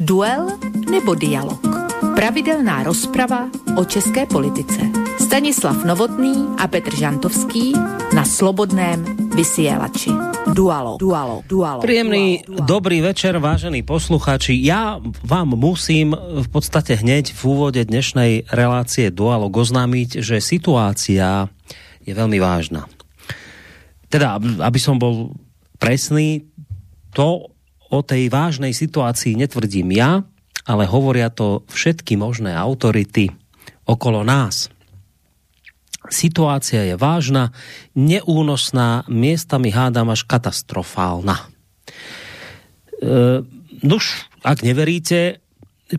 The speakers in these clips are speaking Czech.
Duel nebo dialog? Pravidelná rozprava o české politice. Stanislav Novotný a Petr Žantovský na Slobodném vysielači. Dualo, dualo, dualo. Príjemný dualo, dualo. dobrý večer, vážení posluchači. Ja vám musím v podstate hneď v úvode dnešnej relácie Dualog oznámiť, že situácia je veľmi vážna. Teda, aby som bol presný, to o tej vážnej situácii netvrdím ja, ale hovoria to všetky možné autority okolo nás. Situácia je vážna, neúnosná, miestami hádam až katastrofálna. E, nuž, ak neveríte,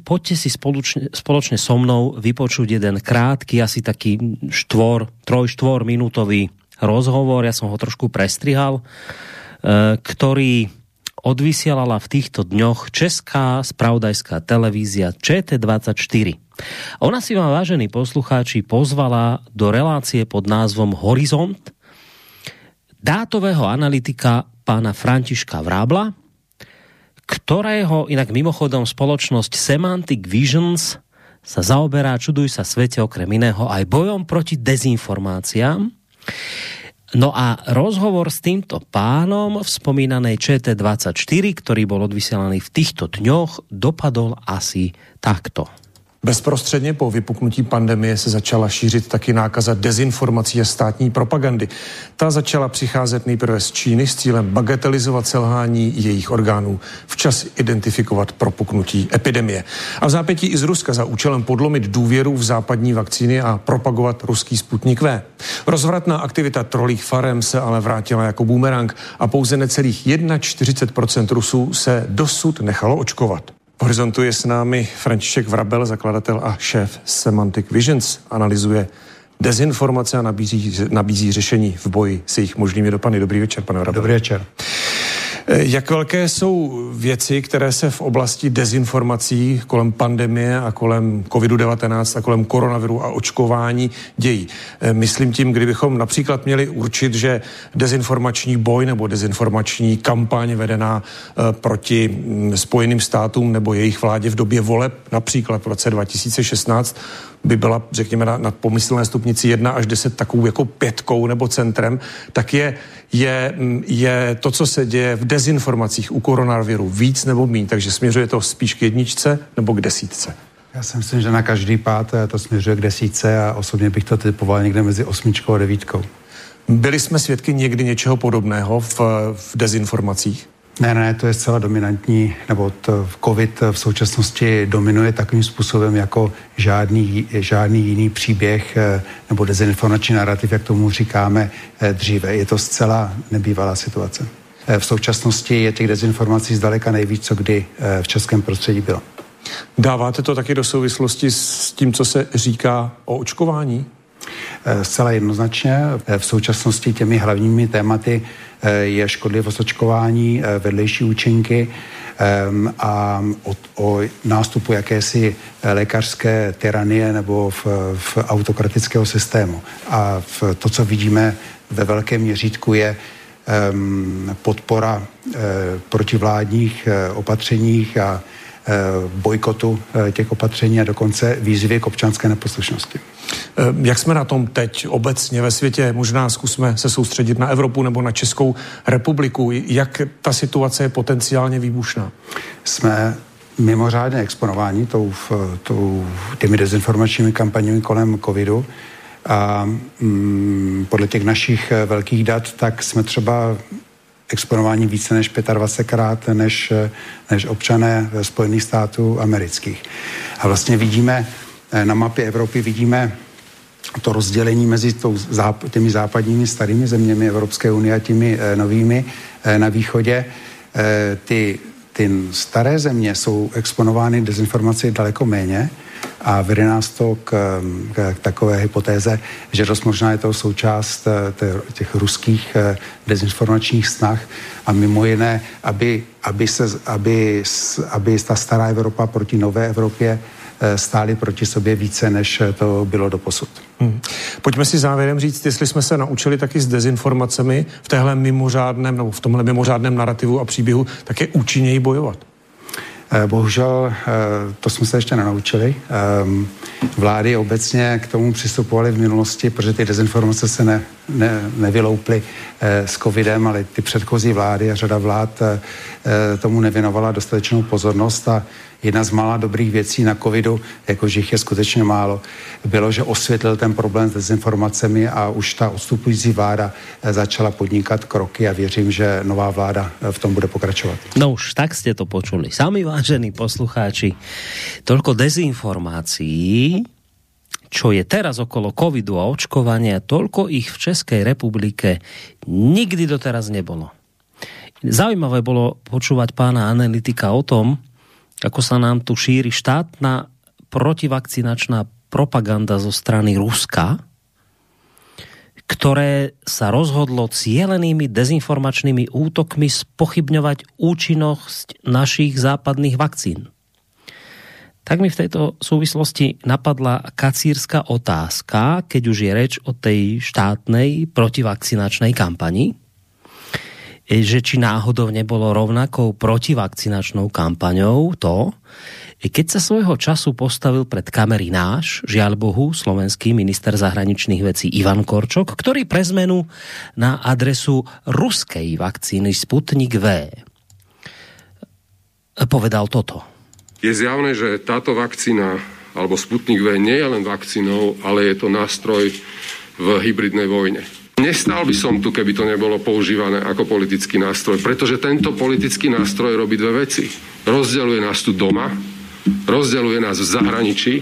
poďte si spoločne, spoločne so mnou vypočuť jeden krátky, asi taký štvor, troj, štvor minútový rozhovor, ja som ho trošku prestrihal, e, ktorý odvysielala v týchto dňoch česká spravodajská televízia ČT24. Ona si vám, vážení poslucháči, pozvala do relácie pod názvom Horizont dátového analytika pána Františka Vrábla, ktorého inak mimochodom spoločnosť Semantic Visions sa zaoberá, čuduj sa svete okrem iného, aj bojom proti dezinformáciám. No a rozhovor s týmto pánom v spomínanej ČT24, ktorý bol odvysielaný v týchto dňoch, dopadol asi takto. Bezprostředně po vypuknutí pandemie se začala šířit taky nákaza dezinformací a státní propagandy. Ta začala přicházet nejprve z Číny s cílem bagatelizovat selhání jejich orgánů, včas identifikovat propuknutí epidemie. A v zápětí i z Ruska za účelem podlomit důvěru v západní vakcíny a propagovat ruský Sputnik V. Rozvratná aktivita trolích farem se ale vrátila jako boomerang a pouze necelých 41% Rusů se dosud nechalo očkovat horizontu je s námi František Vrabel, zakladatel a šéf Semantic Visions. Analyzuje dezinformace a nabízí, nabízí řešení v boji s jejich možnými dopady. Dobrý večer, pane Vrabel. Dobrý večer. Eh, jak velké jsou věci, které se v oblasti dezinformací kolem pandemie a kolem COVID-19 a kolem koronaviru a očkování dějí? Eh, myslím tím, kdybychom například měli určit, že dezinformační boj nebo dezinformační kampaň vedená eh, proti mm, Spojeným státům nebo jejich vládě v době voleb, například v roce 2016, by byla, řekněme, na, na pomyslné stupnici 1 až 10 takovou jako pětkou nebo centrem, tak je, je, je to, co se děje v dezinformacích u koronaviru víc nebo méně. Takže směřuje to spíš k jedničce nebo k desítce? Já si myslím, že na každý pát to směřuje k desítce a osobně bych to typoval někde mezi osmičkou a devítkou. Byli jsme svědky někdy něčeho podobného v, v dezinformacích? Ne, ne, to je zcela dominantní, nebo to COVID v současnosti dominuje takovým způsobem jako žádný, žádný jiný příběh eh, nebo dezinformační narrativ, jak tomu říkáme eh, dříve. Je to zcela nebývalá situace. Eh, v současnosti je těch dezinformací zdaleka nejvíc, co kdy v českém prostředí bylo. Dáváte to taky do souvislosti s tím, co se říká o očkování? Zcela jednoznačně. V současnosti těmi hlavními tématy Eh, je škodlivost očkování, eh, vedlejší účinky ehm, a o, o nástupu jakési eh, lékařské tyranie nebo v, v autokratického systému. A v to, co vidíme ve velkém měřítku, je um, podpora protivládních opatřeních a Eh, bojkotu eh, těch opatření a dokonce výzvy k občanské neposlušnosti. Eh, jak jsme na tom teď obecně ve světě? Možná zkusme se soustředit na Evropu nebo na Českou republiku. Jak ta situace je potenciálně výbušná? Jsme mimořádně exponováni tou, tou, těmi dezinformačními kampaněmi kolem covidu. A mm, podle těch našich velkých dat, tak jsme třeba exponování více než 25krát než, než občané Spojených států amerických. A vlastně vidíme eh, na mapě Evropy vidíme to rozdělení mezi tou, těmi západními starými zeměmi Evropské unie a těmi eh, novými eh, na východě. Ty, ty staré země jsou exponovány dezinformaci daleko méně, a vede nás to k, k takové hypotéze, že dost možná je to součást eh, těch ruských eh, dezinformačních snah a mimo jiné, aby, aby, se, aby, aby ta stará Evropa proti nové Evropě eh, stály proti sobě více, než to bylo do posud. Hmm. Pojďme si závěrem říct, jestli jsme se naučili taky s dezinformacemi v téhle mimořádném, nebo v tomhle mimořádném narrativu a příběhu také účinněji bojovat. Eh, bohužel eh, to jsme se ještě nenaučili. Ehm, vlády obecně k tomu přistupovaly v minulosti, protože ty dezinformace se ne, ne, nevylouply eh, s covidem, ale ty předchozí vlády a řada vlád tomu nevěnovala dostatečnou pozornost a jedna z mála dobrých věcí na covidu, jakože jich je skutečně málo, bylo, že osvětlil ten problém s dezinformacemi a už ta odstupující vláda eh, začala podnikat kroky a věřím, že nová vláda eh, v tom bude pokračovat. No už tak jste to počuli. Sami vážení poslucháči, toľko dezinformácií, čo je teraz okolo covidu a očkovania, toľko ich v Českej republike nikdy doteraz nebolo. Zaujímavé bolo počúvať pána analytika o tom, ako sa nám tu šíri štátna protivakcinačná propaganda zo strany Ruska, ktoré sa rozhodlo cielenými dezinformačnými útokmi spochybňovať účinnosť našich západných vakcín. Tak mi v tejto súvislosti napadla kacírska otázka, keď už je reč o tej štátnej protivakcinačnej kampani, že či náhodou nebolo rovnakou protivakcinačnou kampaňou to, keď sa svojho času postavil pred kamery náš, žiaľ Bohu, slovenský minister zahraničných vecí Ivan Korčok, ktorý pre zmenu na adresu ruskej vakcíny Sputnik V povedal toto. Je zjavné, že táto vakcína alebo Sputnik V nie je len vakcínou, ale je to nástroj v hybridnej vojne. Nestal by som tu, keby to nebolo používané ako politický nástroj, pretože tento politický nástroj robí dve veci. Rozdeluje nás tu doma, rozdeluje nás v zahraničí.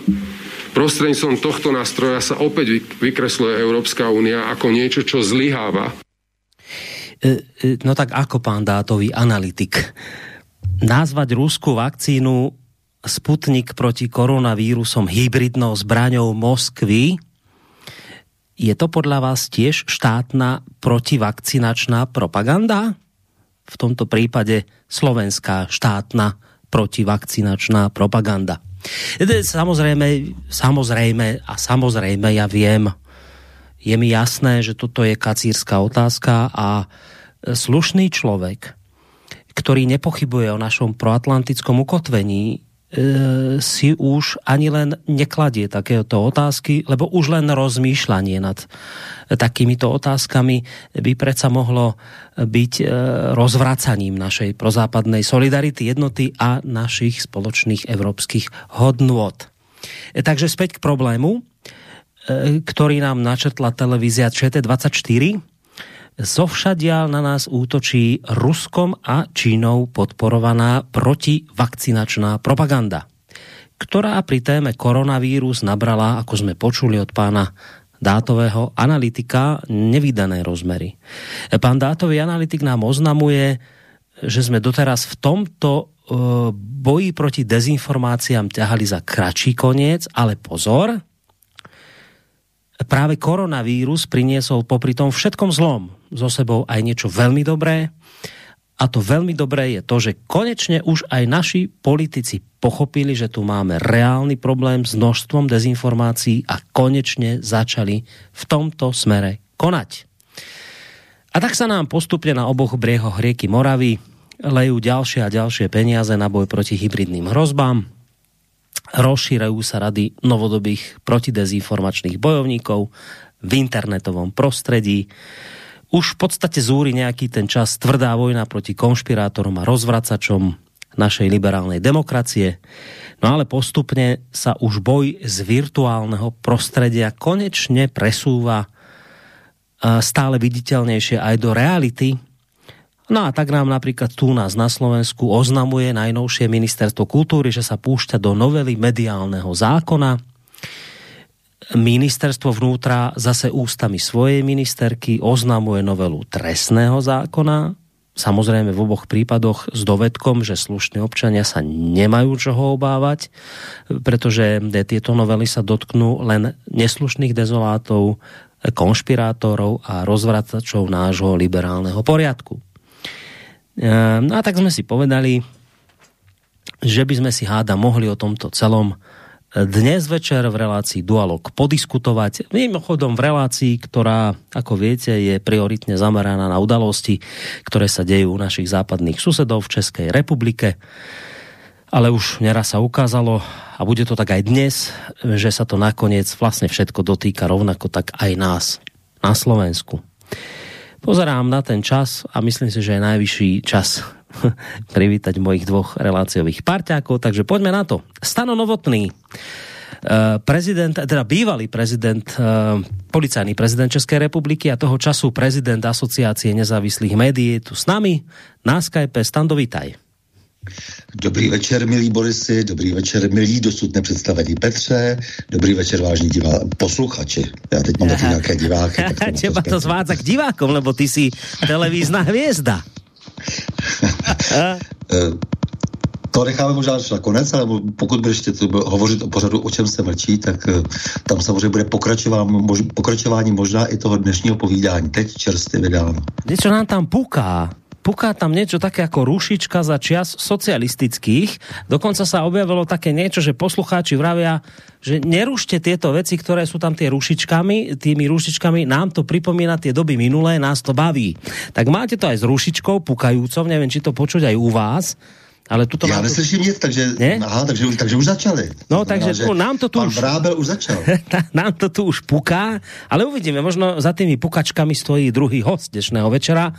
Prostredníctvom tohto nástroja sa opäť vykresluje Európska únia ako niečo, čo zlyháva. E, e, no tak ako pán dátový analytik? Nazvať rúskú vakcínu Sputnik proti koronavírusom hybridnou zbraňou Moskvy je to podľa vás tiež štátna protivakcinačná propaganda? V tomto prípade slovenská štátna protivakcinačná propaganda. Samozrejme, samozrejme a samozrejme ja viem, je mi jasné, že toto je kacírska otázka a slušný človek, ktorý nepochybuje o našom proatlantickom ukotvení, si už ani len nekladie takéto otázky, lebo už len rozmýšľanie nad takýmito otázkami by predsa mohlo byť e, rozvracaním našej prozápadnej solidarity, jednoty a našich spoločných evropských hodnôt. E, takže späť k problému, ktorý nám načetla televízia ČT24 Zovšadial na nás útočí Ruskom a Čínou podporovaná protivakcinačná propaganda, ktorá pri téme koronavírus nabrala, ako sme počuli od pána dátového analytika, nevydané rozmery. Pán dátový analytik nám oznamuje, že sme doteraz v tomto e, boji proti dezinformáciám ťahali za kratší koniec, ale pozor, práve koronavírus priniesol popri tom všetkom zlom zo sebou aj niečo veľmi dobré. A to veľmi dobré je to, že konečne už aj naši politici pochopili, že tu máme reálny problém s množstvom dezinformácií a konečne začali v tomto smere konať. A tak sa nám postupne na oboch briehoch rieky Moravy lejú ďalšie a ďalšie peniaze na boj proti hybridným hrozbám rozšírajú sa rady novodobých protidezinformačných bojovníkov v internetovom prostredí. Už v podstate zúri nejaký ten čas tvrdá vojna proti konšpirátorom a rozvracačom našej liberálnej demokracie. No ale postupne sa už boj z virtuálneho prostredia konečne presúva stále viditeľnejšie aj do reality, No a tak nám napríklad tu nás na Slovensku oznamuje najnovšie ministerstvo kultúry, že sa púšťa do novely mediálneho zákona. Ministerstvo vnútra zase ústami svojej ministerky oznamuje novelu trestného zákona. Samozrejme v oboch prípadoch s dovedkom, že slušní občania sa nemajú čoho obávať, pretože tieto novely sa dotknú len neslušných dezolátov, konšpirátorov a rozvracačov nášho liberálneho poriadku. Ehm, no a tak sme si povedali, že by sme si háda mohli o tomto celom eh, dnes večer v relácii Dualog podiskutovať. Mimochodom v relácii, ktorá, ako viete, je prioritne zameraná na udalosti, ktoré sa dejú u našich západných susedov v Českej republike. ale už neraz sa ukázalo, a bude to tak aj dnes, že sa to nakoniec vlastne všetko dotýka rovnako tak aj nás na Slovensku. Pozerám na ten čas a myslím si, že je najvyšší čas privítať mojich dvoch reláciových parťákov, takže poďme na to. Stano Novotný, eh, prezident, teda bývalý prezident, eh, policajný prezident České republiky a toho času prezident Asociácie nezávislých médií tu s nami na Skype. Stando, vítaj. Dobrý večer, milí Borisy, dobrý večer, milí dosud nepředstavení Petře, dobrý večer, vážní divá... posluchači. Já teď mám taky nějaké diváky. Tak Těba to zvádza k divákom, lebo ty si televízna hvězda. Eh, to necháme možná až na konec, ale pokud budeš hovořit o pořadu, o čem se mlčí, tak eh, tam samozřejmě bude pokračování, mož, pokračování možná i toho dnešního povídání. Teď čerstvě vydáno. Něco nám tam puká puká tam niečo také ako rušička za čias socialistických. Dokonca sa objavilo také niečo, že poslucháči vravia, že nerušte tieto veci, ktoré sú tam tie rušičkami, tými rušičkami, nám to pripomína tie doby minulé, nás to baví. Tak máte to aj s rušičkou pukajúcou, neviem, či to počuť aj u vás, ale tuto Já neslyším nic, takže, ne? aha, takže, takže už začali. No, to takže tu, nám to tu už... Vrábel už začal. nám to tu už puká, ale uvidíme, možno za tými pukačkami stojí druhý host dnešného večera.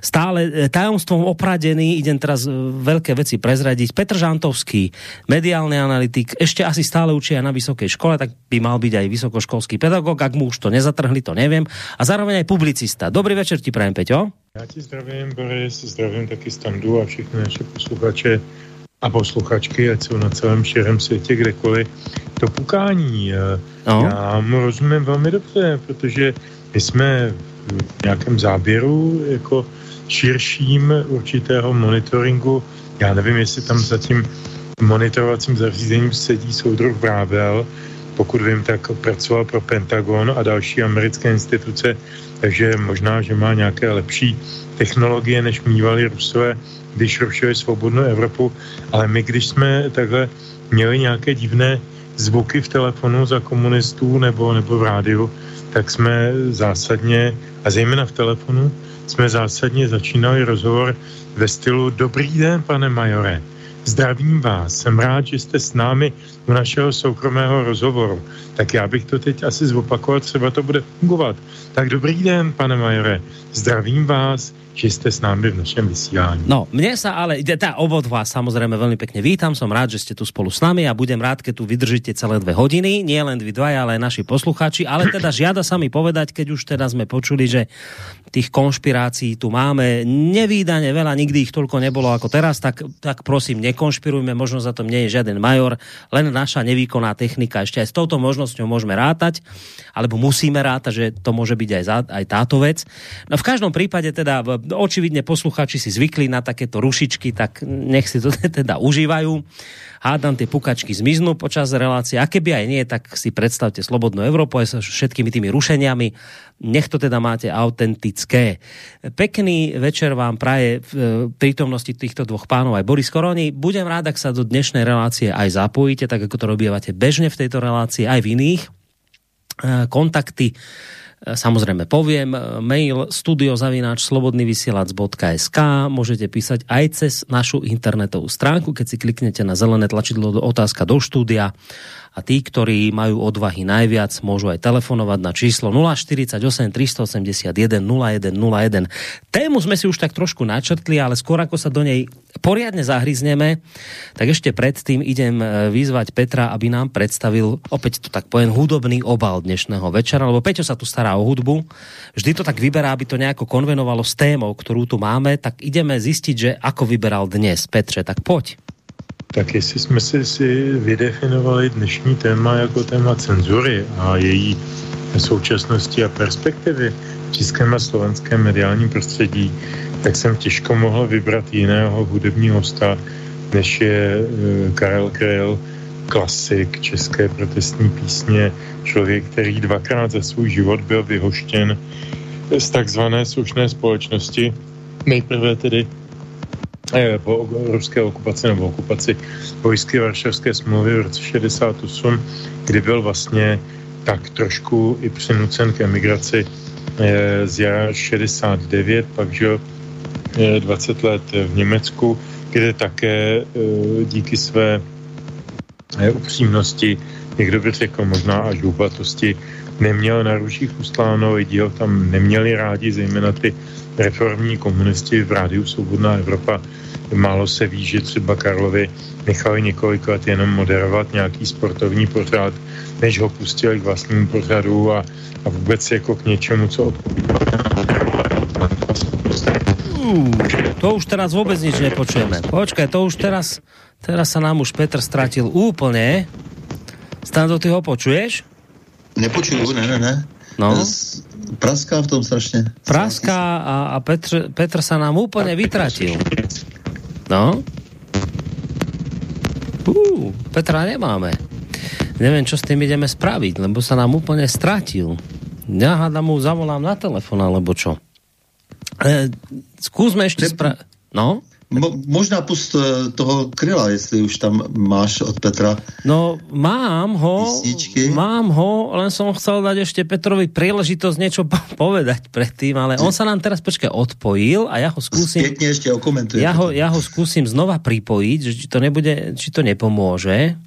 Stále e, tajomstvom opradený, idem teraz e, veľké veci prezradiť. Petr Žantovský, mediálny analytik, ešte asi stále učí aj na vysokej škole, tak by mal byť aj vysokoškolský pedagog, ak mu už to nezatrhli, to neviem. A zároveň aj publicista. Dobrý večer ti prajem, Peťo. Já ti zdravím, Boris, zdravím taky Standu a všechny naše posluchače a posluchačky, ať jsou na celém širém světě kdekoliv. To pukání, eh, no. já mu rozumím velmi dobře, protože my jsme v nějakém záběru jako širším určitého monitoringu. Já nevím, jestli tam za tím monitorovacím zařízením sedí soudruh Vrábel, pokud vím, tak pracoval pro Pentagon a další americké instituce, takže možná, že má nějaké lepší technologie, než mývali Rusové, když rušili svobodnou Evropu, ale my, když jsme takhle měli nějaké divné zvuky v telefonu za komunistů nebo, nebo v rádiu, tak jsme zásadně, a zejména v telefonu, jsme zásadně začínali rozhovor ve stylu Dobrý den, pane majore. Zdravím vás, jsem rád, že jste s námi u našeho soukromého rozhovoru. Tak já bych to teď asi zopakoval, třeba to bude fungovat. Tak dobrý den, pane majore, zdravím vás, že ste s nami v našem vysílání. No, mne sa ale, tá obod vás samozrejme veľmi pekne vítam, som rád, že ste tu spolu s nami a budem rád, keď tu vydržíte celé dve hodiny, nie len vy dvaja, ale aj naši posluchači, ale teda žiada sa mi povedať, keď už teda sme počuli, že tých konšpirácií tu máme nevýdane veľa, nikdy ich toľko nebolo ako teraz, tak, tak prosím, nekonšpirujme, možno za to nie je žiaden major, len naša nevýkonná technika. Ešte aj s touto možnosťou môžeme rátať, alebo musíme rátať, že to môže byť aj, za, aj táto vec. No v každom prípade teda očividne posluchači si zvykli na takéto rušičky, tak nech si to teda užívajú. Hádam, tie pukačky zmiznú počas relácie. A keby aj nie, tak si predstavte Slobodnú Európu aj so všetkými tými rušeniami. Nech to teda máte autentické. Pekný večer vám praje v e, prítomnosti týchto dvoch pánov aj Boris Koroni. Budem rád, ak sa do dnešnej relácie aj zapojíte, tak ako to robívate bežne v tejto relácii, aj v iných. E, kontakty samozrejme poviem, e, mail studiozavináč slobodnyvysielac.sk môžete písať aj cez našu internetovú stránku, keď si kliknete na zelené tlačidlo do otázka do štúdia a tí, ktorí majú odvahy najviac, môžu aj telefonovať na číslo 048 381 0101. Tému sme si už tak trošku načrtli, ale skôr ako sa do nej poriadne zahryzneme, tak ešte predtým idem e, vyzvať Petra, aby nám predstavil, opäť to tak poviem, hudobný obal dnešného večera, lebo Peťo sa tu stará o hudbu. Vždy to tak vyberá, aby to nejako konvenovalo s témou, ktorú tu máme, tak ideme zistiť, že ako vyberal dnes. Petre, tak poď. Tak jestli jsme si, si vydefinovali dnešní téma jako téma cenzury a její současnosti a perspektivy v českém a slovenském mediálním prostředí, tak jsem těžko mohl vybrat jiného hudebního hosta, než je e, Karel Kryl, klasik české protestní písně, člověk, který dvakrát za svůj život byl vyhoštěn z takzvané slušné společnosti. Nejprve tedy po ruské okupaci nebo okupaci vojsky Varšavské smlouvy v roce 68, kdy byl vlastně tak trošku i přinucen k emigraci eh, z jara 69, pak žil 20 eh, let v Německu, kde také díky své upřímnosti, někdo by řekl možná až hubatosti, neměl na ruších ustláno, ho tam neměli rádi, zejména ty reformní komunisti v rádiu Svobodná Evropa. Málo se ví, že třeba Karlovi nechali několik let jenom moderovat nějaký sportovní pořád, než ho pustili k vlastnímu pořadu a, a vůbec jako k něčemu, co odpovídá. To už teraz vůbec nič nepočujeme. Počkej, to už teraz, teraz sa nám už Petr stratil úplne. Stando, ty ho počuješ? Nepočuju, ne, ne, ne. No. Praská v tom strašně. Praská a, a Petr, Petr sa nám úplně vytratil. No. Uh, Petra nemáme. Neviem, čo s tým ideme spraviť, lebo sa nám úplne stratil. Ja hádam mu zavolám na telefon, alebo čo. E, skúsme ešte spraviť. No? Mo, možná pust eh, toho kryla, jestli už tam máš od Petra. No, mám ho, písničky. mám ho, len som chcel dať ešte Petrovi príležitosť niečo povedať predtým, ale on sa nám teraz počkaj odpojil a ja ho skúsim... Pěkně ešte okomentuje. Ja ho, ja ho skúsim znova pripojiť, že či to nebude, či to nepomôže.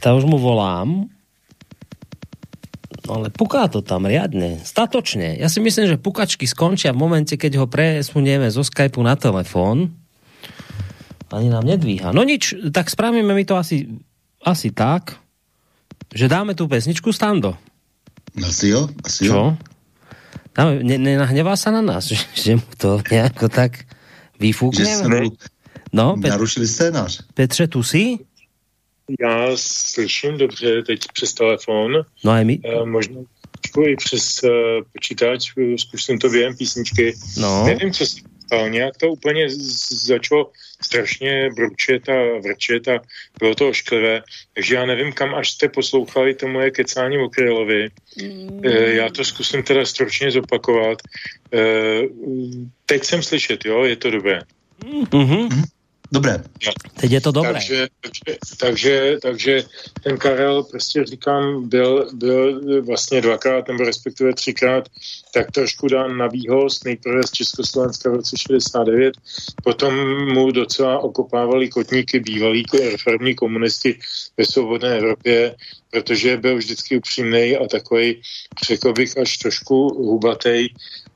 Tak už mu volám. Ale puká to tam riadne, statočne. Ja si myslím, že pukačky skončia v momente, keď ho presunieme zo Skypeu na telefon. Ani nám nedvíha. No nič, tak spravíme mi to asi, asi tak, že dáme tu pesničku Stando. Asi jo, asi Čo? Dáme, ne, nenahnevá sa na nás, že, že mu to nejako tak vyfúkneme? No, Pet... narušili scénář. Petře, tu si? Já slyším dobře teď přes telefon. No a my? E, možná i přes uh, počítač, zkusím to během písničky. No. Nevím, co se stalo, nějak to úplně začalo strašně bručet a vrčet a bylo to ošklivé. Takže já nevím, kam až jste poslouchali to moje kecání o Krylovi. Mm. E, já to zkusím teda stručně zopakovat. E, teď jsem slyšet, jo, je to dobré. Mm-hmm. Dobré. Teď je to dobré. Takže, takže, takže, takže ten Karel, prostě říkám, byl, byl vlastně dvakrát, nebo respektive třikrát, tak trošku dán na výhost, nejprve z Československa v roce 69, potom mu docela okopávali kotníky bývalí reformní komunisti ve svobodné Evropě, protože byl vždycky upřímný a takový, řekl bych, až trošku hubatej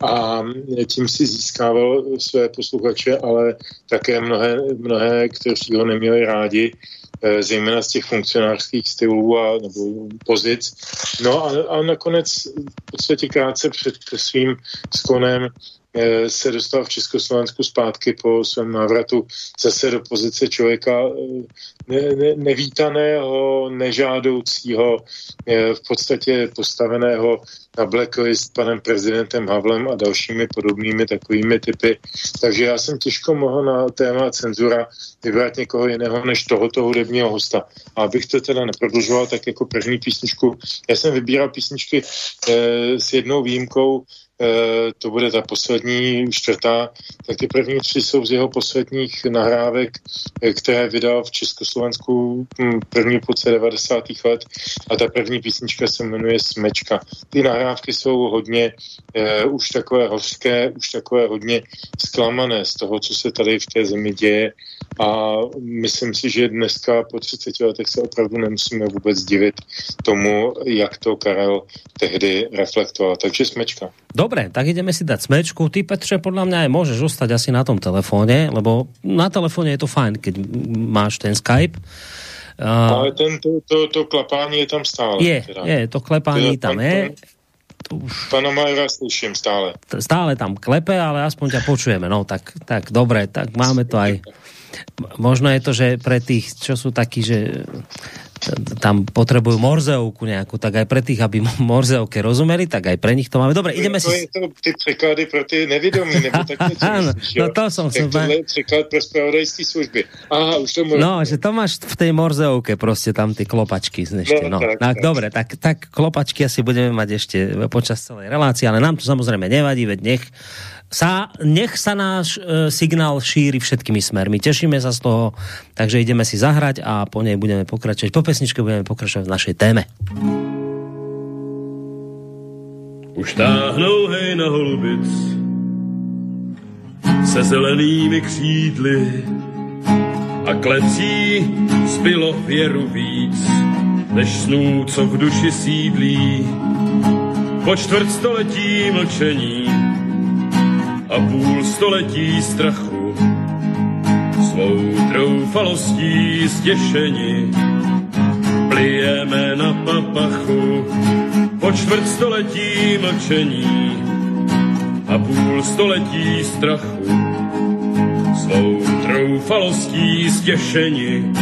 a tím si získával své posluchače, ale také mnohé, mnohé kteří ho neměli rádi, eh, zejména z těch funkcionářských stylů a, nebo pozic. No a, a nakonec v podstatě krátce před svým sklonem Eh, se dostal v Československu zpátky po svém návratu zase do pozice člověka eh, ne, ne, nevítaného, nežádoucího, eh, v podstatě postaveného na blacklist panem prezidentem Havlem a dalšími podobnými takovými typy. Takže já jsem těžko mohl na téma cenzura vybrat někoho jiného než tohoto hudebního hosta. A abych to teda neprodlužoval, tak jako první písničku, já jsem vybíral písničky eh, s jednou výjimkou, Eh, to bude ta poslední, čtvrtá, tak ty první tři jsou z jeho posledních nahrávek, eh, které vydal v Československu hm, první půlce 90. let a ta první písnička se jmenuje Smečka. Ty nahrávky jsou hodně uh, už takové hořké, už takové hodně zklamané z toho, co se tady v té zemi děje a myslím si, že dneska po 30 letech se opravdu nemusíme vůbec divit tomu, jak to Karel tehdy reflektoval. Takže smečka. Dobre, tak ideme si dať smečku. Ty, Petře, podľa mňa aj môžeš ostať asi na tom telefóne, lebo na telefóne je to fajn, keď máš ten Skype. Uh, Ale ten, to, to, to klapání je tam stále. Je, teda. je to klepání to, tam je. To už... Pana Majera slyším stále. Stále tam klepe, ale aspoň ťa počujeme. No tak, tak dobre, tak máme to aj možno je to, že pre tých, čo sú takí, že tam potrebujú morzeovku nejakú, tak aj pre tých, aby morzeovke rozumeli, tak aj pre nich to máme. Dobre, ideme to si... To, ty překlady pro ty nevědomí, nebo tak něco no, no to som chcel... Tohle překlad pro spravodajské služby. Aha, už to. No, že to máš v tej morzeovke prostě tam ty klopačky. Ešte, no, no. Tak, tak, tak, dobre, tak, tak klopačky asi budeme mať ešte počas celej relácie, ale nám to samozrejme nevadí, veď nech sa, nech sa náš e, signál šíri všetkými smermi. Tešíme sa z toho, takže ideme si zahrať a po nej budeme pokračovať. Po pesničke budeme pokračovať v našej téme. Už táhnou hej na holubic, se zelenými křídly a klecí zbylo věru víc, než snů, co v duši sídlí. Po čtvrt století mlčení a půl století strachu. Svou troufalostí stěšení plijeme na papachu. Po čtvrt století mlčení a půl století strachu. Svou troufalostí stěšení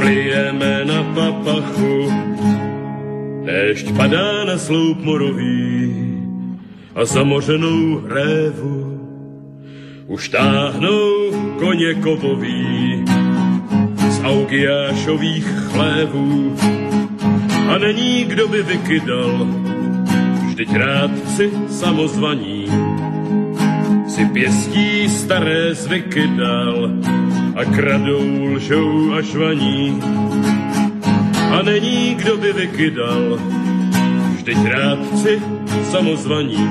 plijeme na papachu. Déšť padá na sloup morový a zamořenou révu už táhnou koně kovový z augiášových chlévů a není kdo by vykydal, vždyť rádci samozvaní si pěstí staré zvyky dal a kradou, lžou a švaní. A není kdo by vykydal, vždyť rádci samozvaní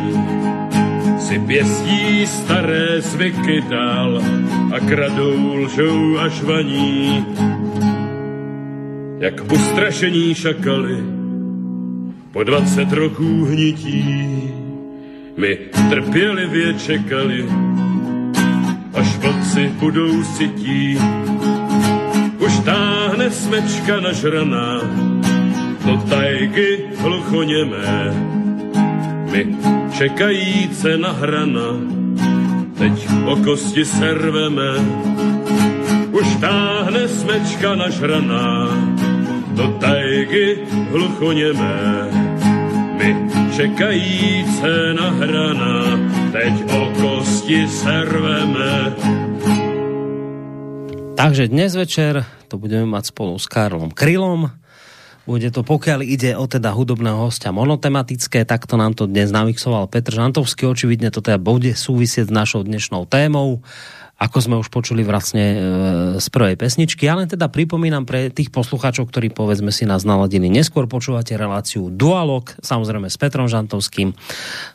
si pěstí staré zvyky dál a kradou, lžou a švaní. Jak ustrašení šakali po dvacet roků hnití, my trpělivě čekali, až vlci budou sytí. Už táhne smečka nažraná do tajky hluchoněmé, my čekajíce na hrana, teď o kosti serveme. Už táhne smečka nažraná, do tajky hluchoněmé. My čekajíce na hrana, teď o kosti serveme. Takže dnes večer to budeme mať spolu s Karlom Krylom, bude to, pokiaľ ide o teda hudobného hostia monotematické, takto nám to dnes namixoval Petr Žantovský. Očividne to teda bude súvisieť s našou dnešnou témou, ako sme už počuli vlastne e, z prvej pesničky. Ja teda pripomínam pre tých poslucháčov, ktorí povedzme si nás naladili neskôr, počúvate reláciu Dualog, samozrejme s Petrom Žantovským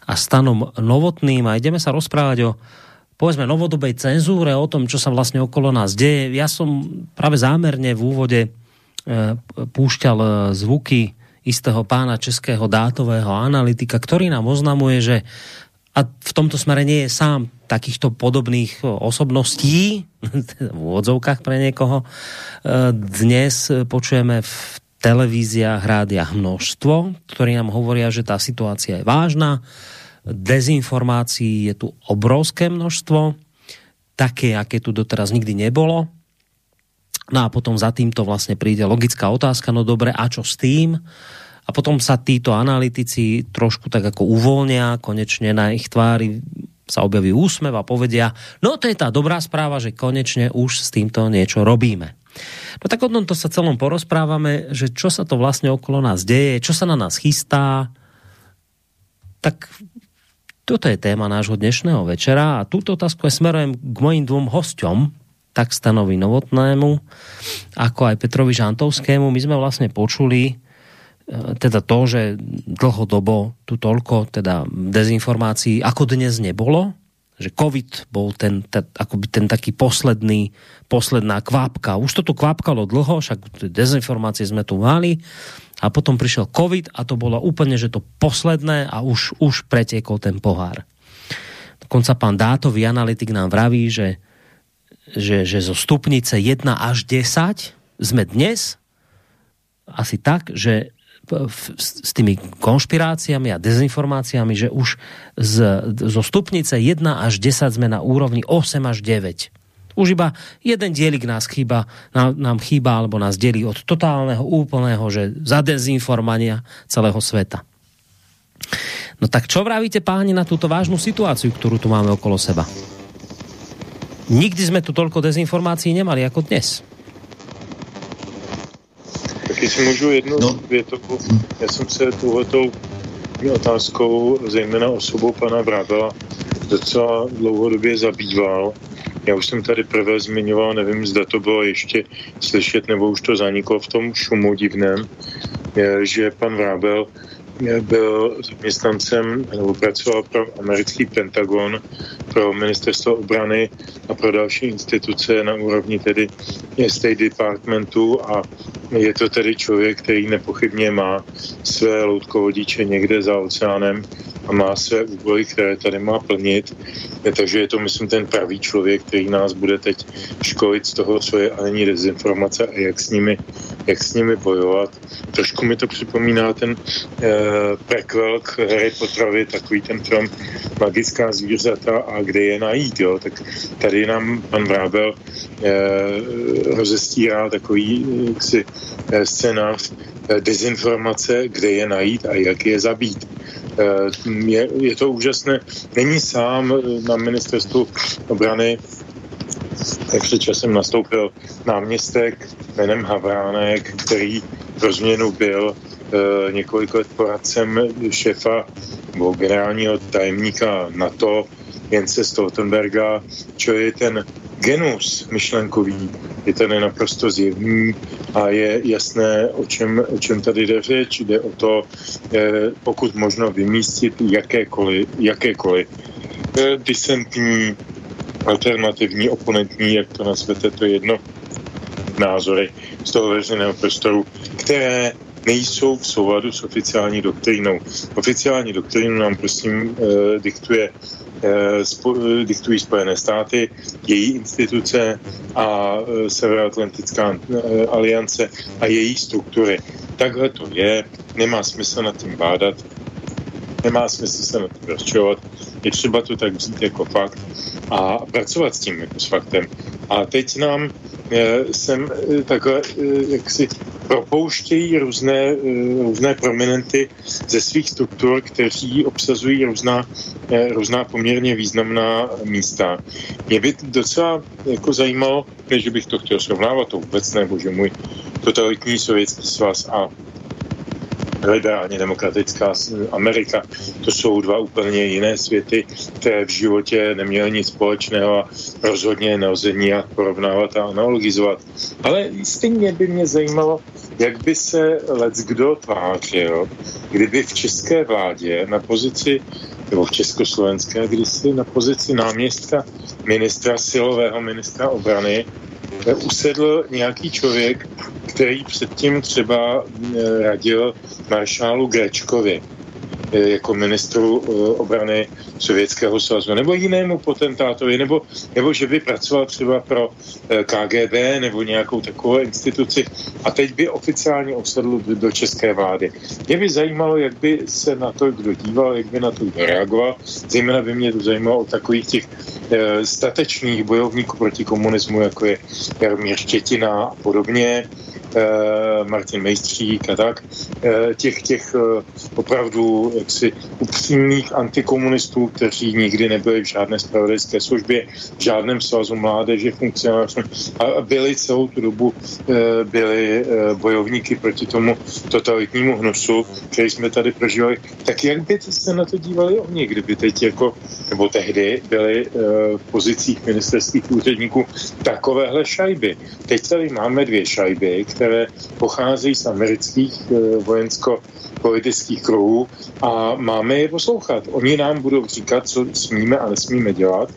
a Stanom Novotným a ideme sa rozprávať o povedzme novodobej cenzúre, o tom, čo sa vlastne okolo nás deje. Ja som práve zámerne v úvode púšťal e, zvuky istého pána českého dátového analytika, ktorý nám oznamuje, že a v tomto smere nie je sám takýchto podobných osobností, v úvodzovkách pre niekoho, dnes počujeme v televíziách, rádiach množstvo, ktorí nám hovoria, že tá situácia je vážna, dezinformácií je tu obrovské množstvo, také, aké tu doteraz nikdy nebolo, No a potom za týmto vlastne príde logická otázka, no dobre, a čo s tým? A potom sa títo analytici trošku tak ako uvoľnia, konečne na ich tvári sa objaví úsmev a povedia, no to je tá dobrá správa, že konečne už s týmto niečo robíme. No tak o tomto sa celom porozprávame, že čo sa to vlastne okolo nás deje, čo sa na nás chystá. Tak toto je téma nášho dnešného večera a túto otázku je smerujem k mojim dvom hosťom, tak Stanovi Novotnému, ako aj Petrovi Žantovskému. My sme vlastne počuli e, teda to, že dlhodobo tu toľko teda dezinformácií ako dnes nebolo, že COVID bol ten, ten, akoby ten taký posledný, posledná kvápka. Už to tu kvápkalo dlho, však dezinformácie sme tu mali a potom prišiel COVID a to bolo úplne, že to posledné a už, už pretiekol ten pohár. Dokonca pán dátový analytik nám vraví, že že, že zo stupnice 1 až 10 sme dnes asi tak, že s tými konšpiráciami a dezinformáciami, že už z, zo stupnice 1 až 10 sme na úrovni 8 až 9. Už iba jeden dielik nás chýba, nám, nám chýba, alebo nás delí od totálneho, úplného, že za dezinformania celého sveta. No tak čo vravíte páni na túto vážnu situáciu, ktorú tu máme okolo seba? Nikdy jsme tu tolko dezinformací nemali jako dnes. Tak jestli můžu jednu no. větu, já jsem se tuhletou otázkou, zejména osobou pana Vrábela, docela dlouhodobě zabýval. Já už jsem tady prvé zmiňoval, nevím, zda to bylo ještě slyšet, nebo už to zaniklo v tom šumu divném, že pan Vrábel byl zaměstnancem nebo pracoval pro americký Pentagon, pro ministerstvo obrany a pro další instituce na úrovni tedy State Departmentu a je to tedy člověk, který nepochybně má své loutkovodiče někde za oceánem a má své úkoly, které tady má plnit. Takže je to, myslím, ten pravý člověk, který nás bude teď školit z toho, co je a není dezinformace a jak s nimi, jak s nimi bojovat. Trošku mi to připomíná ten eh, prequel k Harry Potterovi, takový ten film Magická zvířata a kde je najít. Jo? Tak tady nám pan Vrábel eh, rozestírá takový jaksi, eh, scénář eh, dezinformace, kde je najít a jak je zabít. Eh, je, je to úžasné. Není sám eh, na ministerstvu obrany, jak se časem nastoupil náměstek jménem Havránek, který pro změnu byl několik let poradcem šefa nebo generálního tajemníka NATO Jence Stoltenberga, čo je ten genus myšlenkový, je tady naprosto zjevný a je jasné, o čem, o čem tady jde řeč. Jde o to, eh, pokud možno vymístit jakékoliv, jakékoliv eh, disentní, alternativní, oponentní, jak to nazvete, to jedno, názory z toho veřejného prostoru, které nejsou v souladu s oficiální doktrínou. Oficiální doktrínu nám prosím eh, diktuje diktují Spojené státy, její instituce a eh, Severoatlantická aliance a její struktury. Takhle to je, nemá smysl nad tím bádat, nemá smysl se nad tím rozčovat, je třeba to tak vzít jako fakt a pracovat s tím jako s faktem. A teď nám sem takhle jaksi propouštějí různé, různé prominenty ze svých struktur, kteří obsazují různá Eh, různá poměrně významná místa. Mě by docela jako zajímalo, než bych to chtěl srovnávat, to vůbec nebo že můj totalitní sovětský svaz a liberálně demokratická Amerika. To jsou dva úplně jiné světy, které v životě neměly nic společného a rozhodně nelze nijak porovnávat a analogizovat. Ale stejně by mě zajímalo, jak by se let kdo tvářil, kdyby v české vládě na pozici nebo v Československé, kdy si na pozici náměstka ministra, silového ministra obrany, usedl nějaký člověk, který předtím třeba eh, radil maršálu Grečkovi eh, jako ministru obrany Sovětského svazu, nebo jinému potentátovi, nebo, nebo že by pracoval třeba pro eh, KGB nebo nějakou takovou instituci a teď by oficiálně osedl do české vlády. Mě by zajímalo, jak by se na to kdo díval, jak by na to kdo reagoval. Zejména by mě to zajímalo o takových těch e, statečných bojovníků proti komunismu, jako je Jaromír Štětina a podobně, Martin Mejstřík a tak, eh, těch, těch eh, opravdu jaksi upřímných antikomunistů, kteří nikdy nebyli v žádné spravodajské službě, v žádném svazu mládeže, funkcionářů a byli celou tu dobu byli bojovníky proti tomu totalitnímu hnusu, který jsme tady prožívali. Tak jak by se na to dívali oni, kdyby teď jako, nebo tehdy byli v pozicích ministerských úředníků takovéhle šajby. Teď tady máme dvě šajby, které které pocházejí z amerických eh, vojensko politických kruhů a máme je poslouchat. Oni nám budou říkat, co smíme a nesmíme dělat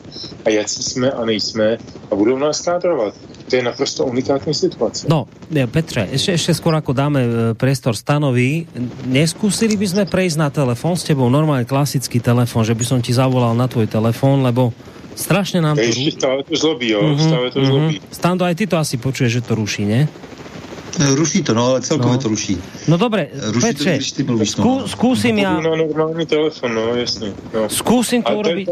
a jak jsme a nejsme a budou nás kádrovat. To je naprosto unikátní situace. No, Petře, ještě, ještě skoro jako dáme eh, priestor stanovi, neskúsili by sme prejsť na telefon s tebou, normálně klasický telefon, že by som ti zavolal na tvoj telefon, lebo strašně nám to... Ještě stále to zlobí, jo, uh-huh, stále to uh-huh. zlobí. Stando, aj ty to asi počuješ, že to ruší, ne? Ruší to, no, ale celkově no. to ruší. No dobré, ruší Petře, to, když ty mluvíš, zku, no. zkusím já... Na normální telefon, no, jasně. No. Zkusím to urobiť...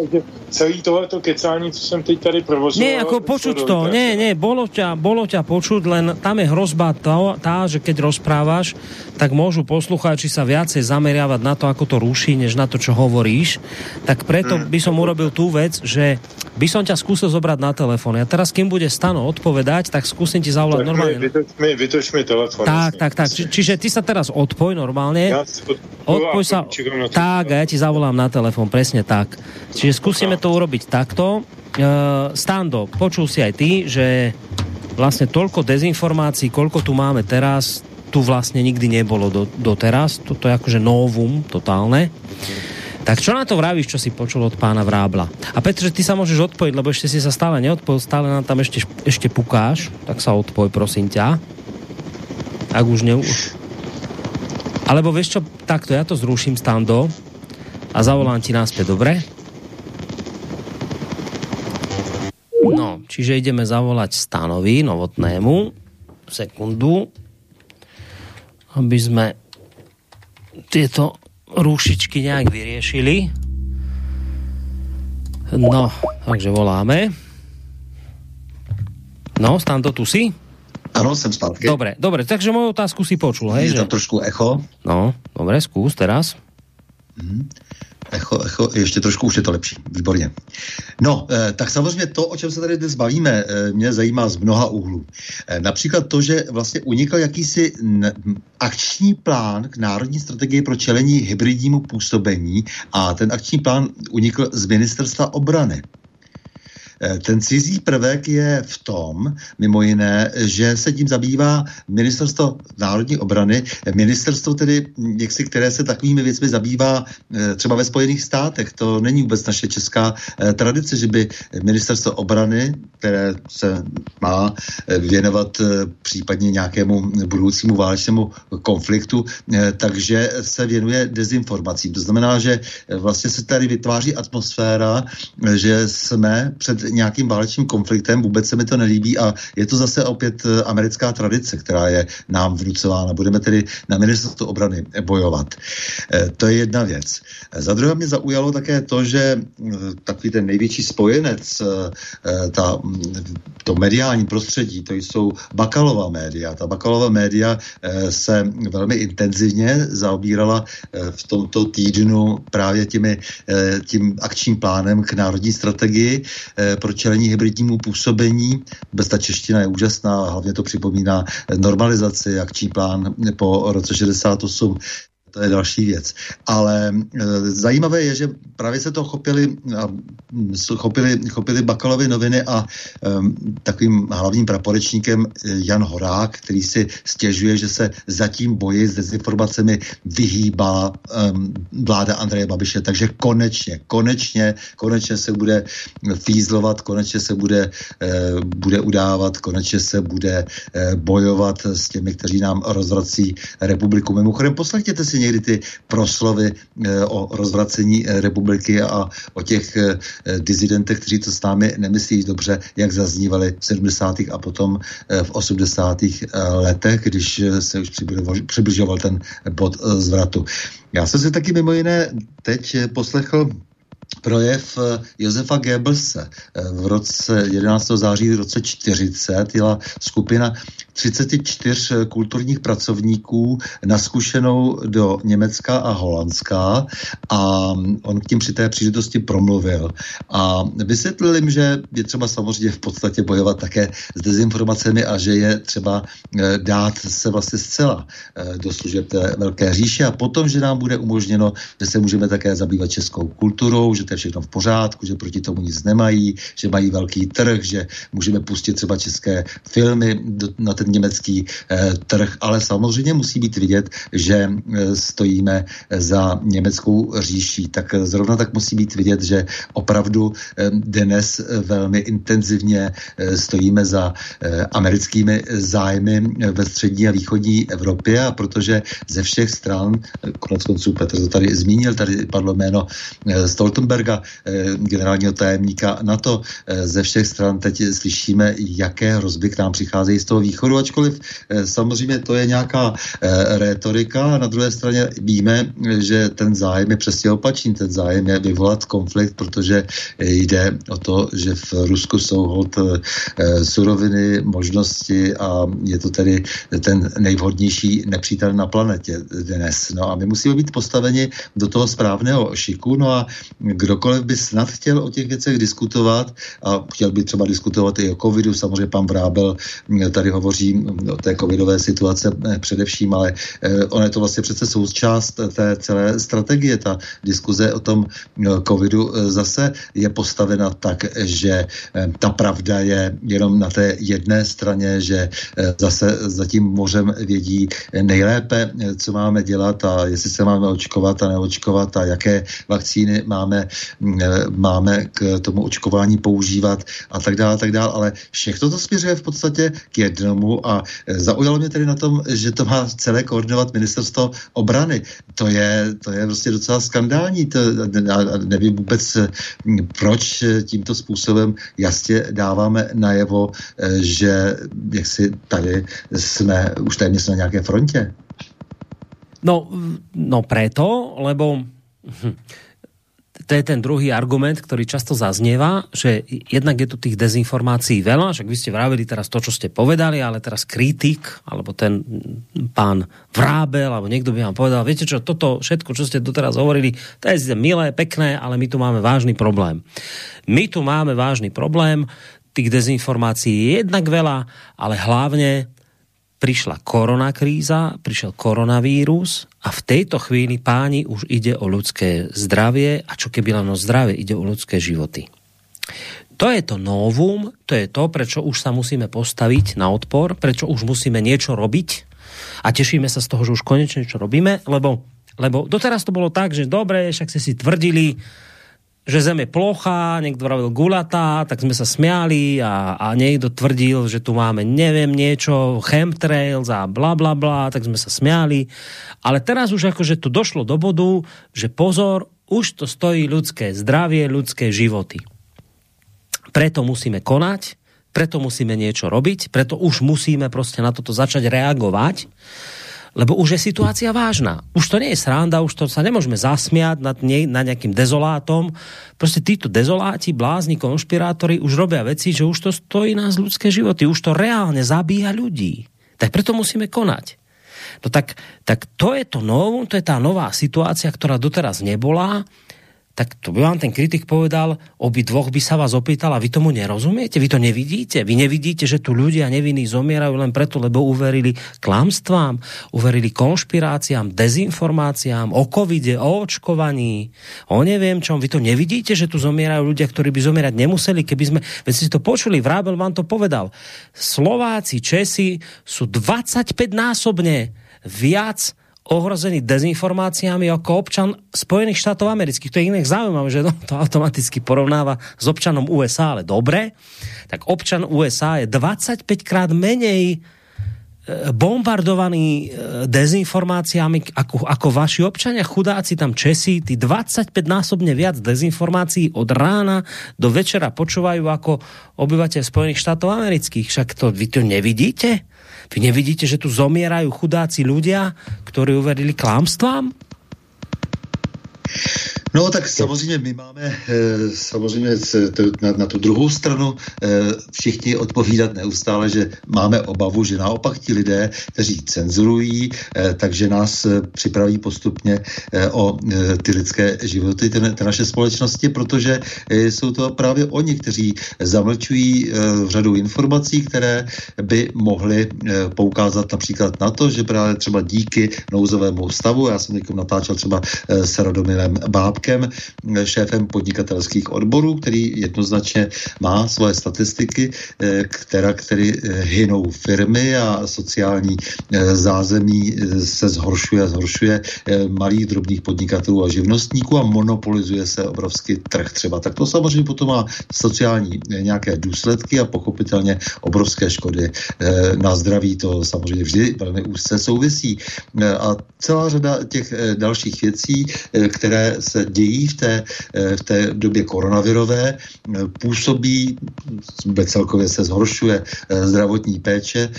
celý tohleto kecání, co jsem teď tady provozoval... Nie, ako počuť to, nie, nie, bolo ťa, bolo ťa počuť, len tam je hrozba tá, tá, že keď rozprávaš, tak môžu poslucháči sa viacej zameriavať na to, ako to ruší, než na to, čo hovoríš. Tak preto hmm. by som urobil tú vec, že by som ťa skúsil zobrať na telefón. A teraz, kým bude Stano odpovedať, tak skúsim ti zavolať normálne. Vytoč mi, vytoč mi telefon. Tak, tak, tak. Či, čiže ty sa teraz odpoj normálne. Ja odpoj sa. Tak, a ja ti zavolám na telefon, presne tak. Čiže skúsime to urobiť takto. Uh, Stando, počul si aj ty, že vlastne toľko dezinformácií, koľko tu máme teraz, tu vlastně nikdy nebolo do, doteraz. Toto je akože novum totálne. Tak čo na to vravíš, čo si počul od pána Vrábla? A Petře, ty sa môžeš odpojiť, lebo ešte si sa stále neodpojil, stále nám tam ešte, ešte pukáš, tak sa odpoj, prosím ťa. Ak už ne... Alebo vieš čo, takto, ja to zruším stando a zavolám ti náspäť, dobre? No, čiže ideme zavolať stanovi novotnému. Sekundu. Aby sme tieto rúšičky nějak vyriešili. No, takže voláme. No, Stando, tu si? Ano, jsem zpátky. Dobre, dobre, takže moju otázku si počul, hej? Je že... tam trošku echo. No, dobre, zkus teraz. Mm. Echo, echo, ještě trošku už je to lepší, výborně. No, eh, tak samozřejmě to, o čem se tady dnes bavíme, eh, mě zajímá z mnoha úhlů. Eh, například to, že vlastně unikl jakýsi akční plán k národní strategii pro čelení hybridnímu působení a ten akční plán unikl z ministerstva obrany. Eh, ten cizí prvek je v tom, mimo jiné, že se tím zabývá ministerstvo národní obrany, ministerstvo tedy, jaksi, které se takovými věcmi zabývá eh, třeba ve Spojených státech. To není vůbec naše česká eh, tradice, že by ministerstvo obrany, které se má věnovat případně nějakému budoucímu válečnému konfliktu, takže se věnuje dezinformacím. To znamená, že vlastně se tady vytváří atmosféra, že jsme před nějakým válečným konfliktem, vůbec se mi to nelíbí a je to zase opět eh, americká tradice, která je nám vnucována. Budeme tedy na ministerstvu obrany bojovat. E, to je jedna věc. E, za druhé mě zaujalo také to, že takový ten největší spojenec, ta, to mediální prostředí, to jsou bakalová média. Ta bakalová média se velmi intenzivně zaobírala v tomto týdnu právě těmi, tím akčním plánem k národní strategii pro čelení hybridnímu působení. Bez ta čeština je úžasná, hlavně to připomíná normalizaci, akční plán po roce 68 to je další věc. Ale e, zajímavé je, že právě se to chopili, a, chopili, chopili Bakalovy noviny a e, takovým hlavním praporečníkem e, Jan Horák, který si stěžuje, že se zatím boji s dezinformacemi vyhýbá e, vláda Andreje Babiše. Takže konečně, konečně, konečně se bude fízlovat, konečně se bude, e, bude udávat, konečně se bude e, bojovat s těmi, kteří nám rozvrací republiku. Mimochodem, poslechněte si někdy ty proslovy eh, o rozvracení eh, republiky a o těch eh, dizidentech, kteří to s námi nemyslí dobře, jak zaznívali v 70. a potom v 80. letech, když se už přibližoval ten bod zvratu. Já jsem si taky mimo jiné teď poslechl projev Josefa Goebbelse v roce 11. září v roce 40 jela skupina 34 eh, kulturních pracovníků naskušenou do Německa a Holandska a on k tím při té příležitosti promluvil. A vysvětlil jim, že je třeba samozřejmě v podstatě bojovat také s dezinformacemi a že je třeba dát se vlastně zcela do služeb té velké říše. A potom, že nám bude umožněno, že se můžeme také zabývat českou kulturou, že to je všechno v pořádku, že proti tomu nic nemají, že mají velký trh, že můžeme pustit třeba české filmy do, na ten německý eh, trh, ale samozřejmě musí být vidět, že eh, stojíme za německou říší. Tak zrovna tak musí být vidět, že opravdu eh, dnes velmi intenzivně eh, stojíme za eh, americkými zájmy ve střední a východní Evropě a protože ze všech stran, konec konců Petr to tady zmínil, tady padlo jméno Stoltenberga, generálního tajemníka NATO, ze všech stran teď slyšíme, jaké hrozby k nám přicházejí z toho východu, ačkoliv samozřejmě to je nějaká retorika a na druhé straně víme, že ten zájem je přesně opačný, ten zájem je vyvolat konflikt, protože jde o to, že v Rusku jsou hod suroviny, možnosti a je to tedy ten nejvhodnější nepřítel na planetě dnes. No a my musíme být postaveni do toho správného šiku, no a kdokoliv by snad chtěl o těch věcech diskutovat a chtěl by třeba diskutovat i o covidu, samozřejmě pan Vrábel tady hovoří hovořím o té covidové situace především, ale ono je to vlastně přece součást té celé strategie. Ta diskuze o tom covidu zase je postavena tak, že ta pravda je jenom na té jedné straně, že zase za tím mořem vědí nejlépe, co máme dělat a jestli se máme očkovat a neočkovat a jaké vakcíny máme, máme k tomu očkování používat a tak dále, tak dále, ale všechno to směřuje v podstatě k jednomu a zaujalo mě tedy na tom, že to má celé koordinovat ministerstvo obrany. To je, to je prostě docela skandální. To, a nevím vůbec, proč tímto způsobem jasně dáváme najevo, že jak si tady jsme už téměř na nějaké frontě. No, no preto, lebo hm, to je ten druhý argument, ktorý často zaznieva, že jednak je tu tých dezinformácií veľa, však vy ste vravili teraz to, čo ste povedali, ale teraz kritik, alebo ten pán Vrábel, alebo niekto by vám povedal, viete čo, toto všetko, čo ste doteraz hovorili, to je milé, pekné, ale my tu máme vážny problém. My tu máme vážny problém, tých dezinformácií je jednak veľa, ale hlavne prišla koronakríza, prišiel koronavírus a v tejto chvíli páni už ide o ľudské zdravie a čo keby len o zdravie, ide o ľudské životy. To je to novum, to je to, prečo už sa musíme postaviť na odpor, prečo už musíme niečo robiť a tešíme sa z toho, že už konečne niečo robíme, lebo, lebo doteraz to bolo tak, že dobre, však ste si tvrdili, že Zem je plochá, niekto vravil gulatá, tak sme sa smiali a, a niekto tvrdil, že tu máme neviem niečo, chemtrails a bla bla bla, tak sme sa smiali. Ale teraz už akože to došlo do bodu, že pozor, už to stojí ľudské zdravie, ľudské životy. Preto musíme konať, preto musíme niečo robiť, preto už musíme prostě na toto začať reagovať lebo už je situácia vážna. Už to nie je sranda, už to sa nemôžeme zasmiať nad, nie, nad nejakým dezolátom. Prostě títo dezoláti, blázni, konšpirátori už robia veci, že už to stojí nás ľudské životy, už to reálne zabíja ľudí. Tak preto musíme konať. No tak, tak to je to novum, to je tá nová situácia, ktorá doteraz nebola tak to by vám ten kritik povedal, obi dvoch by sa vás opýtal a vy tomu nerozumiete, vy to nevidíte, vy nevidíte, že tu ľudia nevinní zomierajú len preto, lebo uverili klamstvám, uverili konšpiráciám, dezinformáciám, o covide, o očkovaní, o neviem čom, vy to nevidíte, že tu zomierajú ľudia, ktorí by zomierať nemuseli, keby sme, veď si to počuli, Vrábel vám to povedal, Slováci, Česi sú 25 násobne viac ohrozený dezinformáciami ako občan Spojených štátov amerických. To je iných zaujímavé, že to automaticky porovnáva s občanom USA, ale dobre. Tak občan USA je 25 krát menej e, bombardovaný e, dezinformáciami ako, ako vaši občania, chudáci tam Česi, tí 25 násobne viac dezinformácií od rána do večera počúvajú ako obyvateľ Spojených štátov amerických. Však to vy to nevidíte? Vy nevidíte, že tu zomierajú chudáci ľudia, ktorí uverili klámstvám? No tak samozřejmě my máme eh, samozřejmě na, na tu druhou stranu eh, všichni odpovídat neustále, že máme obavu, že naopak ti lidé, kteří cenzurují, eh, takže nás připraví postupně o ty lidské životy, ty, ty naše společnosti, protože jsou to právě oni, kteří zamlčují řadu informací, které by mohly poukázat například na to, že právě třeba díky nouzovému stavu, já jsem teď natáčel třeba s Radomilem Báb, Havlíčkem, šéfem podnikatelských odborů, který jednoznačně má svoje statistiky, eh, která, který eh, hynou firmy a sociální eh, zázemí se zhoršuje zhoršuje malých drobných podnikatelů a živnostníků a monopolizuje se obrovský trh třeba. Tak to samozřejmě potom má sociální nějaké důsledky a pochopitelně obrovské škody na zdraví. To samozřejmě vždy velmi úzce souvisí. A celá řada těch dalších věcí, které se dějí v té, eh, v té době koronavirové, eh, působí, celkově se zhoršuje eh, zdravotní péče,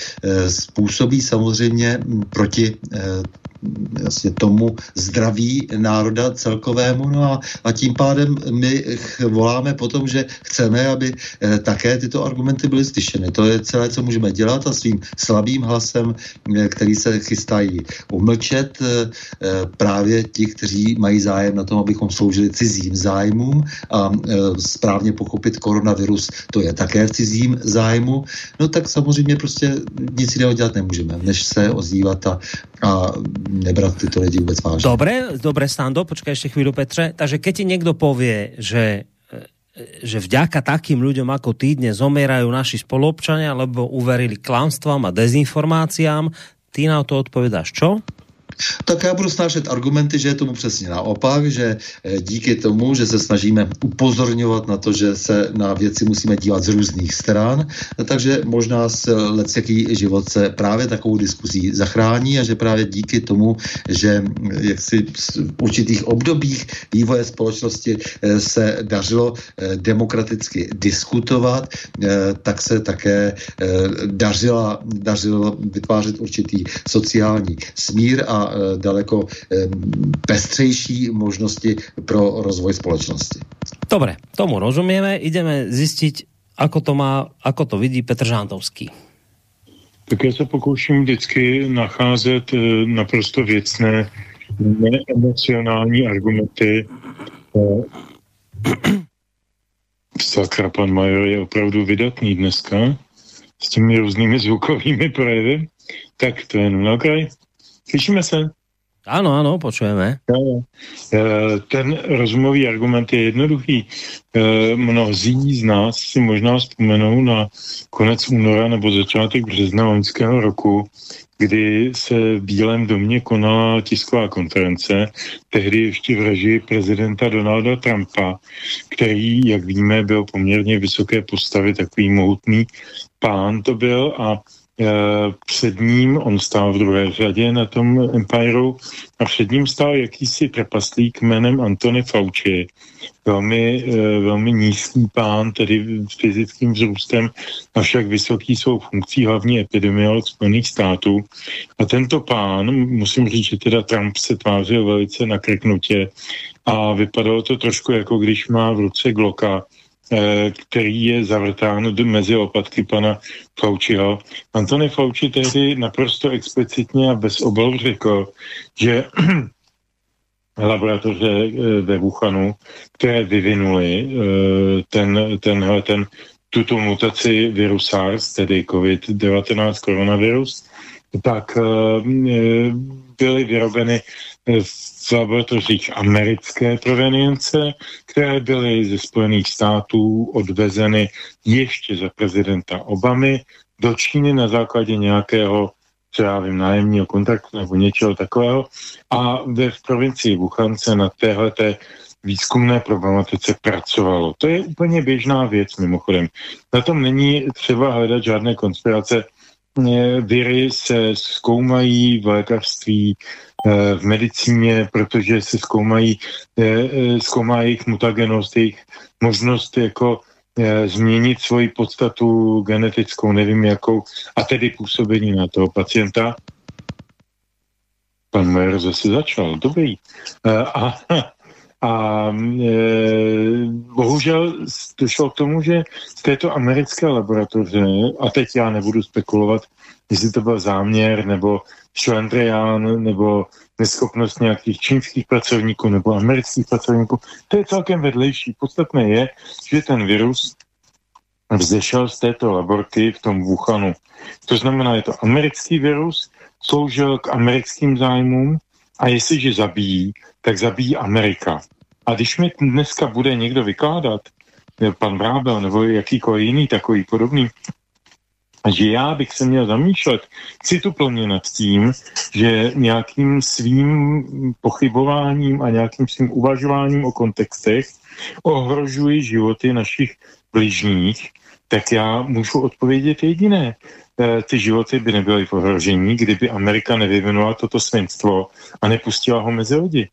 způsobí samozřejmě proti jasně tomu zdraví národa celkovému. No a, a tím pádem my voláme potom, že chceme, aby eh, také tyto argumenty byly slyšeny. To je celé, co můžeme dělat a svým slabým hlasem, eh, který se chystají umlčet, eh, právě ti, kteří mají zájem na tom, abychom sloužili cizím zájmům a správně pochopit koronavirus, to je také v cizím zájmu, no tak samozřejmě prostě nic jiného dělat nemůžeme, než se ozývat a, a nebrat tyto lidi vůbec vážně. Dobre, dobre, Stando, počkej ještě chvíli, Petře. Takže keď ti někdo povie, že že vďaka takým ľuďom ako ty dnes zomierajú naši spolupčania, lebo uverili klamstvám a dezinformáciám, ty na to odpovedáš čo? Tak já budu snášet argumenty, že je tomu přesně naopak, že eh, díky tomu, že se snažíme upozorňovat na to, že se na věci musíme dívat z různých stran, takže možná s lecjaký život se právě takovou diskuzí zachrání a že právě díky tomu, že hm, jak si v určitých obdobích vývoje společnosti eh, se dařilo eh, demokraticky diskutovat, tak se také dařila, dařilo vytvářet určitý sociální smír a Eh, daleko eh, pestřejší možnosti pro rozvoj společnosti. Dobre, tomu rozumieme. Ideme zistiť, ako to má, ako to vidí Petr Žántovský. Tak já se pokouším vždycky nacházet eh, naprosto věcné, neemocionální argumenty. Sakra, pan Major je opravdu vydatný dneska s těmi různými zvukovými projevy. Tak to je jenom na okraj. Slyšíme se? Ano, ano, počujeme. Ten rozumový argument je jednoduchý. Mnozí z nás si možná vzpomenou na konec února nebo začátek března loňského roku, kdy se v Bílém domě konala tisková konference, tehdy ještě v režii prezidenta Donalda Trumpa, který, jak víme, byl poměrně vysoké postavy, takový mohutný pán to byl a Eh, před ním, on stál v druhé řadě na tom Empireu a před ním stál jakýsi trpaslík jménem Antony Fauci, velmi, eh, velmi nízký pán, tedy fyzickým vzrůstem, avšak vysoký svou funkcí, hlavní epidemiolog Spojených států. A tento pán, musím říct, že teda Trump se tvářil velice nakrknutě a vypadalo to trošku jako když má v ruce Glocka, Eh, který je zavrtán mezi opatky pana Fauciho. Antony Fauci tehdy naprosto explicitně a bez obalu řekl, že laboratoře eh, ve Wuhanu, které vyvinuli eh, ten, tenhle, ten, tuto mutaci viru SARS, tedy COVID-19 koronavirus, tak byly vyrobeny v laboratořích americké provenience, které byly ze Spojených států odvezeny ještě za prezidenta Obamy do Číny na základě nějakého třeba vím, nájemního kontraktu nebo něčeho takového. A ve provincii Wuhan na téhleté výzkumné problematice pracovalo. To je úplně běžná věc mimochodem. Na tom není třeba hledat žádné konspirace. Viry se zkoumají v lékařství, Eh, v medicíně, protože se zkoumají, eh, eh, zkoumá jejich mutagenost, jejich možnost jako změnit svoji podstatu genetickou, nevím jakou, a tedy působení na toho pacienta. Pan Majer zase začal, dobrý. A, a e, bohužel došlo k tomu, že z této americké laboratoře, a teď já nebudu spekulovat, jestli to byl záměr nebo šlendrián nebo neschopnost nějakých čínských pracovníků nebo amerických pracovníků. To je celkem vedlejší. Podstatné je, že ten virus vzešel z této laborky v tom Wuhanu. To znamená, je to americký virus, sloužil k americkým zájmům a jestliže zabíjí, tak zabíjí Amerika. A když mi dneska bude někdo vykládat, pan Vrábel nebo jakýkoliv jiný takový podobný že já bych se měl zamýšlet cituplně nad tím, že nějakým svým pochybováním a nějakým svým uvažováním o kontextech ohrožuji životy našich bližních, tak já můžu odpovědět jediné. E, ty životy by nebyly v ohrožení, kdyby Amerika nevyvinula toto svinstvo a nepustila ho mezi lidi.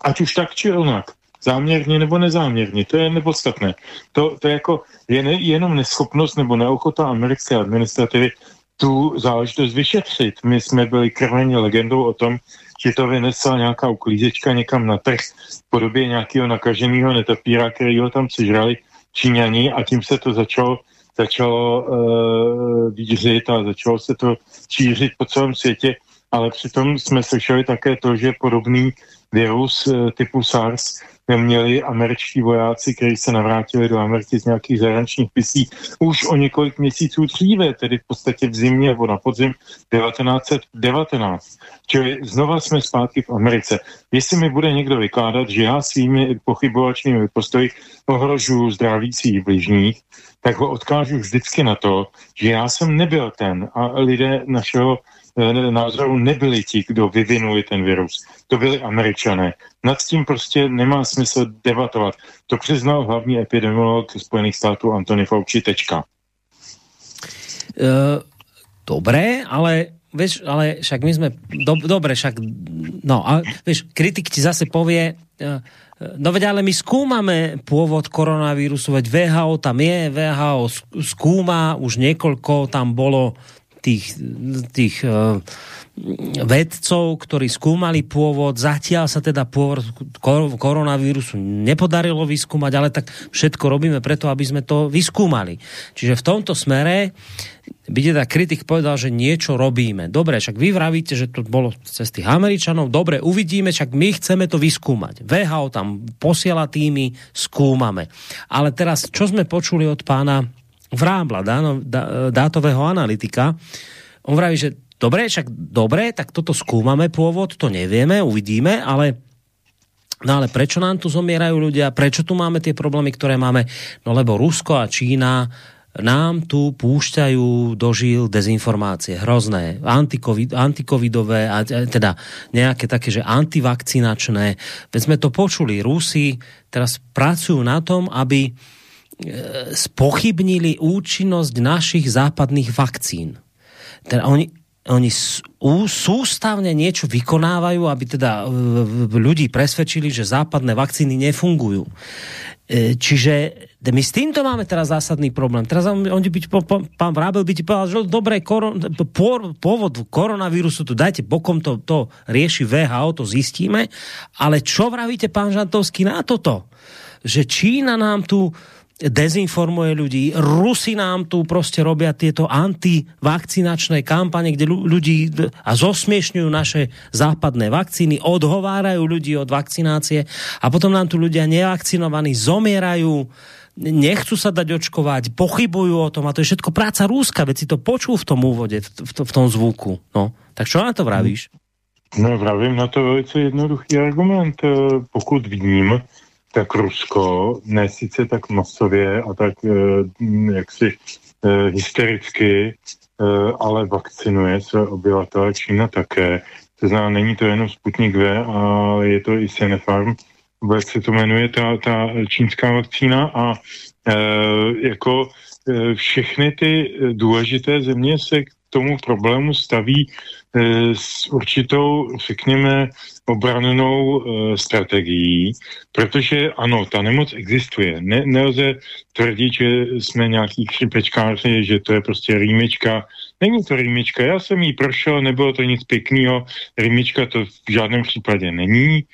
Ať už tak či onak záměrně nebo nezáměrně, to je nepodstatné. To, to je jako je ne, jenom neschopnost nebo neochota americké administrativy tu záležitost vyšetřit. My jsme byli krvení legendou o tom, že to vynesla nějaká uklízečka někam na trh v podobě nějakého nakaženého netopíra, který ho tam sežrali Číňani a tím se to začalo začalo uh, vířit a začalo se to šířit po celém světě, ale přitom jsme slyšeli také to, že podobný virus uh, typu SARS měli američtí vojáci, kteří se navrátili do Ameriky z nějakých zahraničních misí už o několik měsíců dříve, tedy v podstatě v zimě nebo na podzim 1919. Čili znova jsme zpátky v Americe. Jestli mi bude někdo vykládat, že já svými pochybovačnými postoji ohrožuju zdraví svých bližních, tak ho odkážu vždycky na to, že já jsem nebyl ten a lidé našeho eh, názoru nebyli ti, kdo vyvinuli ten virus. To byli američané. Nad tím prostě nemá smysl debatovat. To přiznal hlavní epidemiolog Spojených států Antony Fauci. Tečka. Uh, dobré, ale vieš, ale však my sme, do, dobre, však, no a vieš, kritik ti zase povie, uh, No veď ale my skúmame pôvod koronavírusu, veď VHO tam je, VHO skúma, už niekoľko tam bolo tých, tých uh, vedcov, ktorí skúmali pôvod, zatiaľ sa teda pôvod koronavírusu nepodarilo vyskúmať, ale tak všetko robíme preto, aby sme to vyskúmali. Čiže v tomto smere by teda kritik povedal, že niečo robíme. Dobre, však vy vravíte, že to bolo cez tých Američanov. Dobre, uvidíme, však my chceme to vyskúmať. VHO tam posiela týmy, skúmame. Ale teraz, čo sme počuli od pána Vrábla, dátového analytika, on vraví, že Dobre, však dobre, tak toto skúmame pôvod, to nevieme, uvidíme, ale No ale prečo nám tu zomierajú ľudia? Prečo tu máme tie problémy, ktoré máme? No lebo Rusko a Čína nám tu púšťajú do žil dezinformácie, hrozné, antikovid, antikovidové, a, teda nejaké také, že antivakcinačné. Veď sme to počuli, Rusi teraz pracujú na tom, aby spochybnili účinnosť našich západných vakcín. Teda oni, oni sústavne niečo vykonávajú, aby teda ľudí presvedčili, že západné vakcíny nefungujú. E, čiže my s týmto máme teraz zásadný problém. Teraz on, on by, pán Vrábel by ti povedal, že dobre, koron, pôvod koronavírusu tu dajte bokom, to, to rieši VHO, to zistíme, ale čo vravíte, pán Žantovský, na toto? Že Čína nám tu dezinformuje ľudí. Rusi nám tu prostě robia tieto antivakcinačné kampane, kde ľudí a zosmiešňujú naše západné vakcíny, odhovárajú ľudí od vakcinácie a potom nám tu ľudia nevakcinovaní zomierajú nechcú sa dať očkovať, pochybujú o tom a to je všetko práca Rúska, veď si to počul v tom úvode, v, to, v tom zvuku. No, tak čo na to vravíš? No, vravím na to velice jednoduchý argument. Pokud vím, tak Rusko, ne sice tak masově a tak eh, jaksi eh, hystericky, eh, ale vakcinuje své obyvatele, Čína také. To znamená, není to jenom Sputnik V, ale je to i Sinopharm, jak se to jmenuje, ta, ta čínská vakcína a e, jako e, všechny ty důležité země se k tomu problému staví e, s určitou, řekněme, obrannou e, strategií, protože ano, ta nemoc existuje. Ne, nelze tvrdit, že jsme nějaký chřipečkáři, že to je prostě rýmička. Není to rýmička, já jsem jí prošel, nebylo to nic pěkného, rýmička to v žádném případě není.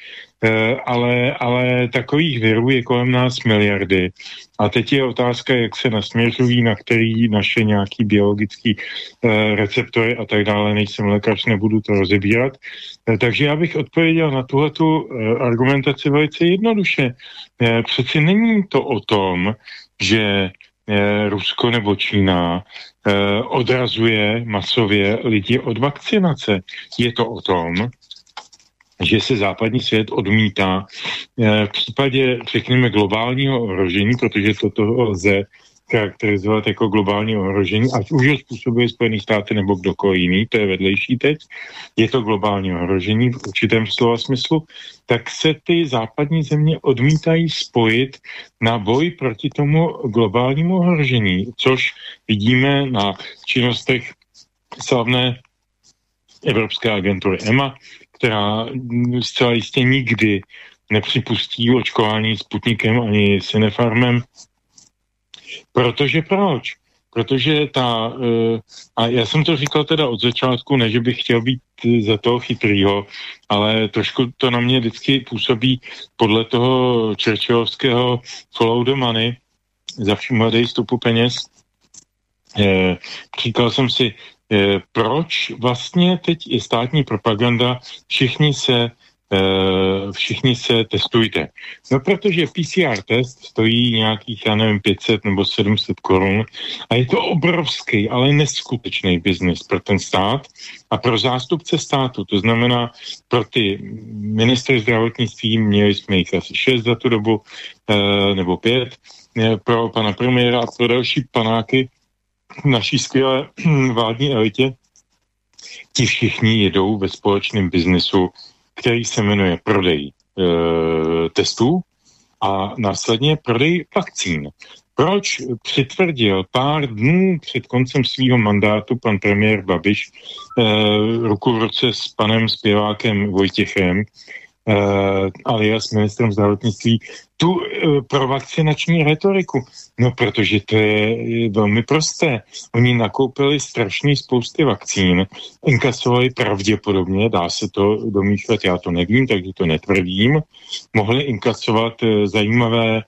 Eh, ale, ale takových virů je kolem nás miliardy. A teď je otázka, jak se nasměřují, na který naše nějaký biologický uh, receptory a tak dále. Nejsem lékař, nebudu to rozebírat. Uh, takže já bych odpověděl na tuhletu uh, argumentaci velice jednoduše. Uh, přeci není to o tom, že Rusko nebo Čína odrazuje masově lidi od vakcinace. Je to o tom, že se západní svět odmítá eh, v případě, řekněme, globálního ohrožení, protože toto lze charakterizovat jako globální ohrožení, ať už ho způsobuje Spojený státy nebo kdokoliv jiný, to je vedlejší teď, je to globální ohrožení v určitém slova smyslu, tak se ty západní země odmítají spojit na boj proti tomu globálnímu ohrožení, což vidíme na činnostech slavné Evropské agentury EMA, která zcela jistě nikdy nepřipustí očkování Sputnikem ani Sinefarmem. Protože proč? protože ta, uh, a já jsem to říkal teda od začátku, ne, že bych chtěl být za toho chytrýho, ale trošku to na mě vždycky působí podle toho Churchillovského follow the money, za vším hledej stupu peněz. E, říkal jsem si, proč vlastně teď je státní propaganda, všichni se Eh, všichni se testujte. No protože PCR test stojí nějakých, já nevím, 500 nebo 700 korun a je to obrovský, ale neskutečný biznis pro ten stát a pro zástupce státu, to znamená pro ty ministry zdravotnictví, měli jsme jich asi 6 za tu dobu, eh, nebo 5, eh, pro pana premiéra a pro další panáky naší skvělé vládní elitě, ti všichni jedou ve společném biznesu který se jmenuje prodej e, testů a následně prodej vakcín. Proč přitvrdil pár dnů před koncem svého mandátu pan premiér Babiš e, ruku v ruce s panem zpěvákem Vojtěchem, alias ministrem zdravotnictví, tu uh, provakcinační retoriku. No, protože to je velmi prosté. Oni nakoupili strašný spousty vakcín, inkasovali pravděpodobně, dá se to domýšlet, já to nevím, takže to netvrdím, mohli inkasovat uh, zajímavé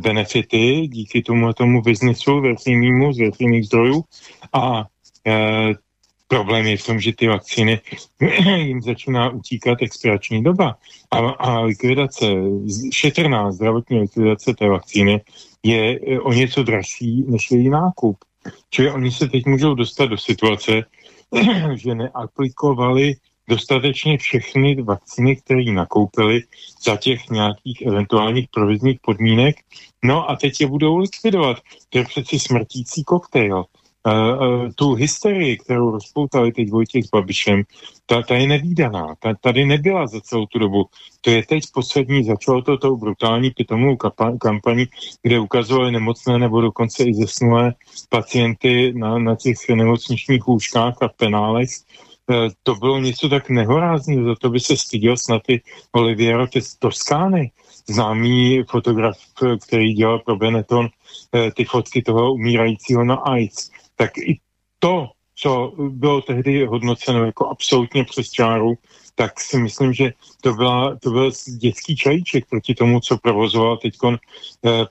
benefity díky tomu tomu biznesu veřejnému z veřejných zdrojů a Problém je v tom, že ty vakcíny jim začíná utíkat expirační doba a, a likvidace, šetrná zdravotní likvidace té vakcíny je e, o něco dražší než její nákup. Čili oni se teď můžou dostat do situace, že neaplikovali dostatečně všechny vakcíny, které nakoupili za těch nějakých eventuálních provizních podmínek. No a teď je budou likvidovat. To je přeci smrtící koktejl tu hysterii, kterou rozpoutali teď Vojtěch s Babišem, ta, ta je nevýdaná. Ta, tady nebyla za celou tu dobu. To je teď poslední, začalo to tou brutální pitomovou kampaní, kde ukazovali nemocné nebo dokonce i zesnulé pacienty na, na těch nemocničních lůžkách a penálech. Uh, to bylo něco tak nehorázného, za to by se styděl snad i Oliviero Toskány, známý fotograf, který dělal pro Benetton ty fotky toho umírajícího na AIDS tak i to, co bylo tehdy hodnoceno jako absolutně přes čáru, tak si myslím, že to, byla, to byl dětský čajíček proti tomu, co provozoval teď eh,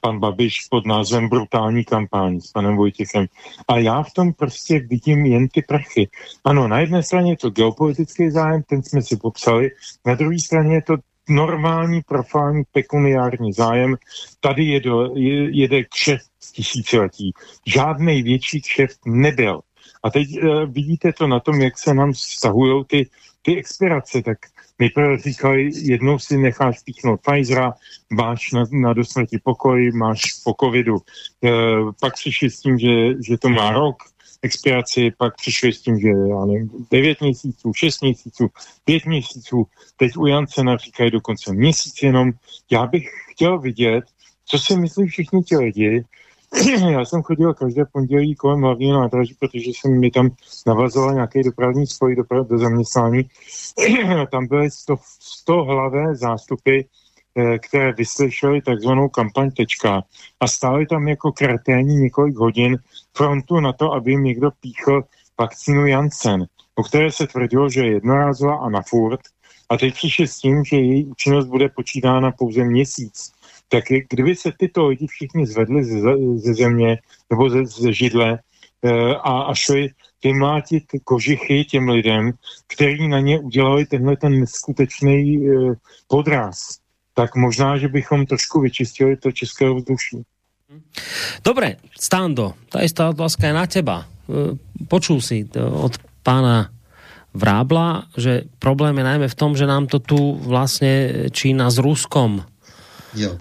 pan Babiš pod názvem Brutální kampaň s panem Vojtěchem. A já v tom prostě vidím jen ty prachy. Ano, na jedné straně je to geopolitický zájem, ten jsme si popsali, na druhé straně je to normální, profální, pekuniární zájem. Tady je do, je, jede kšeft tisíciletí. Žádný větší kšeft nebyl. A teď uh, vidíte to na tom, jak se nám vztahují ty, ty expirace, tak nejprve říkali, jednou si necháš píchnout Pfizera, máš na, na dosmrti pokoj, máš po covidu. E, pak přišli s tím, že, že to má rok expiraci, pak přišli s tím, že já nevím, 9 měsíců, 6 měsíců, 5 měsíců, teď u Jancena říkají dokonce měsíc jenom. Já bych chtěl vidět, co si myslí všichni ti lidi, já jsem chodil každé pondělí kolem hlavního nádraží, protože jsem mi tam navazoval nějaký dopravní spoj do, do zaměstnání. tam byly 100, 100 hlavé zástupy, které vyslyšely takzvanou kampaň tečka. A stály tam jako kreténi několik hodin frontu na to, aby jim někdo píchl vakcínu Janssen, o které se tvrdilo, že je jednorázová a na furt. A teď přišli s tím, že její účinnost bude počítána pouze měsíc. Tak kdyby se tyto lidi všichni zvedli ze, ze země nebo ze, ze židle e, a, a šli vymlátit kožichy těm lidem, kteří na ně udělali tenhle ten neskutečný e, podraz, tak možná, že bychom trošku vyčistili to české vzduší. Dobre, Stando, ta istá otázka je na teba. E, počul si od pána Vrábla, že problém je najmä v tom, že nám to tu vlastne Čína s Ruskom jo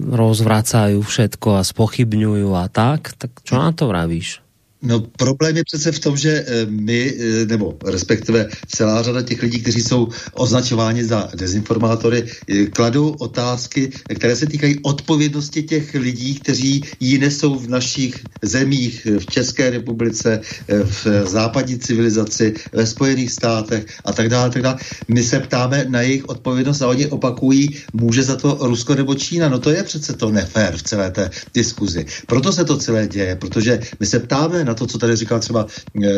rozvracajú všetko a spochybňujú a tak, tak čo na to vravíš? No problém je přece v tom, že eh, my, eh, nebo respektive celá řada těch lidí, kteří jsou označováni za dezinformátory, eh, kladou otázky, které se týkají odpovědnosti těch lidí, kteří ji nesou v našich zemích, v České republice, v západní civilizaci, ve Spojených státech a tak dále. Tak dále. My se ptáme na jejich odpovědnost a oni opakují, může za to Rusko nebo Čína. No to je přece to nefér v celé té diskuzi. Proto se to celé děje, protože my se ptáme na to, co tady říkal třeba e,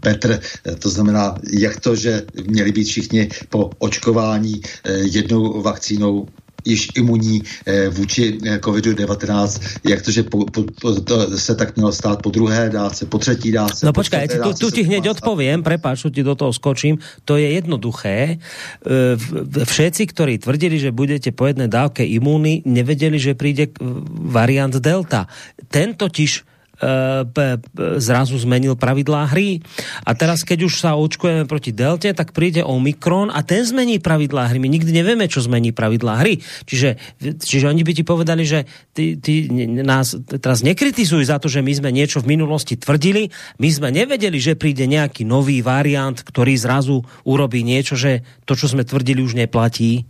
Petr, e, to znamená, jak to, že měli být všichni po očkování e, jednou vakcínou již imunní eh, vůči eh, COVID-19, jak to, že po, po, po, to se tak mělo stát po druhé dáce, po třetí dáce. No počkaj, tu, tu ti hneď odpovím, prepáč, ti do toho skočím, to je jednoduché. Eh, všetci, ktorí tvrdili, že budete po jedné dávke imúny, nevedeli, že príde variant Delta. Ten totiž zrazu zmenil pravidlá hry. A teraz, keď už sa očkujeme proti Delte, tak príde Omikron a ten zmení pravidlá hry. My nikdy nevieme, čo zmení pravidlá hry. Čiže, čiže oni by ti povedali, že ty, ty nás teraz nekritizuj za to, že my sme niečo v minulosti tvrdili. My sme nevedeli, že príde nejaký nový variant, ktorý zrazu urobí niečo, že to, čo sme tvrdili, už neplatí.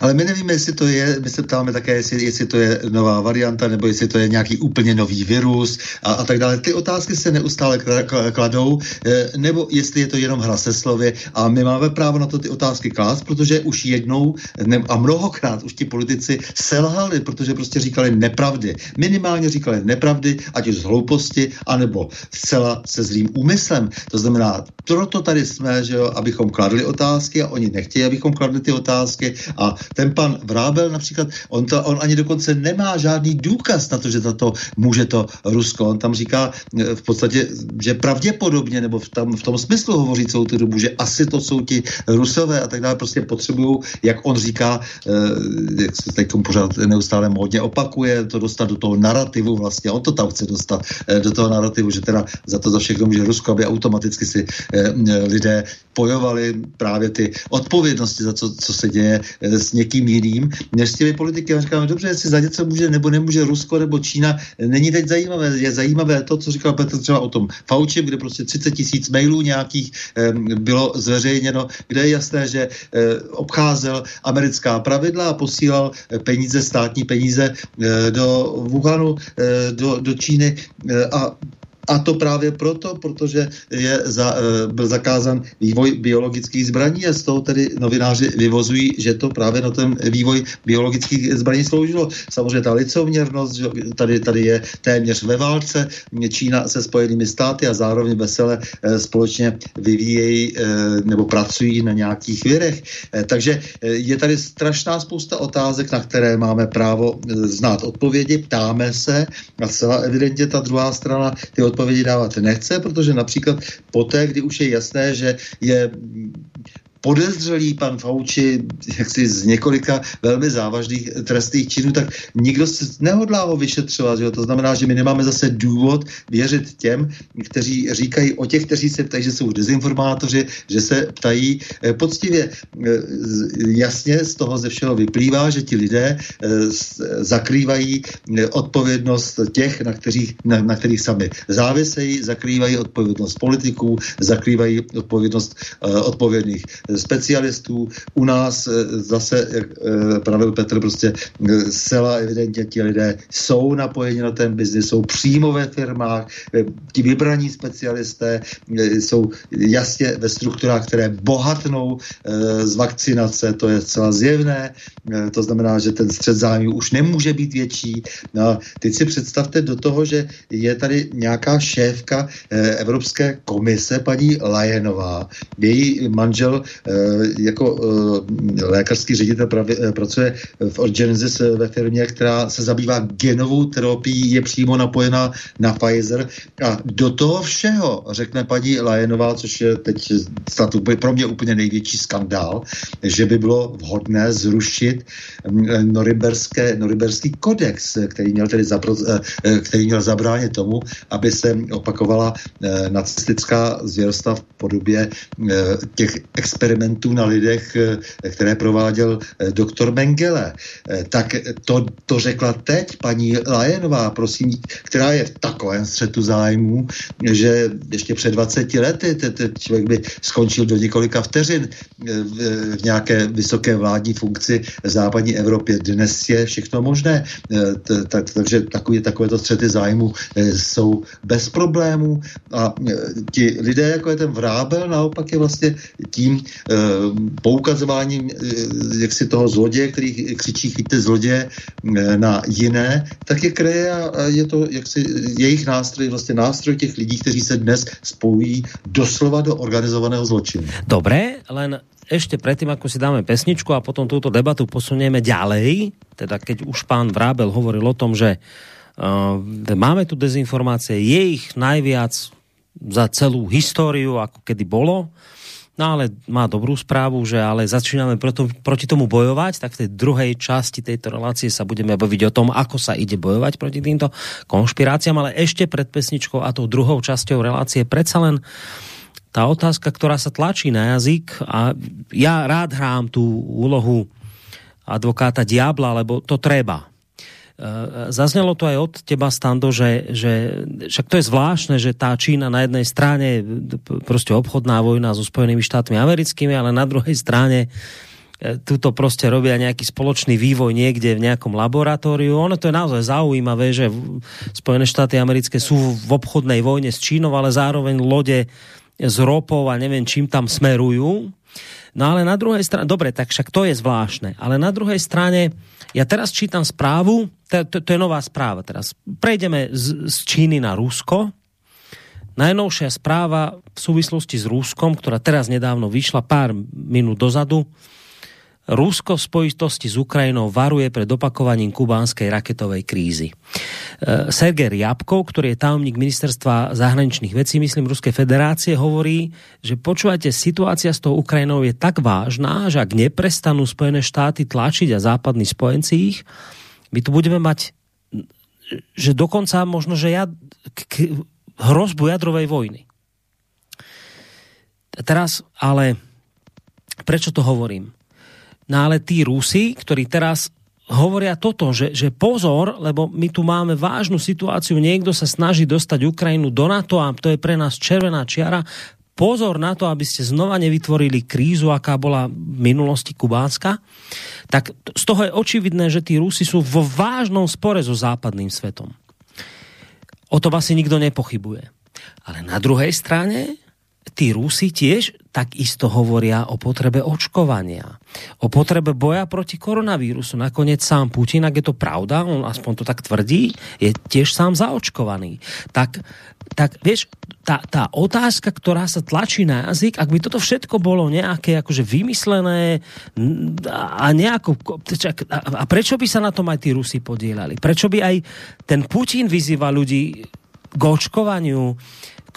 Ale my nevíme, jestli to je, my se ptáme také, jestli, jestli to je nová varianta, nebo jestli to je nějaký úplně nový virus a, a tak dále. Ty otázky se neustále kladou, eh, nebo jestli je to jenom hra se slovy a my máme právo na to ty otázky klást, protože už jednou a mnohokrát už ti politici selhali, protože prostě říkali nepravdy. Minimálně říkali nepravdy, ať už z hlouposti, anebo zcela se zlým úmyslem. To znamená, proto tady jsme, že jo, abychom kladli otázky a oni nechtějí, abychom kladli ty otázky a ten pan Vrábel například, on, to, on ani dokonce nemá žádný důkaz na to, že to může to Rusko. On tam říká eh, v podstatě, že pravděpodobně, nebo v, tam, v tom smyslu hovoří celou tu dobu, že asi to jsou ti Rusové a tak dále, prostě potřebují, jak on říká, eh, jak se teď pořád neustále módně opakuje, to dostat do toho narrativu vlastně, on to tam chce dostat eh, do toho narrativu, že teda za to za všechno může Rusko, aby automaticky si lidé spojovali právě ty odpovědnosti za to, co se děje s někým jiným, než s těmi politiky. A říkáme, dobře, jestli za něco může nebo nemůže Rusko nebo Čína, není teď zajímavé. Je zajímavé to, co říkal Petr třeba o tom Fauci, kde prostě 30 tisíc mailů nějakých eh, bylo zveřejněno, kde je jasné, že eh, obcházel americká pravidla a posílal peníze, státní peníze do Wuhanu, do, do Číny a a to právě proto, protože je za, eh, byl zakázán vývoj biologických zbraní a z toho tedy novináři vyvozují, že to právě na ten vývoj biologických zbraní sloužilo. Samozřejmě ta licoměrnost, tady, tady je téměř ve válce, Čína se spojenými státy a zároveň vesele eh, společně vyvíjejí eh, nebo pracují na nějakých věrech. Takže je tady strašná spousta otázek, na které máme právo znát odpovědi, ptáme se a celá evidentně ta druhá strana ty odpovědi odpovědi dávat nechce, protože například poté, kdy už je jasné, že je podezřelý pan Fauci jaksi z několika velmi závažných trestných činů, tak nikdo se nehodlá ho vyšetřovat. Že? To znamená, že my nemáme zase důvod věřit těm, kteří říkají o těch, kteří se ptají, že jsou dezinformátoři, že se ptají eh, poctivě. Eh, jasně z toho ze všeho vyplývá, že ti lidé eh, zakrývají odpovědnost těch, na kterých, na, na kterých sami závisejí, zakrývají odpovědnost politiků, zakrývají odpovědnost odpovědných specialistů. U nás eh, zase, jak eh, pravil Petr, prostě eh, zcela evidentně ti lidé jsou napojeni na ten biznis, jsou přímo ve firmách, ti vybraní specialisté jsou jasně ve strukturách, které bohatnou z vakcinace, to je zcela zjevné, to znamená, že ten střed zájmu už nemůže být větší. No, teď si představte do toho, že je tady nějaká šéfka Evropské komise, paní Lajenová, její manžel jako eh, lékařský ředitel pravě, eh, pracuje v Orgenesis ve firmě, která se zabývá genovou terapií, je přímo napojená na Pfizer. A do toho všeho, řekne paní Lajenová, což je teď snad pro mě úplně největší skandál, že by bylo vhodné zrušit mm, norimberské, norimberský kodex, který měl tedy zapro, který měl zabránit tomu, aby se opakovala nacistická zvěrstva v podobě těch expertů experimentů na lidech, které prováděl doktor Mengele. Tak to, to řekla teď paní Lajenová, prosím, která je v takovém střetu zájmů, že ještě před 20 lety ten člověk by skončil do několika vteřin v nějaké vysoké vládní funkci v západní Evropě. Dnes je všechno možné, takže takové, takovéto střety zájmu jsou bez problémů a ti lidé, jako je ten Vrábel, naopak je vlastně tím poukazováním jak si toho zloděje, který křičí chyťte zloděje na jiné, tak je kreje a je to jaksi jejich nástroj, vlastně nástroj těch lidí, kteří se dnes spojují doslova do organizovaného zločinu. Dobré, len ešte predtým, ako si dáme pesničku a potom túto debatu posunieme ďalej, teda keď už pán Vrábel hovoril o tom, že uh, máme tu dezinformácie, je ich najviac za celú históriu, ako kedy bolo, No ale má dobrú správu, že ale začíname proto, proti tomu bojovať, tak v tej druhej časti tejto relácie sa budeme baviť o tom, ako sa ide bojovať proti týmto konšpiráciám, ale ešte pred pesničkou a tou druhou časťou relácie predsa len tá otázka, ktorá sa tlačí na jazyk a ja rád hrám tú úlohu advokáta diabla, lebo to treba zaznělo to aj od teba, Stando, že, že však to je zvláštne, že tá Čína na jednej strane prostě obchodná vojna so Spojenými štátmi americkými, ale na druhej strane eh, tuto prostě robia nejaký spoločný vývoj niekde v nejakom laboratóriu. Ono to je naozaj zaujímavé, že Spojené štáty americké sú v obchodnej vojne s Čínou, ale zároveň lode s ropou a neviem čím tam smerujú. No ale na druhej strane, dobre, tak však to je zvláštne, ale na druhej strane ja teraz čítam správu, to, to, to je nová správa teraz. Prejdeme z, z Číny na Rusko. Najnovšia správa v súvislosti s Ruskom, ktorá teraz nedávno vyšla pár minút dozadu, Rusko v spojitosti s Ukrajinou varuje pred opakovaním kubánskej raketovej krízy. E, Sergej Riabkov, ktorý je tajomník ministerstva zahraničných vecí, myslím Ruskej federácie, hovorí, že počúvate, situácia s tou Ukrajinou je tak vážná, že ak neprestanú Spojené štáty tlačiť a západní spojenci ich, my tu budeme mať že dokonca možno, že ja, k, hrozbu jadrovej vojny. Teraz, ale prečo to hovorím? No ale tí Rusi, ktorí teraz hovoria toto, že, že pozor, lebo my tu máme vážnu situáciu, niekto sa snaží dostať Ukrajinu do NATO a to je pre nás červená čiara, pozor na to, aby ste znova nevytvorili krízu, aká bola v minulosti kubánska, tak z toho je očividné, že tí Rusi sú vo vážnom spore so západným svetom. O tom asi nikto nepochybuje. Ale na druhej strane tí Rusi tiež takisto hovoria o potrebe očkovania, o potrebe boja proti koronavírusu. Nakoniec sám Putin, ak je to pravda, on aspoň to tak tvrdí, je tiež sám zaočkovaný. Tak, tak vieš, tá, tá otázka, ktorá sa tlačí na jazyk, ak by toto všetko bolo nejaké akože vymyslené a nejako... A prečo by sa na tom aj tí Rusi podielali? Prečo by aj ten Putin vyzýva ľudí k očkovaniu?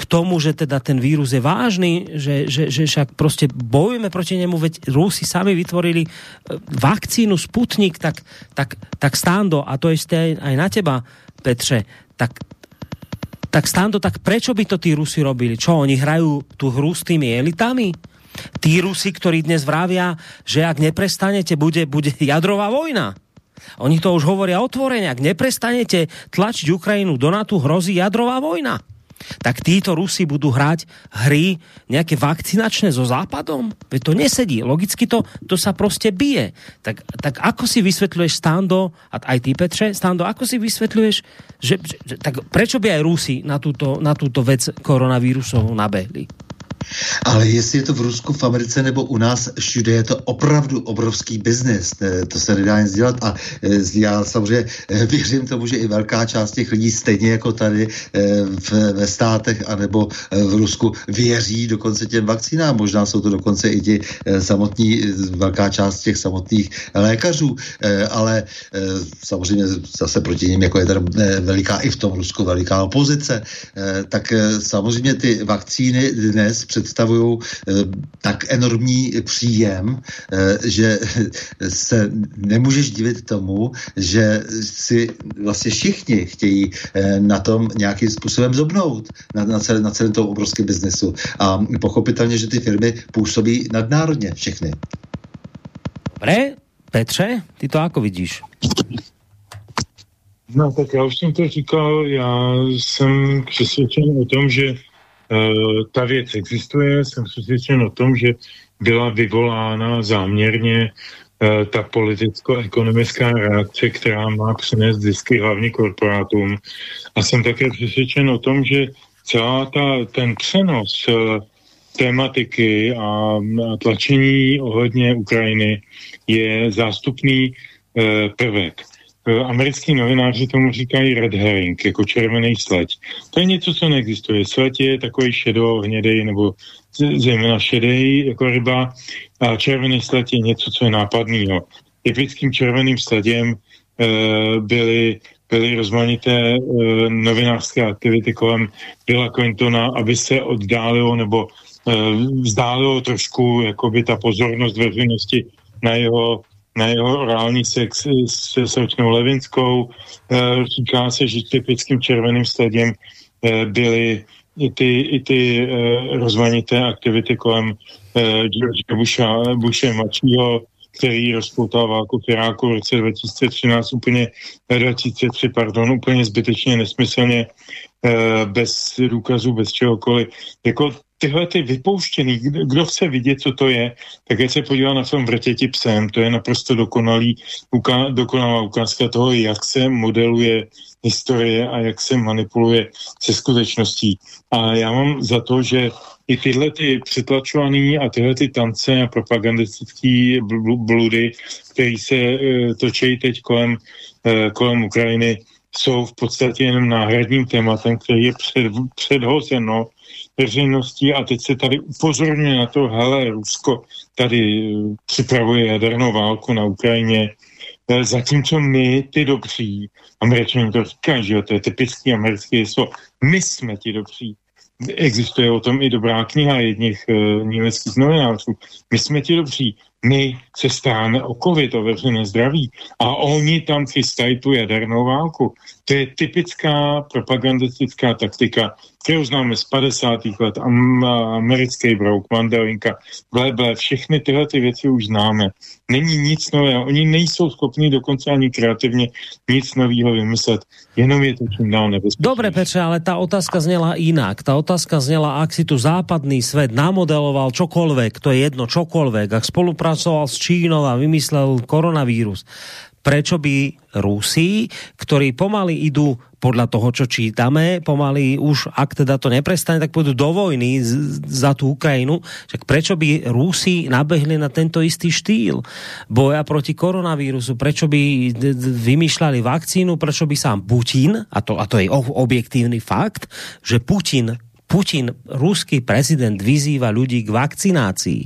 K tomu, že teda ten vírus je vážný, že, že, že však prostě bojujeme proti němu, veď Rusi sami vytvorili e, vakcínu Sputnik, tak, tak, tak Stando, a to je aj na teba, Petře, tak tak Stando, tak prečo by to tí Rusi robili? Čo, oni hrajú tu hru s tými elitami? Tí Rusi, ktorí dnes vravia, že ak neprestanete, bude, bude jadrová vojna. Oni to už hovoria otvorene, ak neprestanete tlačiť Ukrajinu do NATO, hrozí jadrová vojna tak títo Rusi budú hrať hry nejaké vakcinačné so Západom? Veď to nesedí. Logicky to, to sa prostě bije. Tak, tak ako si vysvetľuješ Stando, a aj ty Petře, Stando, ako si vysvetľuješ, že, že tak prečo by aj Rusi na túto, na túto vec koronavírusovou nabehli? Ale jestli je to v Rusku, v Americe nebo u nás, všude je to opravdu obrovský biznis. To se nedá nic dělat a e, já samozřejmě e, věřím tomu, že i velká část těch lidí, stejně jako tady v, ve státech anebo v Rusku, věří dokonce těm vakcínám. Možná jsou to dokonce i ti samotní, velká část těch samotných lékařů, ale samozřejmě zase proti ním, jako je tady veliká i v tom Rusku veliká opozice, tak samozřejmě ty vakcíny dnes představují tak enormní příjem, že se nemůžeš divit tomu, že si vlastně všichni chtějí na tom nějakým způsobem zobnout, na, na, celé, na celém tom obrovském biznesu. A pochopitelně, že ty firmy působí nadnárodně všechny. Dobre, Petře, ty to jako vidíš? No tak já už jsem to říkal, já jsem přesvědčen o tom, že ta věc existuje, jsem přesvědčen o tom, že byla vyvolána záměrně uh, ta politicko-ekonomická reakce, která má přinést zisky hlavně korporátům. A jsem také přesvědčen o tom, že celá ta, ten přenos uh, tématiky a, tlačení ohledně Ukrajiny je zástupný prvek. Eh, americký novináři tomu říkají red herring, jako červený sleď. To je něco, co neexistuje. Sleď je takový šedo, hnědej nebo zejména šedej jako ryba a červený sleď je něco, co je nápadného. Typickým červeným sledem e, byly, byly rozmanité e, novinářské aktivity kolem Billa Clintona, aby se oddálilo nebo e, vzdálilo trošku jakoby ta pozornost veřejnosti na jeho na jeho orální sex se Sočnou Levinskou. Eh, říká se, že typickým červeným sledem eh, byly i ty, i ty eh, rozmanité aktivity kolem George Busha, Bushe mladšího, který rozpoutal válku v Iráku v roce 2013 úplně, 2003, pardon, úplně zbytečně, nesmyslně, bez důkazů, bez čehokoliv. Jako tyhle ty vypouštěný, kdo chce vidět, co to je, tak je se podívá na film Vrtěti psem, to je naprosto dokonalý, uká, dokonalá ukázka toho, jak se modeluje historie a jak se manipuluje se skutečností. A já mám za to, že i tyhle ty přetlačované a tyhle ty tance a propagandistické bludy, které se e, točí teď kolem, e, kolem Ukrajiny, jsou v podstatě jenom náhradním tématem, který je před, předhozeno veřejností a teď se tady upozorňuje na to, hele, Rusko tady eh, připravuje jadernou válku na Ukrajině, eh, zatímco my, ty dobří, američani to říkají, že jo, to je typický americký slovo, my jsme ti dobří, existuje o tom i dobrá kniha jedních uh, německých novinářů. My jsme ti dobří, my se stáme o covid, o veřejné zdraví a oni tam chystají tu jadernou válku. To je typická propagandistická taktika kterou známe z 50. let, americký brouk, mandelinka, bleble, všechny tyhle ty věci už známe. Není nic nového, oni nejsou schopni dokonce ani kreativně nic nového vymyslet, jenom je to čím dál nebezpečné. Dobre, Petře, ale ta otázka zněla jinak. Ta otázka zněla, ak si tu západný svět namodeloval čokoľvek, to je jedno čokoľvek, ak spolupracoval s Čínou a vymyslel koronavírus, prečo by Rusi, ktorí pomaly idú podľa toho, čo čítame, pomaly už, ak teda to neprestane, tak pôjdu do vojny za tú Ukrajinu. Však prečo by Rusi nabehli na tento istý štýl boja proti koronavírusu? Prečo by vymýšľali vakcínu? Prečo by sám Putin, a to, a to je objektívny fakt, že Putin Putin, ruský prezident, vyzýva ľudí k vakcinácii,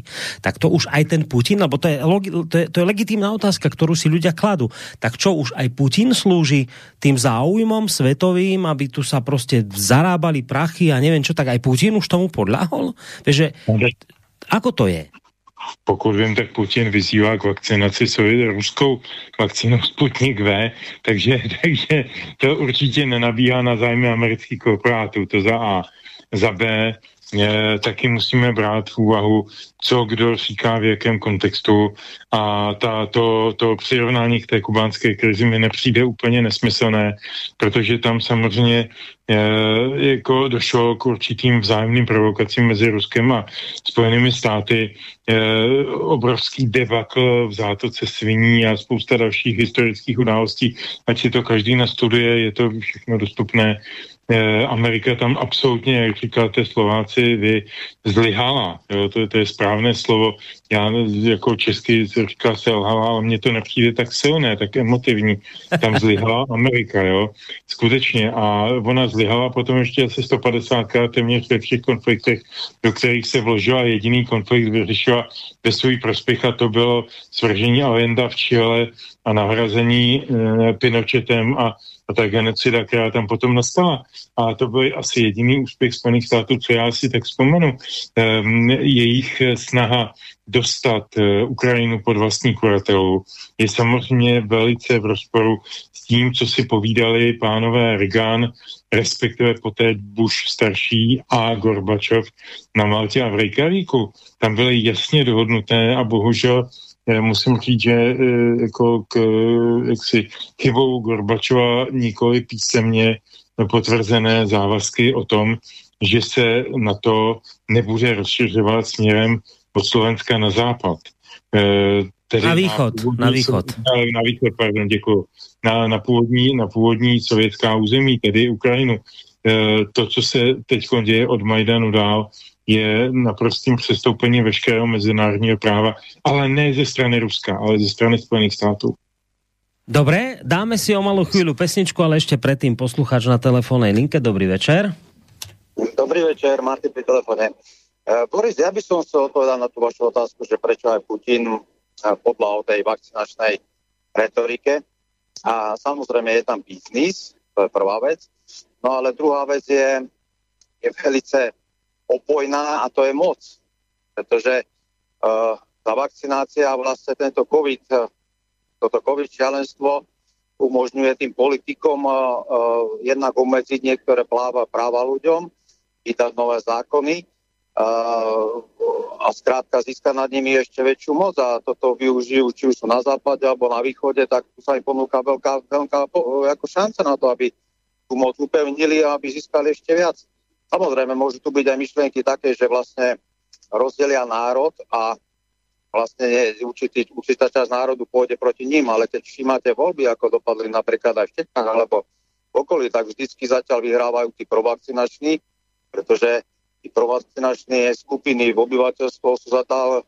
tak to už aj ten Putin, lebo to je, to je, to je legitímna otázka, ktorú si ľudia kladú, tak čo už aj Putin slúži tým záujmom svetovým, aby tu sa prostě zarábali prachy a neviem čo, tak aj Putin už tomu podľahol? Takže ako to je? Pokud vím, tak Putin vyzývá k vakcinaci svou ruskou vakcínou Sputnik V, takže, takže to určitě nenabíhá na zájmy amerických korporátů, to za A. Za B je, taky musíme brát v úvahu, co kdo říká v jakém kontextu. A ta, to, to přirovnání k té kubánské krizi mi nepřijde úplně nesmyslné, protože tam samozřejmě je, jako došlo k určitým vzájemným provokacím mezi Ruskem a Spojenými státy. Je, obrovský debakl v zátoce sviní a spousta dalších historických událostí, ať si to každý nastuduje, je to všechno dostupné. Eh, Amerika tam absolutně, jak říkáte Slováci, vy zlyhala. Jo, to, to je správné slovo. já jako česky říká selhala, ale mně to nepřijde tak silné, tak emotivní. Tam zlyhala Amerika, jo, skutečně. A ona zlyhala potom ještě asi 150krát téměř ve všech konfliktech, do kterých se vložila jediný konflikt, vyřešila ve svůj prospěch a to bylo svržení Allenda v Chile a nahrazení e, Pinochetem a a ta genocida, která tam potom nastala. A to byl asi jediný úspěch Spojených států, co já si tak vzpomenu. Um, jejich snaha dostat uh, Ukrajinu pod vlastní kuratelu je samozřejmě velice v rozporu s tím, co si povídali pánové Reagan, respektive poté Bush starší a Gorbačov na Maltě a v Reykjavíku. Tam byly jasně dohodnuté a bohužel musím říct, že e, jako k jaksi, chybou Gorbačova nikoli písemně potvrzené závazky o tom, že se na to nebude rozšiřovat směrem od Slovenska na západ. E, tedy na východ, na, na východ. Na, na východ, pardon, děkuji. Na, na, původní, na původní sovětská území, tedy Ukrajinu. To, co se teď děje od Majdanu dál, je naprostým přestoupením veškerého mezinárodního práva, ale ne ze strany Ruska, ale ze strany Spojených států. Dobre, dáme si o malou chvíli pesničku, ale ešte predtým posluchač na telefónnej linke. Dobrý večer. Dobrý večer, Martin pri telefóne. Uh, Boris, ja by som chcel odpovedať na tú vašu otázku, že prečo aj Putin uh, podľa o tej vakcinačnej retorike. A samozrejme je tam biznis, to je prvá vec. No ale druhá vec je, je velice opojná a to je moc. Pretože uh, tá vakcinácia a vlastne tento COVID, uh, toto COVID šialenstvo umožňuje tým politikom uh, uh, jednak obmedziť niektoré práva, práva ľuďom, vydať nové zákony uh, a zkrátka získať nad nimi ešte väčšiu moc a toto využijú, či už sú na západe alebo na východe, tak tu sa im ponúka veľká, veľká ako šanca na to, aby tú moc upevnili a aby získali ešte viac. Samozrejme, môžu tu byť aj myšlienky také, že vlastne rozdelia národ a vlastne nie, určitý, určitá časť národu pôjde proti ním, ale keď všimáte voľby, ako dopadli napríklad aj v Čechách alebo v okolí, tak vždycky zatiaľ vyhrávajú tí provakcinační, pretože tí provakcinační skupiny v obyvateľstvu sú zatiaľ e,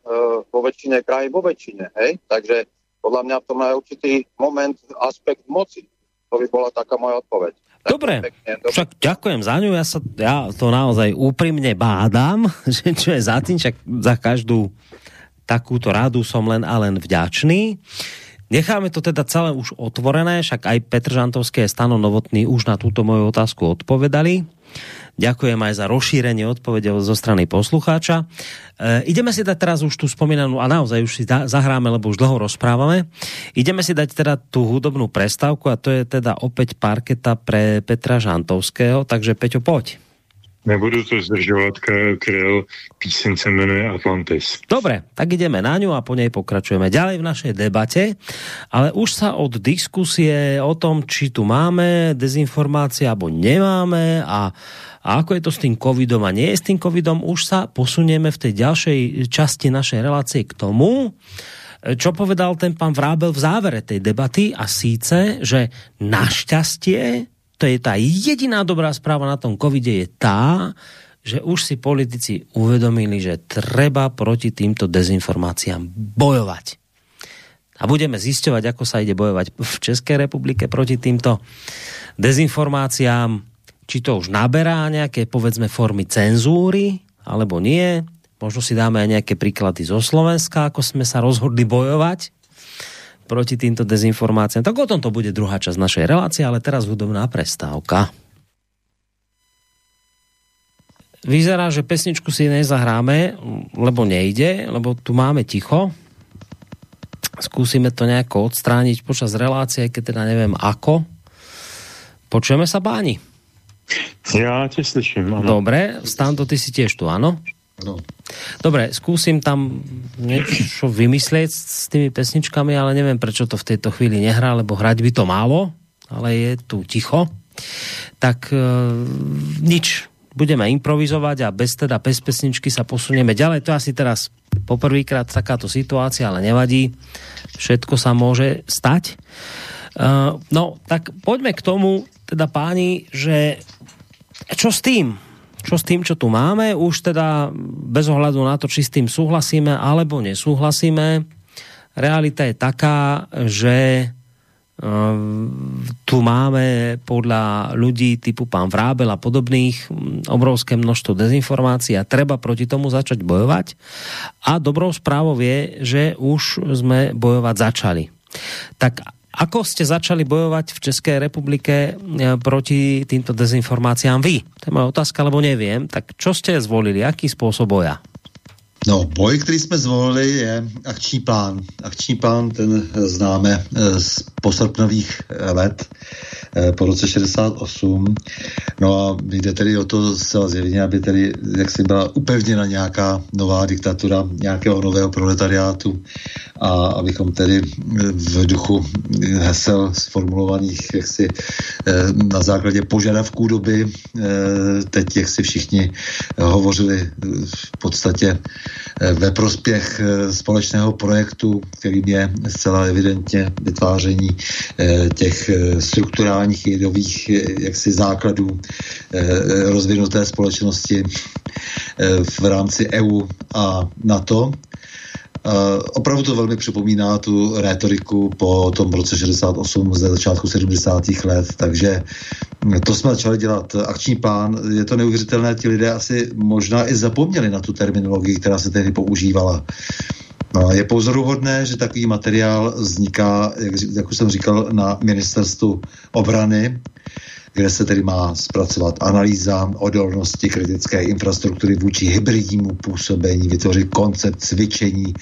vo väčšine krajín vo väčšine. Hej? Takže podľa mňa v tom je určitý moment, aspekt moci. To by bola taká moja odpoveď. Dobre, však ďakujem za ňu, ja, sa, ja to naozaj úprimne bádam, že čo je za tým, však za každú takúto rádu som len a len vďačný. Necháme to teda celé už otvorené, však aj Petr Žantovský a Stano Novotný už na túto moju otázku odpovedali. Ďakujem aj za rozšírenie odpovede zo strany poslucháča. E, ideme si dať teraz už tu spomínanú, a naozaj už si da, zahráme, lebo už dlho rozprávame. Ideme si dať teda tú hudobnú prestávku a to je teda opäť parketa pre Petra Žantovského, takže Peťo, poď. Nebudu to zdržovat, Kryl, píseň se jmenuje Atlantis. Dobre, tak ideme na ňu a po nej pokračujeme ďalej v našej debate, ale už sa od diskusie o tom, či tu máme dezinformácie alebo nemáme a a ako je to s tým covidom a nie je s tým covidom, už sa posunieme v tej ďalšej časti našej relácie k tomu, čo povedal ten pán Vrábel v závere tej debaty a síce, že našťastie, to je tá jediná dobrá správa na tom covide, je tá, že už si politici uvedomili, že treba proti týmto dezinformáciám bojovať. A budeme zisťovať, ako sa ide bojovať v Českej republike proti týmto dezinformáciám či to už naberá nejaké, povedzme, formy cenzúry, alebo nie. Možno si dáme aj nejaké príklady zo Slovenska, ako sme sa rozhodli bojovať proti týmto dezinformáciám. Tak o tom to bude druhá časť našej relácie, ale teraz hudobná prestávka. Vyzerá, že pesničku si nezahráme, lebo nejde, lebo tu máme ticho. Skúsime to nejako odstrániť počas relácie, keď teda neviem ako. Počujeme sa báni. Já tě slyším, ano. Dobre, Stando, ty si tiež tu, ano? No. Dobre, skúsim tam niečo vymyslieť s tými pesničkami, ale neviem, prečo to v tejto chvíli nehrá, lebo hrať by to málo, ale je tu ticho. Tak e, nič, budeme improvizovať a bez teda bez pesničky sa posunieme ďalej. To je asi teraz poprvýkrát takáto situácia, ale nevadí. Všetko sa môže stať. Uh, no, tak poďme k tomu, teda páni, že čo s tým? Čo s tým, čo tu máme, už teda bez ohľadu na to, či s tým súhlasíme alebo nesúhlasíme, realita je taká, že tu máme podľa ľudí typu pán Vrábel a podobných obrovské množstvo dezinformácií a treba proti tomu začať bojovať. A dobrou správou je, že už sme bojovať začali. Tak ako ste začali bojovať v České republike proti týmto dezinformáciám vy? To je moja otázka, lebo neviem. Tak čo ste zvolili? Aký spôsob boja? No, boj, který jsme zvolili, je akční plán. Akční plán, ten známe eh, z posrpnových let eh, po roce 68. No a jde tedy o to zcela zjevně, aby tedy jak si byla upevněna nějaká nová diktatura nějakého nového proletariátu a abychom tedy v duchu hesel sformulovaných jaksi eh, na základě požadavků doby teď jak si všichni hovořili v podstatě Eh, ve prospěch eh, společného projektu, kterým je zcela evidentně vytváření eh, těch strukturálních jedových jaksi základů rozvinuté společnosti v rámci EU a NATO. Uh, opravdu to velmi připomíná tu rétoriku po tom roce 68 ze začátku 70. let, takže to jsme začali dělat. Akční plán, je to neuvěřitelné, ti lidé asi možná i zapomněli na tu terminologii, která se tehdy používala. No, je pozoruhodné, že takový materiál vzniká, jak, jak už jsem říkal, na ministerstvu obrany, kde se tedy má zpracovat analýza odolnosti kritické infrastruktury vůči hybridnímu působení, vytvořit koncept cvičení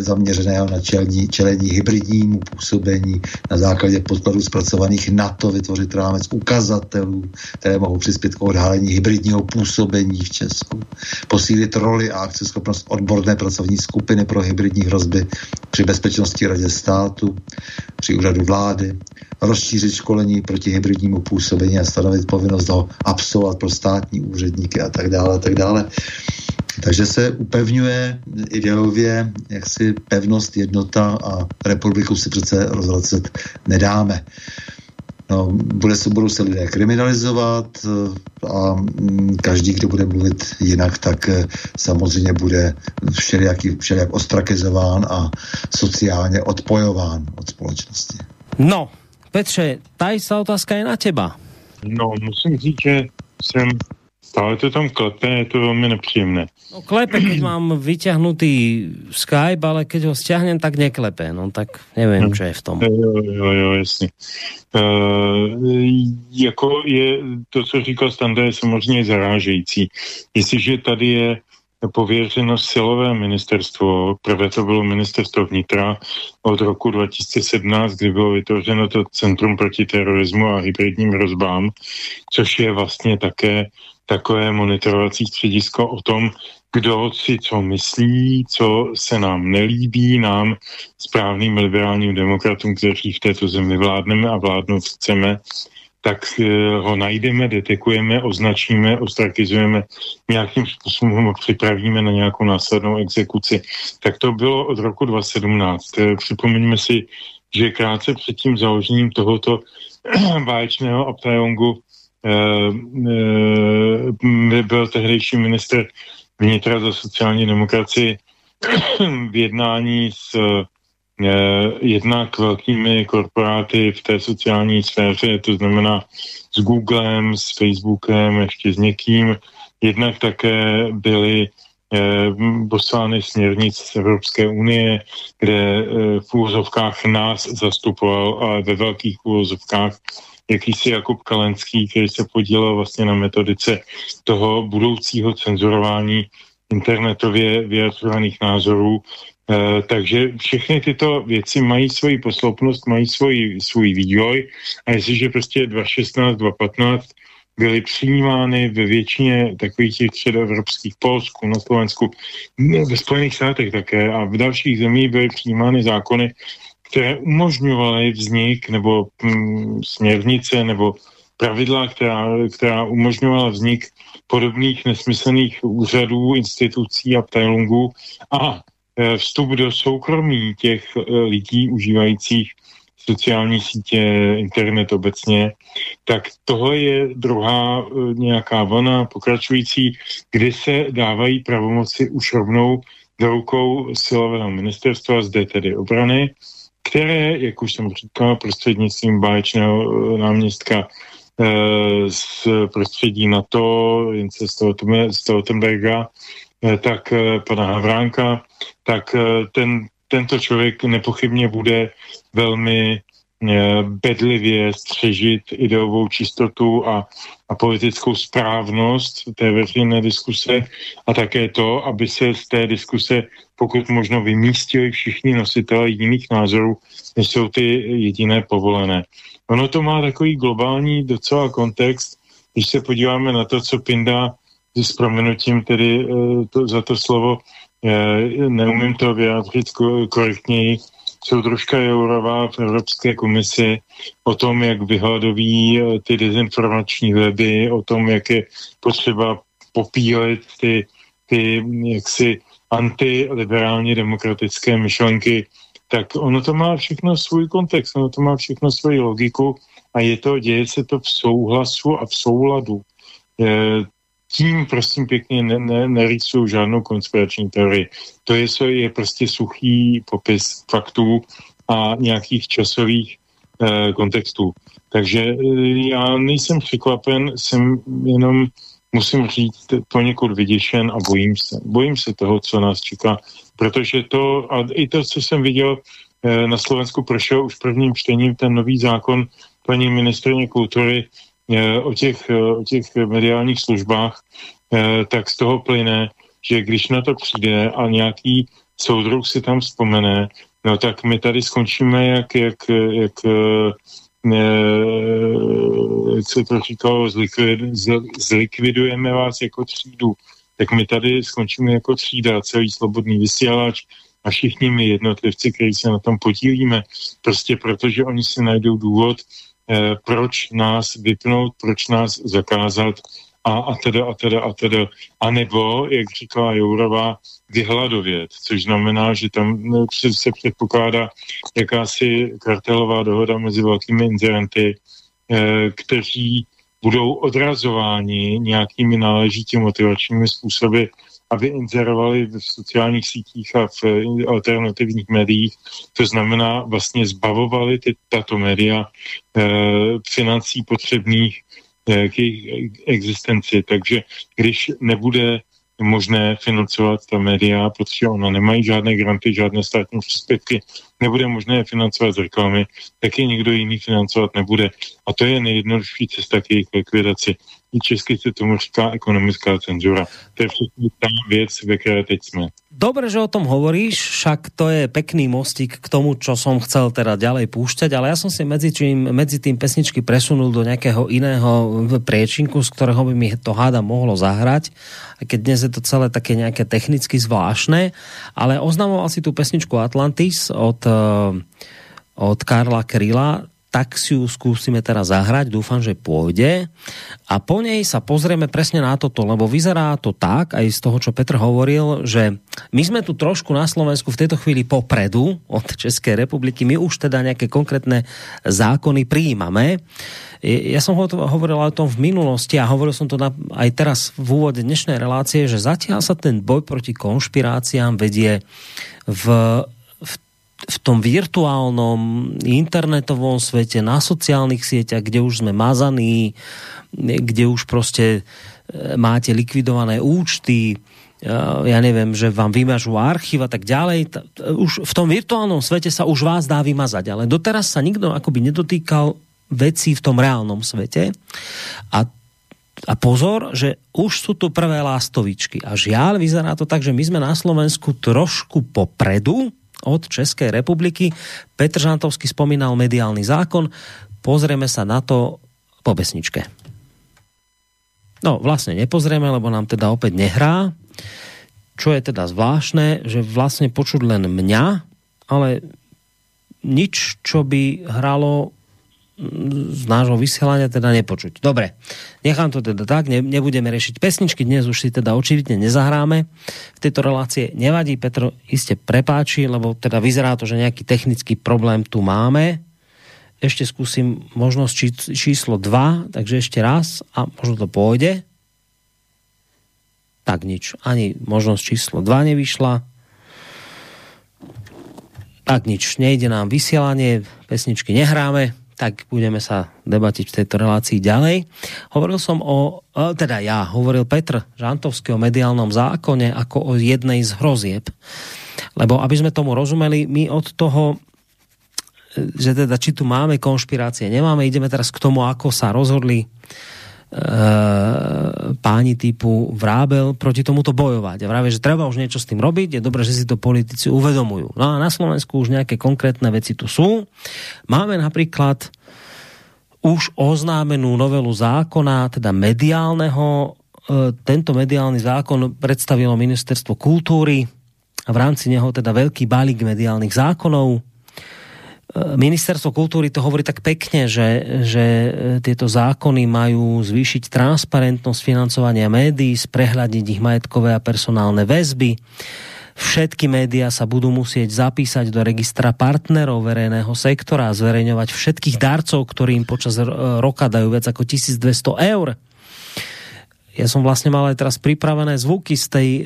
zaměřeného na čelní, čelení hybridnímu působení na základě podkladů zpracovaných NATO, vytvořit rámec ukazatelů, které mohou přispět k odhalení hybridního působení v Česku, posílit roli a akceschopnost odborné pracovní skupiny pro hybridní hrozby při bezpečnosti radě státu, při úřadu vlády, rozšířit školení proti hybridnímu působení a stanovit povinnost ho absolvovat pro státní úředníky a tak dále, a tak dále. Takže se upevňuje ideově jaksi pevnost, jednota a republiku si přece rozvracet nedáme. No, bude se, budou se lidé kriminalizovat eh, a mm, každý, kdo bude mluvit jinak, tak eh, samozřejmě bude všelijak, všelijak ostrakizován a sociálně odpojován od společnosti. No, Petře, ta jistá otázka je na těba. No, musím říct, že jsem stále to tam klepe, je to velmi nepříjemné. No klepe, keď mám vyťahnutý Skype, ale keď ho stiahnem, tak neklepe. No tak nevím, hmm. co je v tom. Jo, jo, jo, jasně. Uh, jako je, to, co říkal Standa, je samozřejmě zarážející. Jestliže tady je pověřeno silové ministerstvo. Prvé to bylo ministerstvo vnitra od roku 2017, kdy bylo vytvořeno to Centrum proti terorismu a hybridním hrozbám, což je vlastně také takové monitorovací středisko o tom, kdo si co myslí, co se nám nelíbí, nám správným liberálním demokratům, kteří v této zemi vládneme a vládnout chceme, tak eh, ho najdeme, detekujeme, označíme, ostrakizujeme, nějakým způsobem ho připravíme na nějakou následnou exekuci. Tak to bylo od roku 2017. Eh, připomeňme si, že krátce před tím založením tohoto báječného Abtajongu eh, byl tehdejší minister vnitra za sociální demokracii v jednání s Eh, jednak velkými korporáty v té sociální sféře, to znamená s Googlem, s Facebookem, ještě s někým. Jednak také byly eh, poslány směrnic z Evropské unie, kde eh, v úvozovkách nás zastupoval, ale ve velkých úvozovkách jakýsi Jakub Kalenský, který se podílel vlastně na metodice toho budoucího cenzurování internetově vyjadřovaných názorů Eh, takže všechny tyto věci mají svoji posloupnost, mají svůj, svůj vývoj. A jestliže prostě 2016, 2015 byly přijímány ve většině takových těch středoevropských Polsku, na Slovensku, ve Spojených státech také a v dalších zemích byly přijímány zákony, které umožňovaly vznik nebo hm, směrnice nebo pravidla, která, která umožňovala vznik podobných nesmyslných úřadů, institucí a ptajlungů. A vstup do soukromí těch eh, lidí užívajících sociální sítě, internet obecně, tak tohle je druhá e, nějaká vlna pokračující, kdy se dávají pravomoci už rovnou do rukou silového ministerstva, zde tedy obrany, které, jak už jsem říkal, prostřednictvím báječného náměstka z prostředí NATO, Jince Stoltenberga, tak pana Havránka, tak ten, tento člověk nepochybně bude velmi Eh, bedlivě střežit ideovou čistotu a, a politickou správnost té veřejné diskuse a také to, aby se z té diskuse pokud možno vymístili všichni nositelé jiných názorů, než jsou ty jediné povolené. Ono to má takový globální docela kontext, když se podíváme na to, co Pinda s proměnutím tedy eh, to, za to slovo, eh, neumím to vyjádřit korektněji, soudružka Jourová v Evropské komisi o tom, jak vyhladoví eh, ty dezinformační weby, o tom, jak je potřeba popílet ty, ty jaksi antiliberálně demokratické myšlenky, tak ono to má všechno svůj kontext, ono to má všechno svoji logiku a je to, děje se to v souhlasu a v souladu. Tím prosím pěkně ne, ne, nerýsuju žádnou konspirační teorii. To je, je prostě suchý popis faktů a nějakých časových eh, kontextů. Takže eh, já nejsem překvapen, jsem jenom, musím říct, poněkud vyděšen a bojím se. Bojím se toho, co nás čeká, protože to, a i to, co jsem viděl eh, na Slovensku, prošel už prvním čtením ten nový zákon paní ministrině kultury, o těch, eh, o těch mediálních službách, eh, tak z toho plyne, že když na to přijde a nějaký soudruh si tam vzpomene, no tak my tady skončíme, jak, jak, jak, jak se to říkalo, zlikvid, zlikvidujeme vás jako třídu, tak my tady skončíme jako třída, celý slobodný vysílač a všichni my jednotlivci, kteří se na tom podílíme, prostě protože oni si najdou důvod, Eh, proč nás vypnout, proč nás zakázat a, a teda a teda a teda. A nebo, jak říkala Jourová, vyhladovět, což znamená, že tam no, se předpokládá jakási kartelová dohoda mezi velkými inzerenty, eh, kteří budou odrazováni nějakými náležitě motivačními způsoby aby inzerovali v sociálních sítích a v alternativních médiích. To znamená, vlastně zbavovali ty, tato média e, financí potřebných e, k jejich existenci. Takže když nebude možné financovat ta média, protože ona nemají žádné granty, žádné státní příspěvky, nebude možné financovat z reklamy, tak je někdo jiný financovat nebude. A to je nejjednodušší cesta k jejich likvidaci česky se tomu říká ekonomická cenzura. To je všechno tá věc, ve které teď jsme. Dobre, že o tom hovoríš, však to je pekný mostík k tomu, čo som chcel teda ďalej púšťať, ale ja som si medzi, čím, medzi tým pesničky presunul do nejakého iného priečinku, z ktorého by mi to háda mohlo zahrať, a keď dnes je to celé také nejaké technicky zvláštne, ale oznamoval si tú pesničku Atlantis od, eh, od Karla Kryla, tak si ju skúsime teraz zahrať, dúfam, že pôjde. A po nej sa pozrieme presne na toto, lebo vyzerá to tak, aj z toho, čo Petr hovoril, že my sme tu trošku na Slovensku v tejto chvíli popredu od Českej republiky, my už teda nejaké konkrétne zákony prijímame. Ja som hovoril o tom v minulosti a hovoril som to aj teraz v úvode dnešnej relácie, že zatiaľ sa ten boj proti konšpiráciám vedie v v tom virtuálnom internetovom svete, na sociálnych sieťach, kde už sme mazaní, kde už prostě e, máte likvidované účty, e, ja neviem, že vám vymažu archív a tak ďalej. Už v tom virtuálnom svete sa už vás dá vymazať, ale doteraz sa nikto akoby nedotýkal vecí v tom reálnom svete. A a pozor, že už sú tu prvé lástovičky. A žiaľ, vyzerá to tak, že my sme na Slovensku trošku popredu od České republiky. Petr Žantovský spomínal mediálny zákon. Pozrieme sa na to po besničke. No, vlastne nepozrieme, lebo nám teda opäť nehrá. Čo je teda zvláštne, že vlastne počuť len mňa, ale nič, čo by hralo z nášho vysielania teda nepočuť. Dobre, nechám to teda tak, ne, nebudeme riešiť pesničky, dnes už si teda očividne nezahráme v tejto relácie. Nevadí, Petro, iste prepáči, lebo teda vyzerá to, že nejaký technický problém tu máme. Ešte skúsim možnosť číslo 2, takže ešte raz a možno to pôjde. Tak nič, ani možnosť číslo 2 nevyšla. Tak nič, nejde nám vysielanie, pesničky nehráme, tak budeme sa debatiť v tejto relácii ďalej. Hovoril som o, teda ja, hovoril Petr Žantovský o mediálnom zákone ako o jednej z hrozieb. Lebo aby sme tomu rozumeli, my od toho že teda či tu máme konšpirácie, nemáme, ideme teraz k tomu, ako sa rozhodli e, páni typu Vrábel proti tomuto bojovať. A vravie, že treba už niečo s tým robiť, je dobré, že si to politici uvedomujú. No a na Slovensku už nejaké konkrétne veci tu sú. Máme napríklad už oznámenú novelu zákona, teda mediálneho. E, tento mediálny zákon predstavilo Ministerstvo kultúry a v rámci neho teda veľký balík mediálnych zákonov ministerstvo kultúry to hovorí tak pekne, že, že e, tieto zákony majú zvýšiť transparentnosť financovania médií, sprehľadiť ich majetkové a personálne väzby. Všetky médiá sa budú musieť zapísať do registra partnerov verejného sektora a zverejňovať všetkých darcov, ktorí im počas roka dajú viac ako 1200 eur. Ja som vlastne mal aj teraz pripravené zvuky z tej e,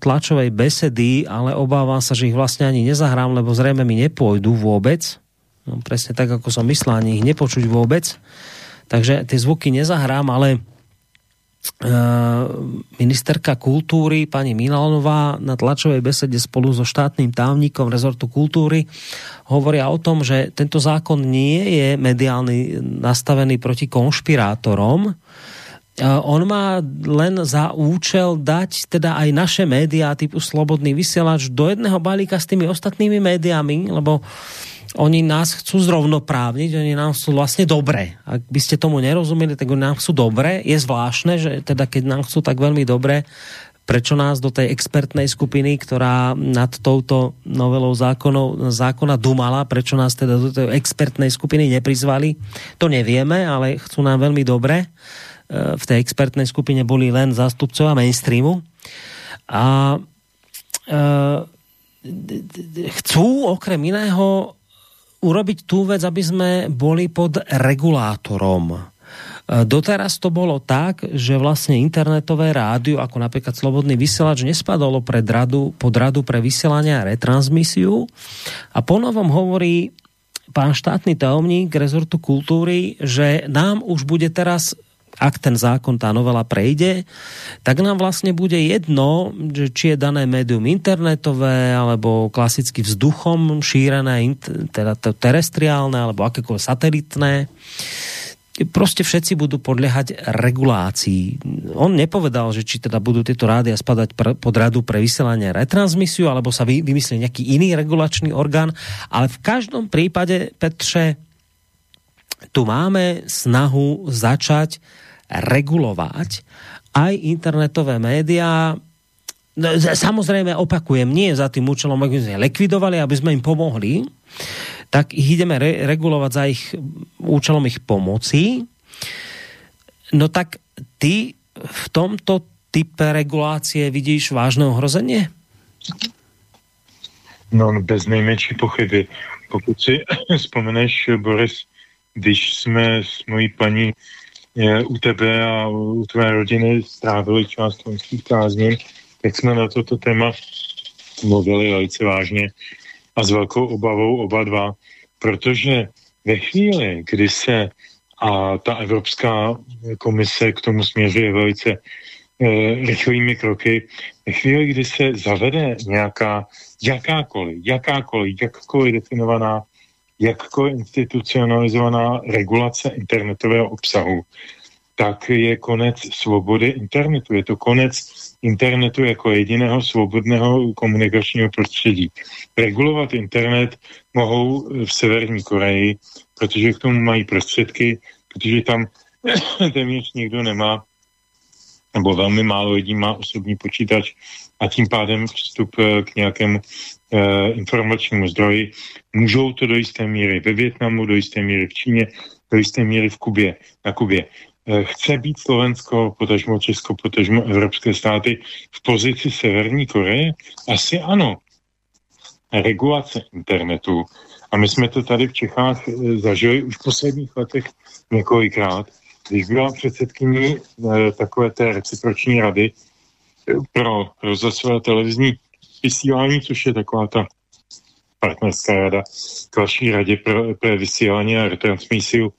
tlačovej besedy, ale obávam sa, že ich vlastne ani nezahrám, lebo zrejme mi nepôjdu vôbec. No, presne tak, ako som myslel, ani ich nepočuť vôbec. Takže tie zvuky nezahrám, ale e, ministerka kultúry pani Milanová na tlačovej besede spolu so štátnym távnikom rezortu kultúry hovoria o tom, že tento zákon nie je mediálny nastavený proti konšpirátorom, on má len za účel dať teda aj naše médiá typu Slobodný vysielač do jedného balíka s tými ostatnými médiami, lebo oni nás chcú zrovnoprávniť, oni nám sú vlastne dobré. Ak by ste tomu nerozumeli, tak oni nám chcú dobré. Je zvláštne, že teda keď nám chcú tak veľmi dobré, prečo nás do tej expertnej skupiny, ktorá nad touto novelou zákonov, zákona dumala, prečo nás teda do tej expertnej skupiny neprizvali, to nevieme, ale chcú nám veľmi dobre v tej expertnej skupine boli len zástupcovia mainstreamu a e, chcú okrem iného urobiť tú vec, aby sme boli pod regulátorom. E, doteraz to bolo tak, že vlastne internetové rádio, ako napríklad Slobodný vysielač, nespadalo pred radu, pod radu pre vysielanie a retransmisiu. A ponovom hovorí pán štátny tajomník rezortu kultúry, že nám už bude teraz ak ten zákon, tá novela prejde, tak nám vlastne bude jedno, že či je dané médium internetové, alebo klasicky vzduchom šírené, teda terestriálne, alebo akékoľvek satelitné. Prostě všetci budú podliehať regulácii. On nepovedal, že či teda budú tieto rádia spadať pod radu pre vysielanie retransmisiu, alebo sa vymyslí nejaký iný regulačný orgán, ale v každom prípade, Petře, tu máme snahu začať regulovať aj internetové médiá, no, samozrejme opakujem, nie za tým účelom, aby sme likvidovali, aby sme im pomohli, tak ich ideme re regulovať za ich účelom ich pomoci. No tak ty v tomto type regulácie vidíš vážné ohrozenie? No, no bez nejmenší pochyby. Pokud si vzpomeneš, Boris, když jsme s mojí paní u tebe a u tvé rodiny strávili část loňských prázdnin, tak jsme na toto téma mluvili velice vážně a s velkou obavou oba dva, protože ve chvíli, kdy se a ta Evropská komise k tomu směřuje velice e, rychlými kroky, ve chvíli, kdy se zavede nějaká, jakákoliv, jakákoliv, jakkoliv definovaná jakkoliv institucionalizovaná regulace internetového obsahu, tak je konec svobody internetu. Je to konec internetu jako jediného svobodného komunikačního prostředí. Regulovat internet mohou v Severní Koreji, protože k tomu mají prostředky, protože tam téměř nikdo nemá nebo velmi málo lidí má osobní počítač a tím pádem přístup eh, k nějakému e, informačnímu zdroji. Můžou to do jisté míry ve Větnamu, do jisté míry v Číně, do jisté míry v Kubě, na Kubě. E, chce být Slovensko, potažmo Česko, potažmo evropské státy v pozici Severní Koreje? Asi ano. Regulace internetu A my jsme to tady v Čechách eh, zažili už v posledních letech několikrát, když byla předsedkyní eh, takové té reciproční rady eh, pro rozhlasové televizní vysílání, což je taková ta partnerská rada k vaší radě pro, pro vysílání a retransmisiu,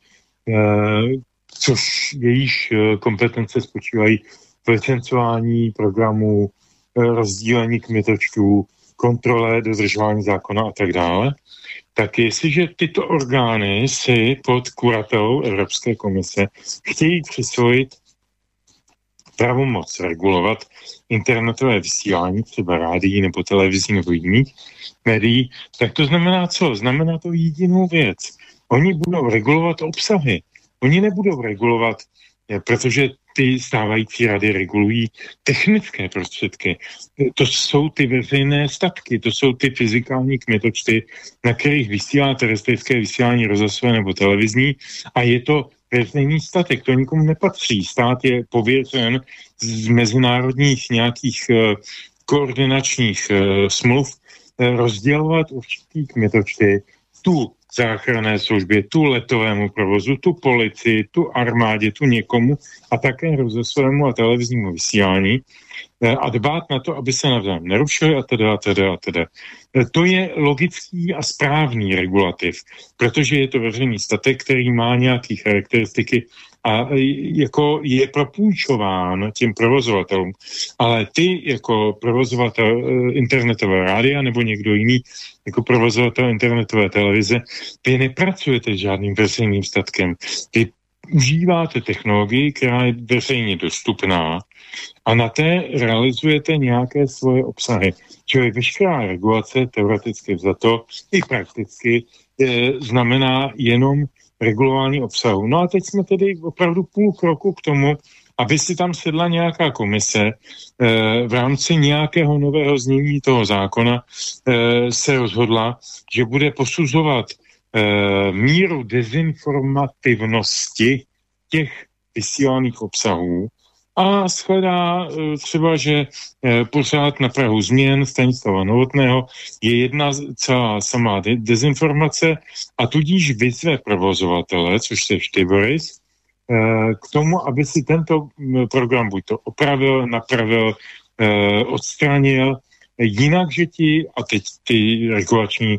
což jejíž kompetence spočívají v licencování programů, rozdílení kmitočtů, kontrole dodržování zákona a tak dále, tak jestliže tyto orgány si pod kuratelou Evropské komise chtějí přisvojit pravomoc regulovat internetové vysílání, třeba rádií nebo televizí nebo jiných médií, tak to znamená co? Znamená to jedinou věc. Oni budou regulovat obsahy. Oni nebudou regulovat, eh, protože ty stávající rady regulují technické prostředky. To jsou ty veřejné statky, to jsou ty fyzikální kmitočty, na kterých vysílá terestrické vysílání rozhlasové nebo televizní a je to veřejný statek, to nikomu nepatří. Stát je pověřen z mezinárodních nějakých uh, koordinačních uh, smluv uh, rozdělovat určitý kmitočty, tu záchranné službě, tu letovému provozu, tu policii, tu armádě, tu někomu a také rozhlasovému a televiznímu vysílání eh, a dbát na to, aby se navzájem nerušili a teda a teda a teda. Eh, to je logický a správný regulativ, protože je to veřejný statek, který má nějaké charakteristiky a e, jako je propůjčován těm provozovatelům. Ale ty jako provozovatel e, internetové rádia nebo někdo jiný jako provozovatel internetové televize, vy nepracujete s žádným veřejným statkem. Vy užíváte technologii, která je veřejně dostupná a na té realizujete nějaké svoje obsahy. Čili veškerá regulace, teoreticky za to i prakticky, e, znamená jenom regulování obsahu. No a teď jsme tedy opravdu půl kroku k tomu, aby si tam sedla nějaká komise e, v rámci nějakého nového znění toho zákona e, se rozhodla, že bude posuzovat e, míru dezinformativnosti těch vysílaných obsahů a shledá e, třeba, že e, pořád na Prahu změn Stanislava Novotného je jedna celá samá de- dezinformace a tudíž vyzve provozovatele, což se ty Boris, e, k tomu, aby si tento program buď to opravil, napravil, odstranil, jinak, že ti, a teď ty regulační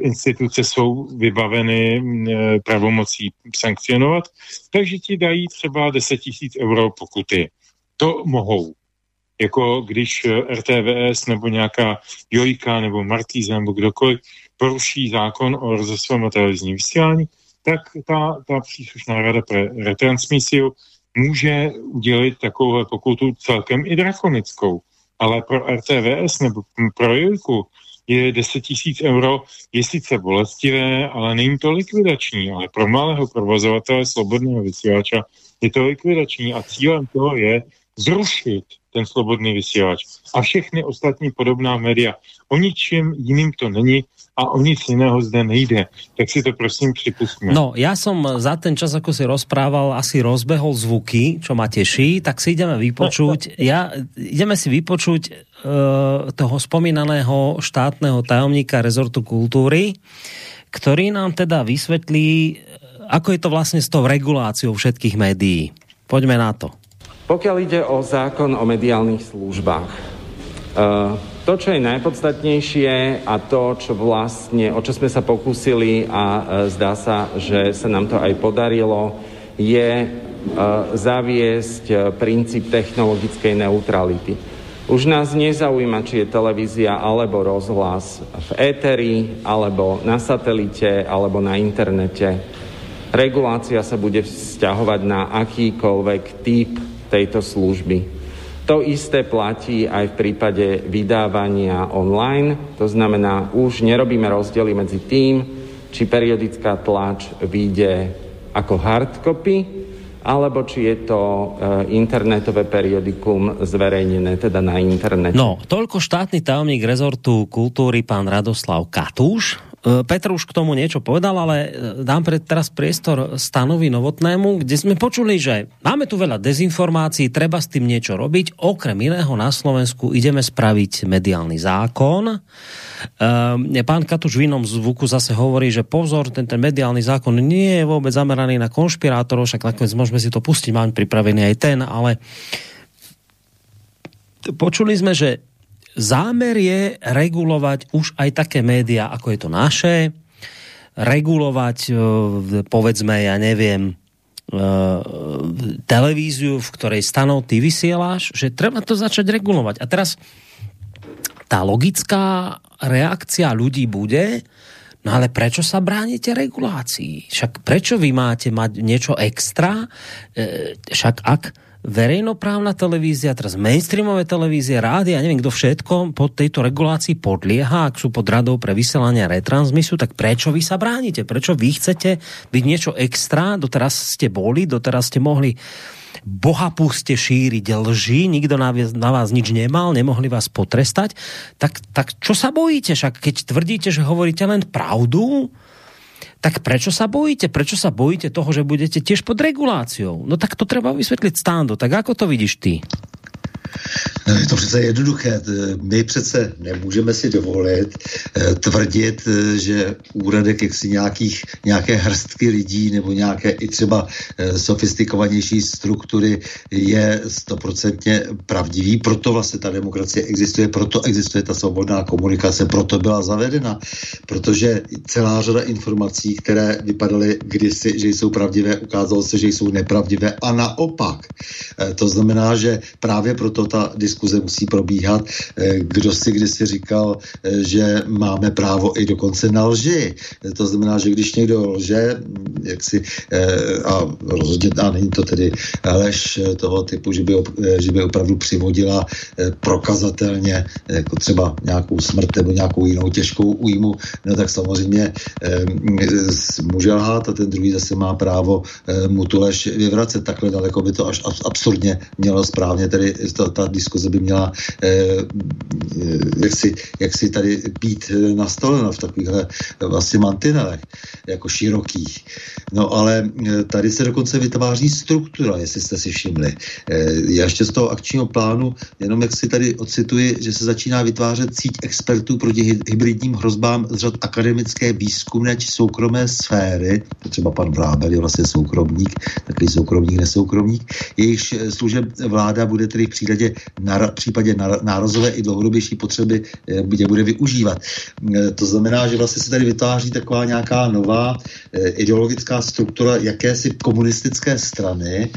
instituce jsou vybaveny eh, pravomocí sankcionovat, takže ti dají třeba 10 tisíc euro pokuty. To mohou. Jako když eh, RTVS nebo nějaká Jojka nebo Markýza nebo kdokoliv poruší zákon o rozhlasovém televizním vysílání, tak ta, ta příslušná rada pro retransmisiu může udělit takovou pokutu celkem i drakonickou. Ale pro RTVS nebo pro Jojku je 10 tisíc euro, je sice bolestivé, ale není to likvidační, ale pro malého provozovatele svobodného vysílača je to likvidační a cílem toho je zrušit ten slobodný vysílač a všechny ostatní podobná média. O ničem jiným to není a o nic jiného zde nejde. Tak si to prosím připustíme. No, já jsem za ten čas, ako si rozprával, asi rozbehol zvuky, čo ma teší, tak si ideme vypočuť. Ja, ideme si vypočuť uh, toho spomínaného štátneho tajomníka rezortu kultúry, ktorý nám teda vysvetlí, ako je to vlastne s tou reguláciou všetkých médií. Poďme na to. Pokiaľ ide o zákon o mediálnych službách, uh, to, čo je najpodstatnejšie a to, čo vlastne, o čo sme sa pokúsili a e, zdá sa, že sa nám to aj podarilo, je e, zaviesť e, princíp technologickej neutrality. Už nás nezaujíma, či je televízia alebo rozhlas v éteri, alebo na satelite, alebo na internete. Regulácia sa bude vzťahovať na akýkoľvek typ tejto služby. To isté platí aj v prípade vydávania online, to znamená, už nerobíme rozdiely medzi tým, či periodická tlač vyjde ako hardcopy, alebo či je to e, internetové periodikum zverejnené teda na internete. No, toľko štátny tajomník rezortu kultúry pán Radoslav Katúš Petr už k tomu niečo povedal, ale e, dám pre, teraz priestor stanovi Novotnému, kde sme počuli, že máme tu veľa dezinformácií, treba s tým niečo robiť. Okrem iného na Slovensku ideme spraviť mediálny zákon. Um, pán Katuš v inom zvuku zase hovorí, že pozor, ten, ten mediálny zákon nie je vôbec zameraný na konšpirátorov, však nakoniec môžeme si to pustiť, máme pripravený aj ten, ale počuli sme, že zámer je regulovať už aj také média, ako je to naše, regulovať, e, povedzme, ja neviem, e, televíziu, v ktorej stanov ty vysieláš, že treba to začať regulovať. A teraz tá logická reakcia ľudí bude, no ale prečo sa bránite regulácii? Však prečo vy máte mať niečo extra? E, však ak verejnoprávna televízia, teraz mainstreamové televízie, rády, ja neviem kto všetko pod tejto regulácii podlieha, ak sú pod radou pre vysielanie a retransmisu, tak prečo vy sa bránite? Prečo vy chcete byť niečo extra? Doteraz ste boli, doteraz ste mohli bohapuste šíriť lži, nikto na, na vás nič nemal, nemohli vás potrestať, tak, tak čo sa bojíte? Však keď tvrdíte, že hovoríte len pravdu, tak prečo sa bojíte? Prečo sa bojíte toho, že budete tiež pod reguláciou? No tak to treba vysvetliť stándo. Tak ako to vidíš ty? No, je to přece jednoduché. My přece nemůžeme si dovolit eh, tvrdit, eh, že úradek jaksi nějakých, nějaké hrstky lidí nebo nějaké i třeba eh, sofistikovanější struktury je stoprocentně pravdivý. Proto vlastně ta demokracie existuje, proto existuje ta svobodná komunikace, proto byla zavedena. Protože celá řada informací, které vypadaly kdysi, že jsou pravdivé, ukázalo se, že jsou nepravdivé a naopak. To znamená, že právě proto ta diskuze musí probíhat. Eh, kdo si kdysi říkal, eh, že máme právo i dokonce na lži. Eh, to znamená, že když někdo lže, hm, jak si, a rozhodně, a není to tedy lež toho typu, že by, že by opravdu přivodila prokazatelně jako třeba nějakou smrt nebo nějakou jinou těžkou újmu, no tak samozřejmě může lhát a ten druhý zase má právo mu tu lež vyvracet. Takhle daleko by to až absurdně mělo správně tedy ta, ta diskuze by měla eh, eh, jak, si, jak si tady být eh, nastolena v takovýchhle vlastně mantinelech, jako širokých. No ale tady se dokonce vytváří struktura, jestli jste si všimli. Já ještě z toho akčního plánu, jenom jak si tady ocituji, že se začíná vytvářet síť expertů proti hybridním hrozbám z řad akademické, výzkumné či soukromé sféry, to třeba pan Vrábel je vlastně soukromník, takový soukromník, nesoukromník, jejichž služeb vláda bude tedy v na, případě nárazové i dlouhodobější potřeby je bude využívat. E, to znamená, že vlastně se tady vytváří taková nějaká nová e, ideologická struktura jakési komunistické strany,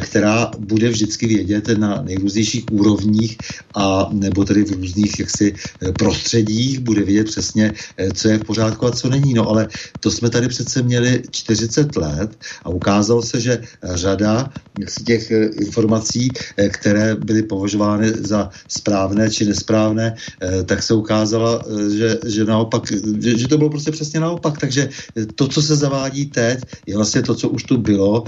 která bude vždycky vědět na nejrůznějších úrovních a nebo tedy v různých jaksi prostředích, bude vědět přesně, co je v pořádku a co není. No ale to jsme tady přece měli 40 let a ukázalo se, že řada těch informací, které byly považovány považovány za správné či nesprávné, eh, tak se ukázalo, eh, že, že naopak, že, že to bylo prostě přesně naopak. Takže to, co se zavádí teď, je vlastně to, co už tu bylo,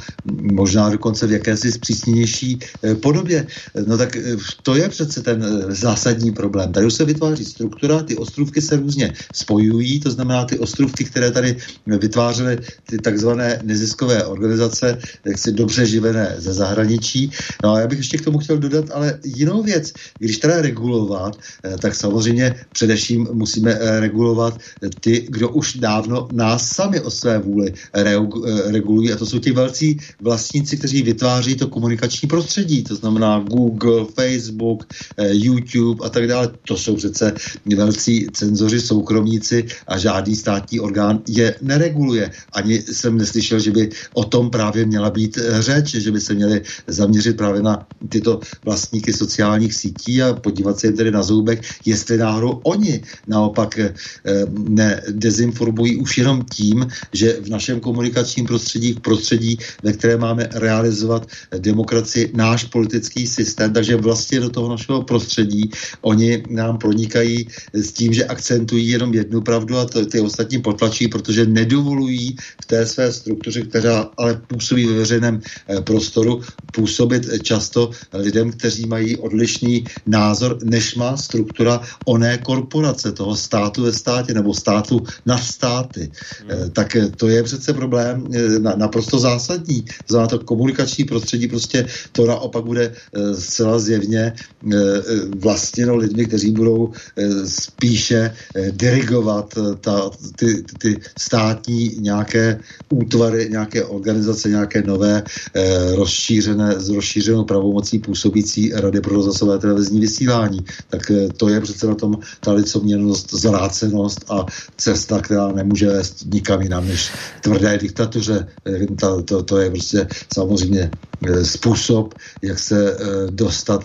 možná dokonce v jakési zpřísněnější eh, podobě. No tak to je přece ten zásadní problém. Tady už se vytváří struktura, ty ostrůvky se různě spojují, to znamená ty ostrůvky, které tady vytvářely ty takzvané neziskové organizace, jak si dobře živené ze zahraničí. No a já bych ještě k tomu chtěl dodat ale jinou věc. Když teda regulovat, eh, tak samozřejmě především musíme eh, regulovat ty, kdo už dávno nás sami o své vůli eh, regulují. A to jsou ti velcí vlastníci, kteří vytváří to komunikační prostředí. To znamená Google, Facebook, YouTube a tak dále. To jsou přece velcí cenzoři, soukromníci a žádný státní orgán je nereguluje. Ani jsem neslyšel, že by o tom právě měla být řeč, že by se měli zaměřit právě na tyto vlastníky sociální sociálních sítí a podívat se jim tedy na zoubek, jestli náhodou oni naopak eh, nedezinformují už jenom tím, že v našem komunikačním prostředí, v prostředí, ve které máme realizovat demokracii, náš politický systém, takže vlastně do toho našeho prostředí oni nám pronikají s tím, že akcentují jenom jednu pravdu a ty ostatní potlačí, protože nedovolují v té své struktuře, která ale působí ve veřejném eh, prostoru, působit často lidem, kteří mají odlišný názor, než má struktura oné korporace, toho státu ve státě nebo státu na státy. Hmm. Tak to je přece problém naprosto zásadní. Znamená to komunikační prostředí, prostě to naopak bude zcela zjevně vlastněno lidmi, kteří budou spíše dirigovat ta, ty, ty státní nějaké útvary, nějaké organizace, nějaké nové eh, rozšířené, s rozšířenou pravomocí působící Rady pro rozhlasové televizní vysílání. Tak eh, to je přece na tom ta licoměrnost, zrácenost a cesta, která nemůže vést nikam jinam než tvrdé diktatuře. Eh, ta, to, to je prostě samozřejmě eh, způsob, jak se dostat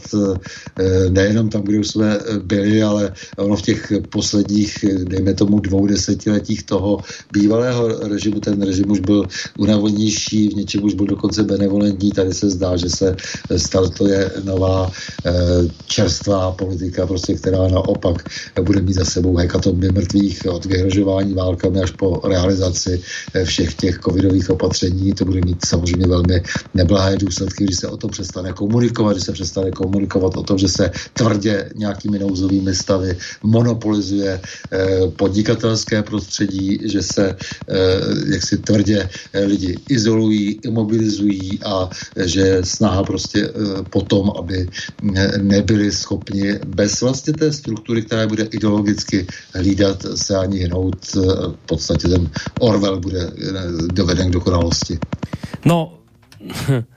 nejenom tam, kde už jsme byli, ale ono v těch posledních, dejme tomu dvou desetiletích toho bývalého režimu, ten režim už byl unavodnější, v něčem už byl dokonce benevolentní, tady se zdá, že se startuje nová čerstvá politika, prostě, která naopak bude mít za sebou hekatomby mrtvých od vyhrožování válkami až po realizaci eh, všech těch covidových opatření. To bude mít samozřejmě velmi neblahé důsledky, když se o tom přestane komunikovat, když se přestane komunikovat o tom, že se tvrdě nějakými nouzovými stavy monopolizuje eh, podnikatelské prostředí, že se jak si tvrdě lidi izolují, imobilizují a že snaha prostě potom, aby nebyli schopni bez vlastně té struktury, která bude ideologicky hlídat, se ani hnout. V podstatě ten Orwell bude doveden k dokonalosti. No,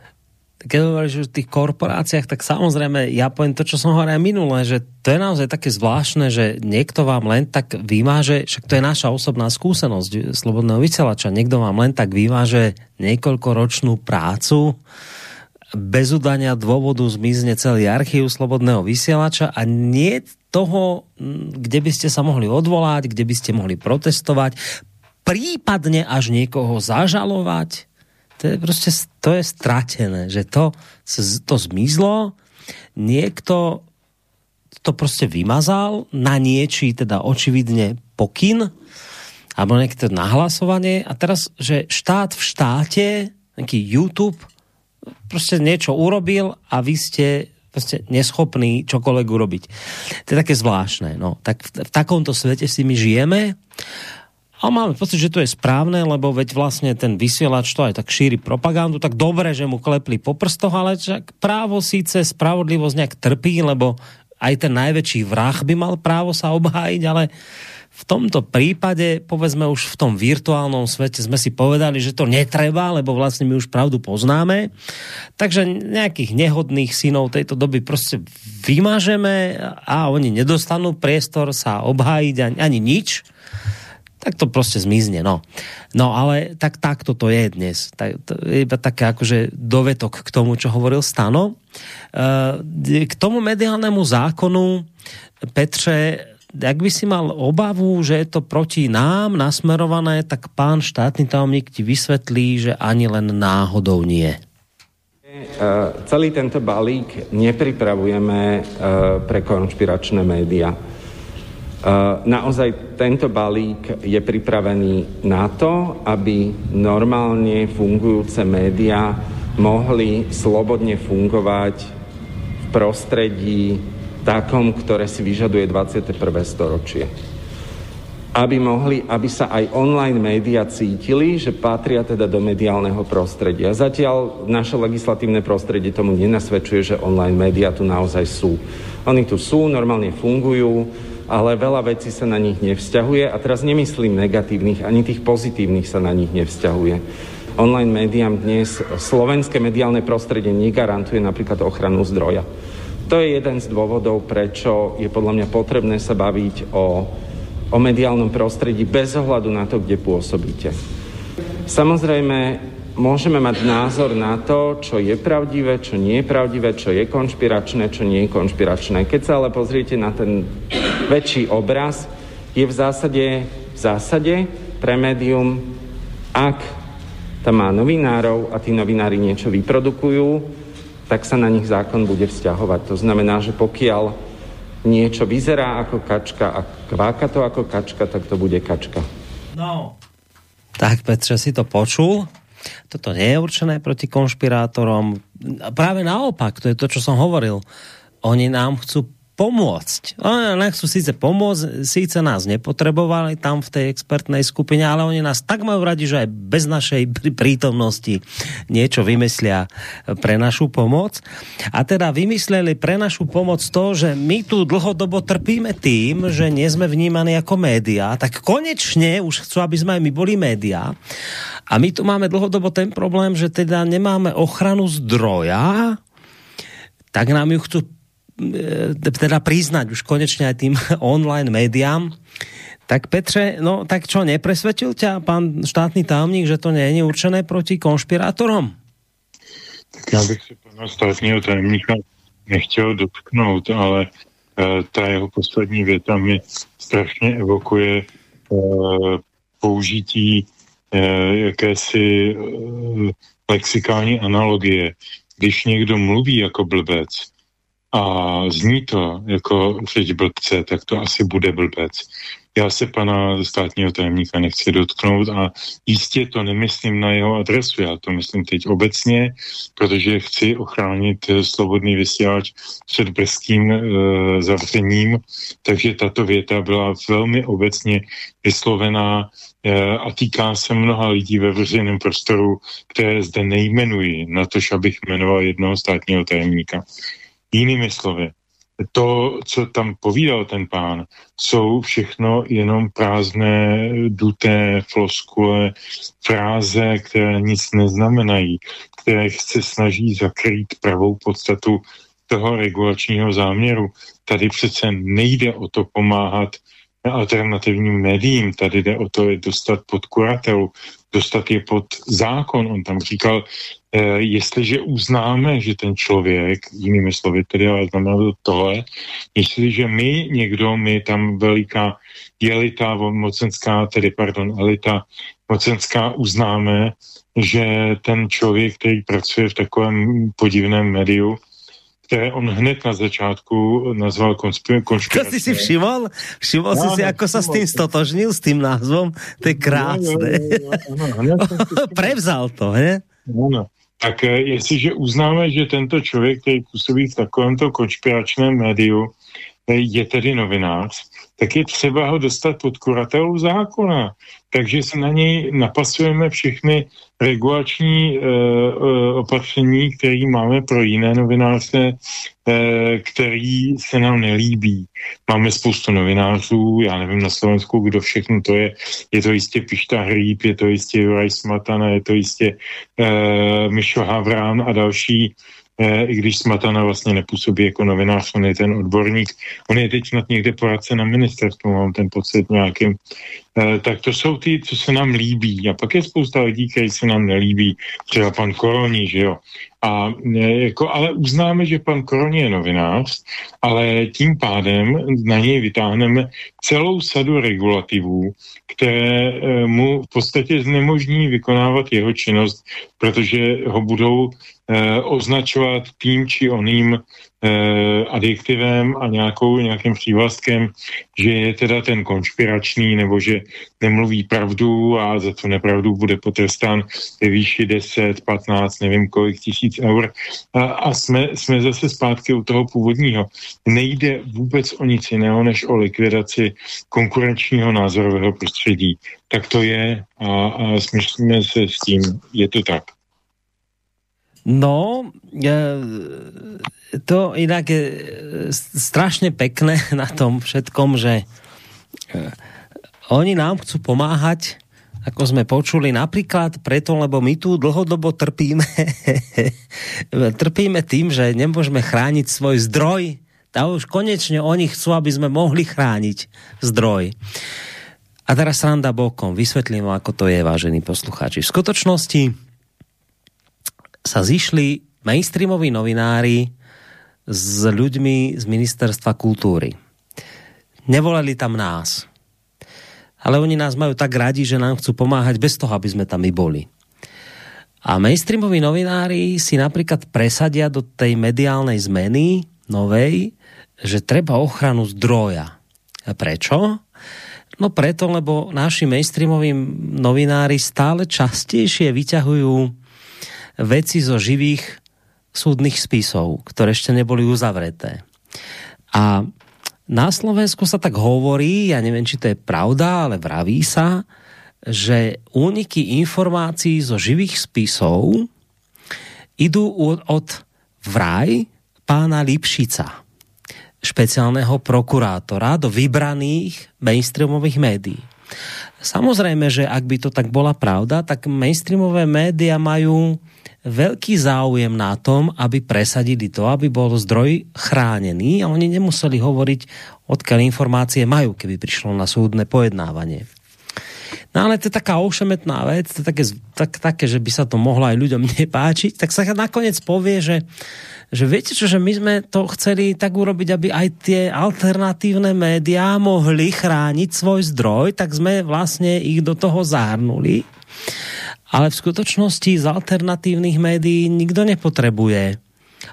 keď hovoríš o tých korporáciách, tak samozrejme, ja poviem to, čo som hovoril aj minule, že to je naozaj také zvláštne, že niekto vám len tak vyváže, však to je naša osobná skúsenosť slobodného vysielača, niekto vám len tak vyváže niekoľkoročnú prácu, bez udania dôvodu zmizne celý archív slobodného vysielača a nie toho, kde by ste sa mohli odvolať, kde by ste mohli protestovať, prípadne až niekoho zažalovať, to je prostě to je stratené, že to, to zmizlo, niekto to prostě vymazal na niečí teda očividne pokyn, alebo niekto nahlasovanie. A teraz, že štát v štáte, nejaký YouTube, prostě niečo urobil a vy ste prostě neschopný čokoľvek urobiť. To je také zvláštne. No. Tak v, v takomto svete si my žijeme a máme pocit, že to je správne, lebo veď vlastne ten vysielač to aj tak šíri propagandu, tak dobre, že mu klepli po prstoch, ale však právo síce spravodlivosť nejak trpí, lebo aj ten najväčší vrah by mal právo sa obhájiť, ale v tomto prípade, povedzme už v tom virtuálnom svete sme si povedali, že to netreba, lebo vlastne my už pravdu poznáme. Takže nejakých nehodných synov tejto doby prostě vymažeme a oni nedostanú priestor sa obhájiť ani, nič tak to prostě zmizne, no. No ale tak takto to je dnes. Tak, to iba také akože dovetok k tomu, čo hovoril Stano. E, k tomu mediálnemu zákonu, Petře, jak by si mal obavu, že je to proti nám nasmerované, tak pán štátny tajomník ti vysvetlí, že ani len náhodou nie. Uh, celý tento balík nepripravujeme uh, pre konšpiračné média Eh, naozaj tento balík je pripravený na to, aby normálne fungujúce média mohli slobodne fungovať v prostredí takom, ktoré si vyžaduje 21. storočie. Aby mohli, aby sa aj online média cítili, že patria teda do mediálneho prostredia. Zatiaľ naše legislatívne prostredie tomu nenasvedčuje, že online média tu naozaj sú. Oni tu sú, normálne fungujú, ale veľa vecí sa na nich nevzťahuje a teraz nemyslím negatívnych, ani tých pozitívnych sa na nich nevzťahuje. Online médiám dnes slovenské mediálne prostredie negarantuje napríklad ochranu zdroja. To je jeden z dôvodov, prečo je podľa mňa potrebné sa baviť o, o mediálnom prostredí bez ohľadu na to, kde pôsobíte. Samozrejme, môžeme mať názor na to, čo je pravdivé, čo nie je pravdivé, čo je konšpiračné, čo nie je konšpiračné. Keď sa ale pozriete na ten väčší obraz, je v zásade, v zásade pre médium, ak tam má novinárov a tí novinári niečo vyprodukujú, tak sa na nich zákon bude vzťahovať. To znamená, že pokiaľ niečo vyzerá ako kačka a kváka to ako kačka, tak to bude kačka. No. Tak Petře si to počul. toto nie je určené proti konšpirátorom. Práve naopak, to je to, čo som hovoril. Oni nám chcú pomôcť. Oni nechcú síce pomôcť, síce nás nepotrebovali tam v tej expertnej skupine, ale oni nás tak majú radi, že aj bez našej prítomnosti niečo vymyslia pre našu pomoc. A teda vymysleli pre našu pomoc to, že my tu dlhodobo trpíme tým, že nie sme vnímaní ako média, tak konečne už chcú, aby sme aj my boli média. A my tu máme dlhodobo ten problém, že teda nemáme ochranu zdroja, tak nám ju chcú teda priznať už konečně aj tým online médiám. Tak Petře, no tak čo, nepresvedčil ťa pán štátný tajomník, že to není určené proti konšpirátorom? Tak já bych se pana státního tajemníka nechtěl dotknout, ale uh, ta jeho poslední věta mi strašně evokuje uh, použití uh, jakési uh, lexikální analogie. Když někdo mluví jako blbec, a zní to jako řeč blbce, tak to asi bude blbec. Já se pana státního tajemníka nechci dotknout a jistě to nemyslím na jeho adresu, já to myslím teď obecně, protože chci ochránit slobodný vysílač před brzkým e, zavřením, takže tato věta byla velmi obecně vyslovená e, a týká se mnoha lidí ve veřejném prostoru, které zde nejmenuji, na tož abych jmenoval jednoho státního tajemníka. Jinými slovy, to, co tam povídal ten pán, jsou všechno jenom prázdné, duté floskule, fráze, které nic neznamenají, které se snaží zakrýt pravou podstatu toho regulačního záměru. Tady přece nejde o to pomáhat alternativním médiím, tady jde o to je dostat pod kuratelu, dostat je pod zákon. On tam říkal, jestliže uznáme, že ten člověk, jinými slovy, tedy ale znamená to tohle, jestliže my někdo, my tam veliká jelita mocenská, tedy pardon, elita mocenská uznáme, že ten člověk, který pracuje v takovém podivném médiu, které on hned na začátku nazval konspirací. To si si všimol? Všimol no, si si, ako sa s tým stotožnil, s tým názvom? To je krásné. Prevzal to, he? Ano. Tak eh, jestliže uznáme, že tento člověk, který působí v takovémto konspiračném médiu, eh, je tedy novinář, tak je třeba ho dostat pod kuratelu zákona. Takže se na něj napasujeme všechny regulační e, opatření, které máme pro jiné novináře, e, který se nám nelíbí. Máme spoustu novinářů, já nevím na Slovensku, kdo všechno to je. Je to jistě Pišta Hříb, je to jistě Juraj Smatana, je to jistě e, Mišo Havrán a další i když Smatana vlastně nepůsobí jako novinář, on je ten odborník, on je teď snad někde poradce na ministerstvu, mám ten pocit nějakým, eh, tak to jsou ty, co se nám líbí. A pak je spousta lidí, kteří se nám nelíbí, třeba pan Koroni, že jo. A eh, jako, ale uznáme, že pan Koroni je novinář, ale tím pádem na něj vytáhneme celou sadu regulativů, které mu v podstatě znemožní vykonávat jeho činnost, protože ho budou eh, označovat tím či oným eh, adjektivem a nějakou, nějakým přívlastkem, že je teda ten konšpirační nebo že nemluví pravdu a za tu nepravdu bude potrestán ve výši 10, 15, nevím kolik tisíc eur. A, a jsme, jsme zase zpátky u toho původního. Nejde vůbec o nic jiného, než o likvidaci konkurenčního názorového prostředí. Tak to je a, a smyslíme se s tím. Je to tak. No, to inak je strašne pekné na tom všetkom, že eh, oni nám chcú pomáhať, ako sme počuli, napríklad preto, lebo my tu dlhodobo trpíme, trpíme tým, že nemôžeme chrániť svoj zdroj. A už konečne oni chcú, aby sme mohli chrániť zdroj. A teraz sranda bokom, vysvetlím, ako to je, vážení poslucháči. V skutočnosti sa zišli mainstreamoví novinári s ľuďmi z ministerstva kultúry. Nevolali tam nás. Ale oni nás majú tak radi, že nám chcú pomáhať bez toho, aby sme tam my boli. A mainstreamoví novinári si napríklad presadia do tej mediálnej zmeny novej, že treba ochranu zdroja. A prečo? No preto, lebo naši mainstreamoví novinári stále častejšie vyťahujú veci zo živých súdnych spisov, ktoré ešte neboli uzavreté. A na Slovensku sa tak hovorí, ja neviem, či to je pravda, ale vraví sa, že úniky informácií zo živých spisov idú od, vraj pána Lipšica, špeciálneho prokurátora do vybraných mainstreamových médií. Samozrejme, že ak by to tak bola pravda, tak mainstreamové média majú veľký záujem na tom, aby presadili to, aby bol zdroj chránený a oni nemuseli hovoriť, odkiaľ informácie majú, keby prišlo na súdne pojednávanie. No ale to je taká ošemetná vec, to je také, tak, také, že by sa to mohlo aj ľuďom nepáčiť, tak sa nakoniec povie, že, že viete čo, že my sme to chceli tak urobiť, aby aj tie alternatívne médiá mohli chrániť svoj zdroj, tak sme vlastne ich do toho zahrnuli. Ale v skutočnosti z alternatívnych médií nikto nepotrebuje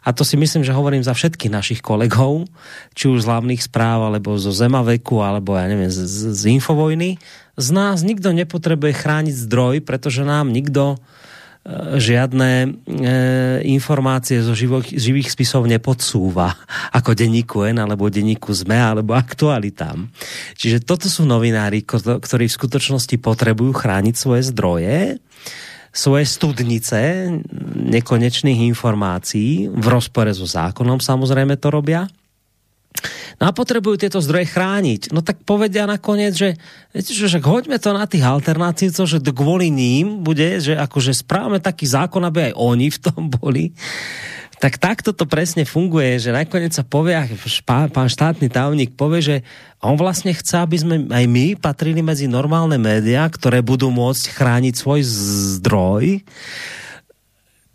a to si myslím, že hovorím za všetkých našich kolegov, či už z hlavných správ, alebo zo Zemaveku, alebo ja neviem, z, z Infovojny, z nás nikto nepotrebuje chrániť zdroj, pretože nám nikto žiadne e, informácie zo živoch, živých spisov nepodsúva, ako denníku N, alebo denníku ZME, alebo aktualitám. Čiže toto sú novinári, ktorí v skutočnosti potrebujú chrániť svoje zdroje, svoje studnice nekonečných informácií, v rozpore so zákonom samozrejme to robia, No a potrebujú tieto zdroje chrániť. No tak povedia nakoniec, že, viete že hoďme to na tých alternatívcov, že kvôli ním bude, že akože správame taký zákon, aby aj oni v tom boli. Tak takto to presne funguje, že nakoniec sa povie, pán štátny tajomník povie, že on vlastne chce, aby sme aj my patrili medzi normálne médiá, ktoré budú môcť chrániť svoj zdroj.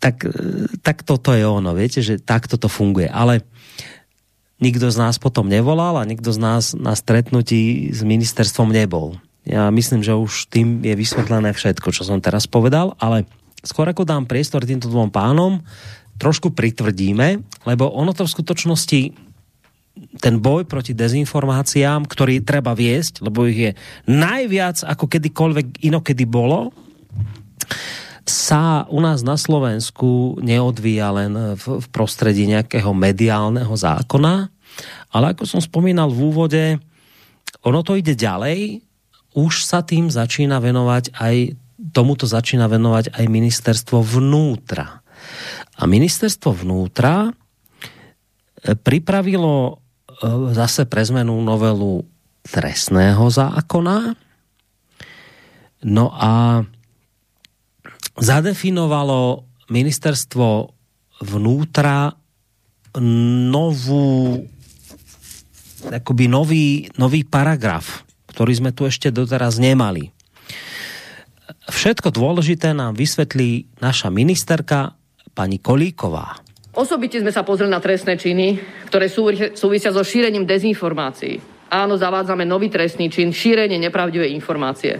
Tak, tak toto je ono, viete, že takto to funguje. Ale nikto z nás potom nevolal a nikto z nás na stretnutí s ministerstvom nebol. Ja myslím, že už tým je vysvetlené všetko, čo som teraz povedal, ale skôr ako dám priestor týmto dvom pánom, trošku pritvrdíme, lebo ono to v skutočnosti ten boj proti dezinformáciám, ktorý treba viesť, lebo ich je najviac ako kedykoľvek inokedy bolo, sa u nás na Slovensku neodvíja len v, v prostredí nejakého mediálneho zákona, ale ako som spomínal v úvode, ono to ide ďalej, už sa tým začína venovať aj, tomuto začína venovať aj ministerstvo vnútra. A ministerstvo vnútra eh, pripravilo eh, zase pre zmenu novelu trestného zákona. No a zadefinovalo ministerstvo vnútra novú akoby nový, nový paragraf, ktorý sme tu ešte doteraz nemali. Všetko dôležité nám vysvetlí naša ministerka pani Kolíková. Osobite sme sa pozreli na trestné činy, ktoré súvisia so šírením dezinformácií. Áno, zavádzame nový trestný čin, šírenie nepravdivé informácie.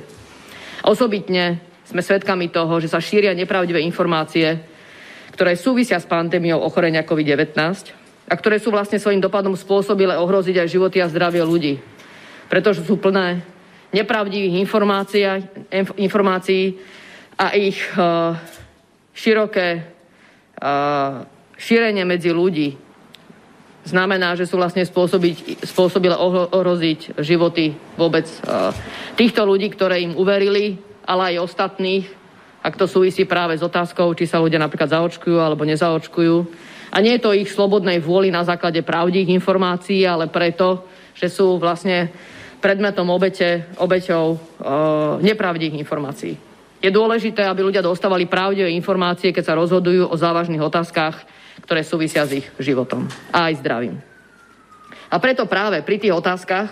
Osobitne sme svedkami toho, že sa šíria nepravdivé informácie, ktoré súvisia s pandémiou ochorenia COVID-19 a ktoré sú vlastne svojím dopadom spôsobile ohroziť aj životy a zdravie ľudí. Pretože sú plné nepravdivých informácií a ich uh, široké uh, šírenie medzi ľudí znamená, že sú vlastne spôsobile ohroziť životy vôbec uh, týchto ľudí, ktoré im uverili ale aj ostatných, ak to súvisí práve s otázkou, či sa ľudia napríklad zaočkujú alebo nezaočkujú. A nie je to ich slobodnej vôli na základe pravdých informácií, ale preto, že sú vlastne predmetom obete, obeťou e, nepravdých informácií. Je dôležité, aby ľudia dostávali pravdivé informácie, keď sa rozhodujú o závažných otázkach, ktoré súvisia s ich životom a aj zdravím. A preto práve pri tých otázkach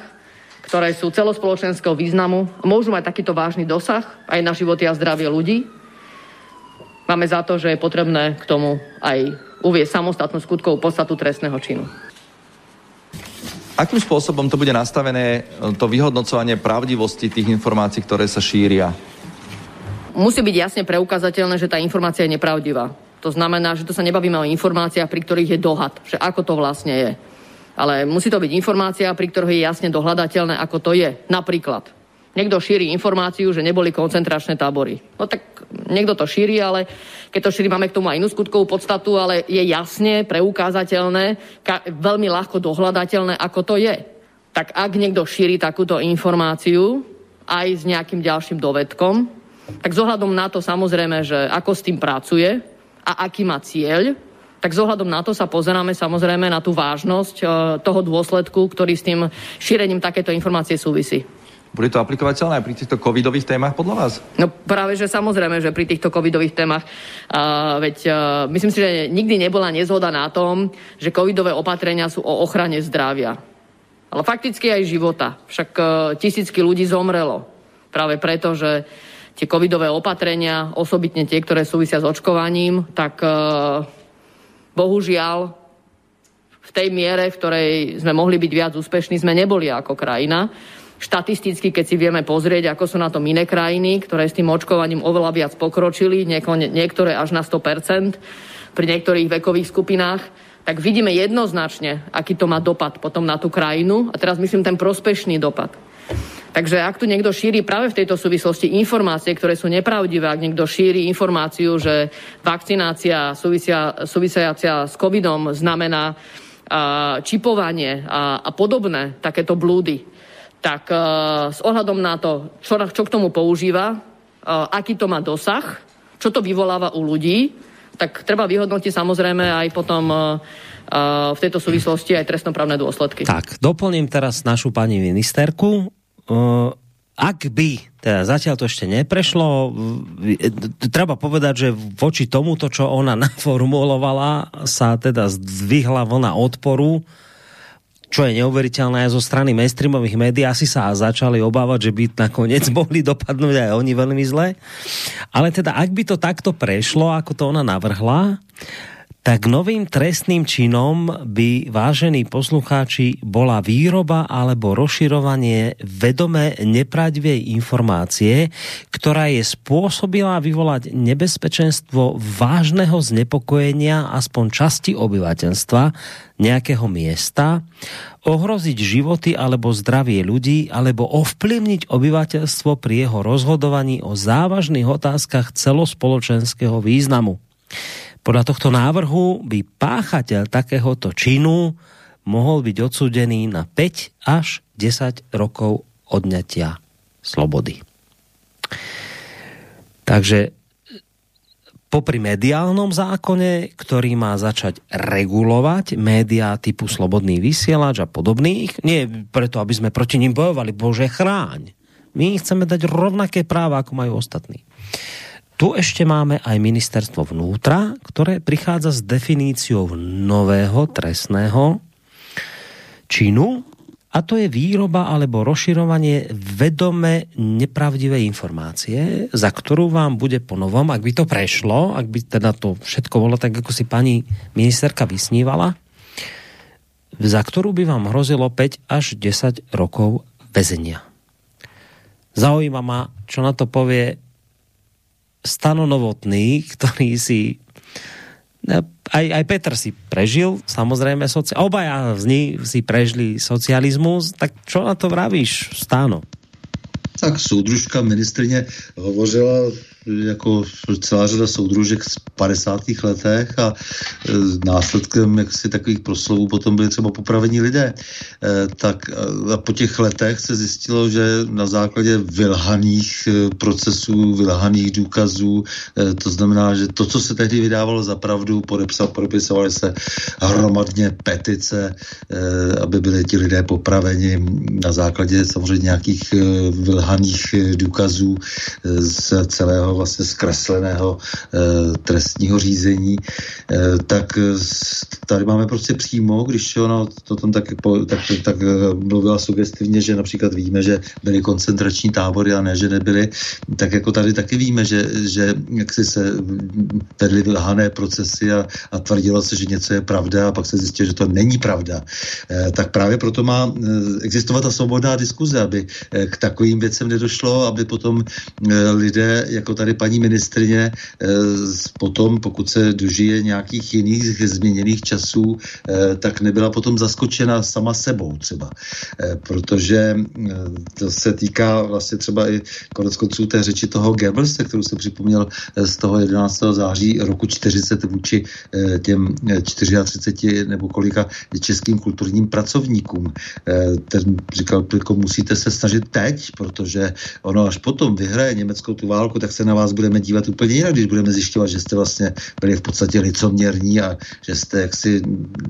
ktoré sú celospoločenského významu, môžu mať takýto vážny dosah aj na životy a zdravie ľudí. Máme za to, že je potrebné k tomu aj uvieť samostatnú skutkovú podstatu trestného činu. Akým spôsobom to bude nastavené, to vyhodnocovanie pravdivosti tých informácií, ktoré sa šíria? Musí byť jasne preukázateľné, že tá informácia je nepravdivá. To znamená, že to sa nebavíme o informáciách, pri ktorých je dohad, že ako to vlastne je ale musí to byť informácia, pri ktorej je jasne dohľadateľné, ako to je. Napríklad, Niekto šíri informáciu, že neboli koncentračné tábory. No tak niekto to šíri, ale keď to šíri, máme k tomu aj inú skutkovú podstatu, ale je jasne preukázateľné, veľmi ľahko dohľadateľné, ako to je. Tak ak niekto šíri takúto informáciu, aj s nejakým ďalším dovedkom, tak zohľadom na to samozrejme, že ako s tým pracuje a aký má cieľ, tak zohľadom na to sa pozeráme samozrejme na tú vážnosť e, toho dôsledku, ktorý s tým šírením takéto informácie súvisí. Bude to aplikovateľné aj pri týchto covidových témach podľa vás? No práve, že samozrejme, že pri týchto covidových témach, uh, veď uh, myslím si, že nikdy nebola nezhoda na tom, že covidové opatrenia sú o ochrane zdravia. Ale fakticky aj života. Však uh, tisícky ľudí zomrelo. Práve preto, že tie covidové opatrenia, osobitne tie, ktoré súvisia s očkovaním, tak uh, bohužiaľ v tej miere, v ktorej sme mohli byť viac úspešní, sme neboli ako krajina štatisticky, keď si vieme pozrieť, ako sú na tom iné krajiny, ktoré s tým očkovaním oveľa viac pokročili, niektoré až na 100%, pri niektorých vekových skupinách, tak vidíme jednoznačne, aký to má dopad potom na tú krajinu. A teraz myslím ten prospešný dopad. Takže ak tu niekto šíri práve v tejto súvislosti informácie, ktoré sú nepravdivé, ak niekto šíri informáciu, že vakcinácia súvisia, súvisiacia s covidom znamená a, čipovanie a, a podobné takéto blúdy, tak s ohľadom na to, čo, čo k tomu používa, aký to má dosah, čo to vyvoláva u ľudí, tak treba vyhodnotiť samozrejme aj potom v tejto súvislosti aj trestnoprávne dôsledky. Tak, doplním teraz našu pani ministerku. Uh, ak by, teda zatiaľ to ešte neprešlo, treba povedať, že voči tomuto, čo ona naformulovala, sa teda zdvihla vlna odporu, čo je neuveriteľné zo strany mainstreamových médií, asi sa začali obávať, že by nakoniec mohli dopadnúť aj oni veľmi zle. Ale teda, ak by to takto prešlo, ako to ona navrhla, tak novým trestným činom by, vážení poslucháči, bola výroba alebo rozširovanie vedome nepravdivej informácie, ktorá je spôsobila vyvolať nebezpečenstvo vážneho znepokojenia aspoň časti obyvateľstva nejakého miesta, ohroziť životy alebo zdravie ľudí, alebo ovplyvniť obyvateľstvo pri jeho rozhodovaní o závažných otázkach celospoločenského významu. Podľa tohto návrhu by páchateľ takéhoto činu mohol byť odsúdený na 5 až 10 rokov odňatia slobody. Takže popri mediálnom zákone, ktorý má začať regulovať médiá typu Slobodný vysielač a podobných, nie preto, aby sme proti ním bojovali, Bože chráň. My chceme dať rovnaké práva, ako majú ostatní. Tu ešte máme aj ministerstvo vnútra, ktoré prichádza s definíciou nového trestného činu a to je výroba alebo rozširovanie vedome nepravdivé informácie, za ktorú vám bude ponovom, ak by to prešlo, ak by teda to všetko bolo tak, ako si pani ministerka vysnívala, za ktorú by vám hrozilo 5 až 10 rokov väzenia. Zaujíma ma, čo na to povie Stano Novotný, ktorý si aj, aj Petr si prežil, samozrejme, soci... obaja z nich si prežili socialismus, tak čo na to vravíš, Stáno? Tak soudružka ministrině hovořila jako celá řada soudružek z 50. letech a e, následkem jaksi takových proslovů potom byly třeba popravení lidé. E, tak a po těch letech se zjistilo, že na základě vylhaných e, procesů, vylhaných důkazů, to znamená, že to, co se tehdy vydávalo za pravdu, podepsal, podepisovaly se hromadně petice, aby byli ti lidé popraveni na základě samozřejmě nějakých vylhaných důkazů z celého vlastně zkresleného e, trestního řízení, e, tak tady máme prostě přímo, když ona to tam tak, tak, tak mluvila sugestivně, že například víme, že byly koncentrační tábory a ne, že nebyly, tak jako tady taky víme, že, že jak si se vedly vylhané procesy a, a tvrdilo se, že něco je pravda a pak se zjistilo, že to není pravda. Tak právě proto má existovat ta svobodná diskuze, aby k takovým věcem nedošlo, aby potom lidé, jako tady tady paní ministrině potom, pokud se dožije nějakých jiných změněných časů, tak nebyla potom zaskočena sama sebou třeba. Protože to se týká vlastně třeba i konec konců té řeči toho Goebbelse, kterou jsem připomněl z toho 11. září roku 40 vůči těm 34 nebo kolika českým kulturním pracovníkům. Ten říkal, musíte se snažit teď, protože ono až potom vyhraje Německo tu válku, tak se na vás budeme dívat úplně jinak, když budeme zjišťovat, že jste vlastně byli v podstatě licoměrní a že jste jaksi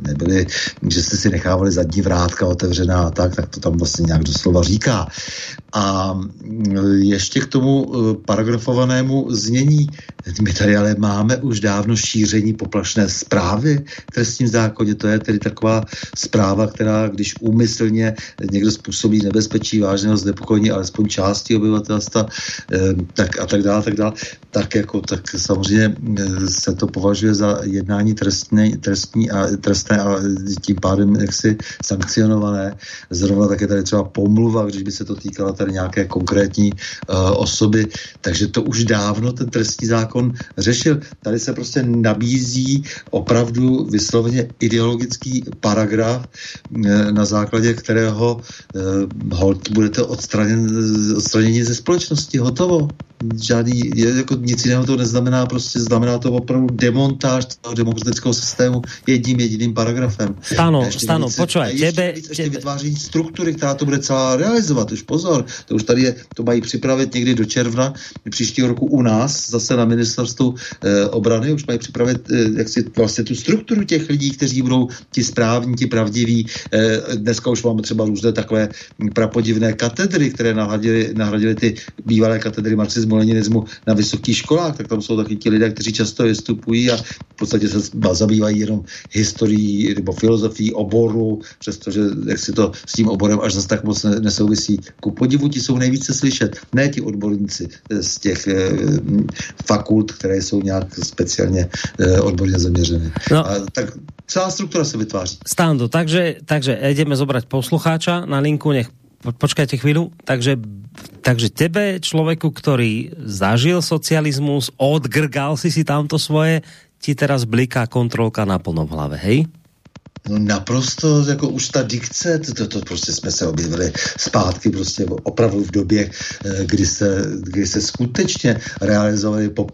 nebyli, že jste si nechávali zadní vrátka otevřená a tak, tak to tam vlastně nějak doslova říká. A ještě k tomu eh, paragrafovanému znění. My tady ale máme už dávno šíření poplašné zprávy v trestním zákoně. To je tedy taková zpráva, která, když úmyslně někdo způsobí nebezpečí vážného znepokojení alespoň části obyvatelstva, eh, tak a tak dále, tak dále, tak jako tak samozřejmě eh, se to považuje za jednání trestné, trestní a trestné a tím pádem jaksi sankcionované. Zrovna také tady třeba pomluva, když by se to týkalo tady nějaké konkrétní uh, osoby, takže to už dávno ten trestní zákon řešil. Tady se prostě nabízí opravdu vysloveně ideologický paragraf, uh, na základě kterého hold budete odstraněn, odstraněni ze společnosti. Hotovo žádný, jako nic jiného to neznamená, prostě znamená to opravdu demontáž toho demokratického systému jedním jediným paragrafem. Stano, stano, počúvaj, tebe... Ještě, ještě vytváření struktury, která to bude celá realizovat, už pozor, to už tady je, to mají připravit někdy do června příštího roku u nás, zase na ministerstvu eh, obrany, už mají připravit eh, jak si vlastně tu strukturu těch lidí, kteří budou ti správní, ti pravdiví. Eh, dneska už máme třeba různé takové prapodivné katedry, které nahradily, nahradily ty bývalé katedry marxismu marxismu, leninismu na vysokých školách, tak tam jsou taky ti lidé, kteří často vystupují a v podstatě se zabývají jenom historií nebo filozofií oboru, přestože jak si to s tím oborem až zase tak moc nesouvisí. Ku podivu ti jsou nejvíce slyšet, ne ti odborníci z těch e, fakult, které jsou nějak speciálně e, odborně zaměřené. No. A, tak celá struktura se vytváří. Stando, takže, takže ideme zobrať poslucháča na linku, nech počkajte chvíľu, takže, takže tebe, človeku, ktorý zažil socializmus, odgrgal si si tamto svoje, ti teraz bliká kontrolka naplno v hlave, hej? No naprosto, jako už ta dikce, to, to, to prostě jsme se objevili zpátky prostě opravdu v době, eh, kdy se, kdy se skutečně realizovali po,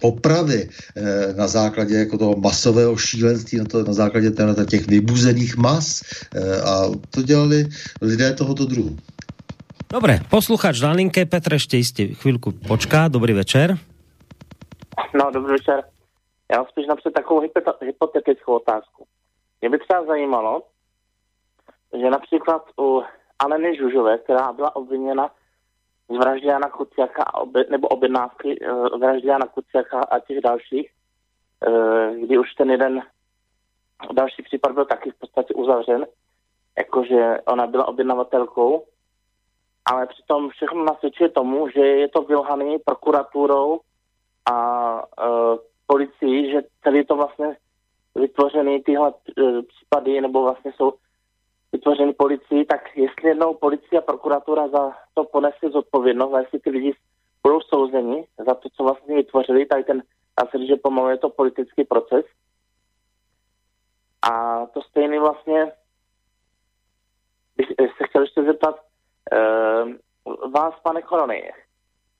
popravy eh, na základě jako toho masového šílenství, na, to, na základě těch vybuzených mas eh, a to dělali lidé tohoto druhu. Dobre, posluchač na linke, Petr ještě jistě chvilku počká, dobrý večer. No, dobrý večer. Já mám spíš napřed takovou hypotetickou otázku. Mě by třeba zajímalo, že například u Aleny Žužové, která byla obviněna z vraždy Jana Kuciaka nebo objednávky uh, vraždy Jana Kuciaka a těch dalších, uh, kdy už ten jeden další případ byl taky v podstatě uzavřen, jakože ona byla objednavatelkou, ale přitom všechno nasvědčuje tomu, že je to vylhaný prokuraturou a uh, policií, že celý to vlastně vytvořený tyhle případy, nebo vlastně jsou vytvořený policii, tak jestli jednou policie a prokuratura za to ponese zodpovědnost a jestli ty lidi budou souzeni za to, co vlastně vytvořili, tak ten, já se že pomalu je to politický proces. A to stejný vlastně bych se chtěl ještě zeptat uh, vás, pane Korony,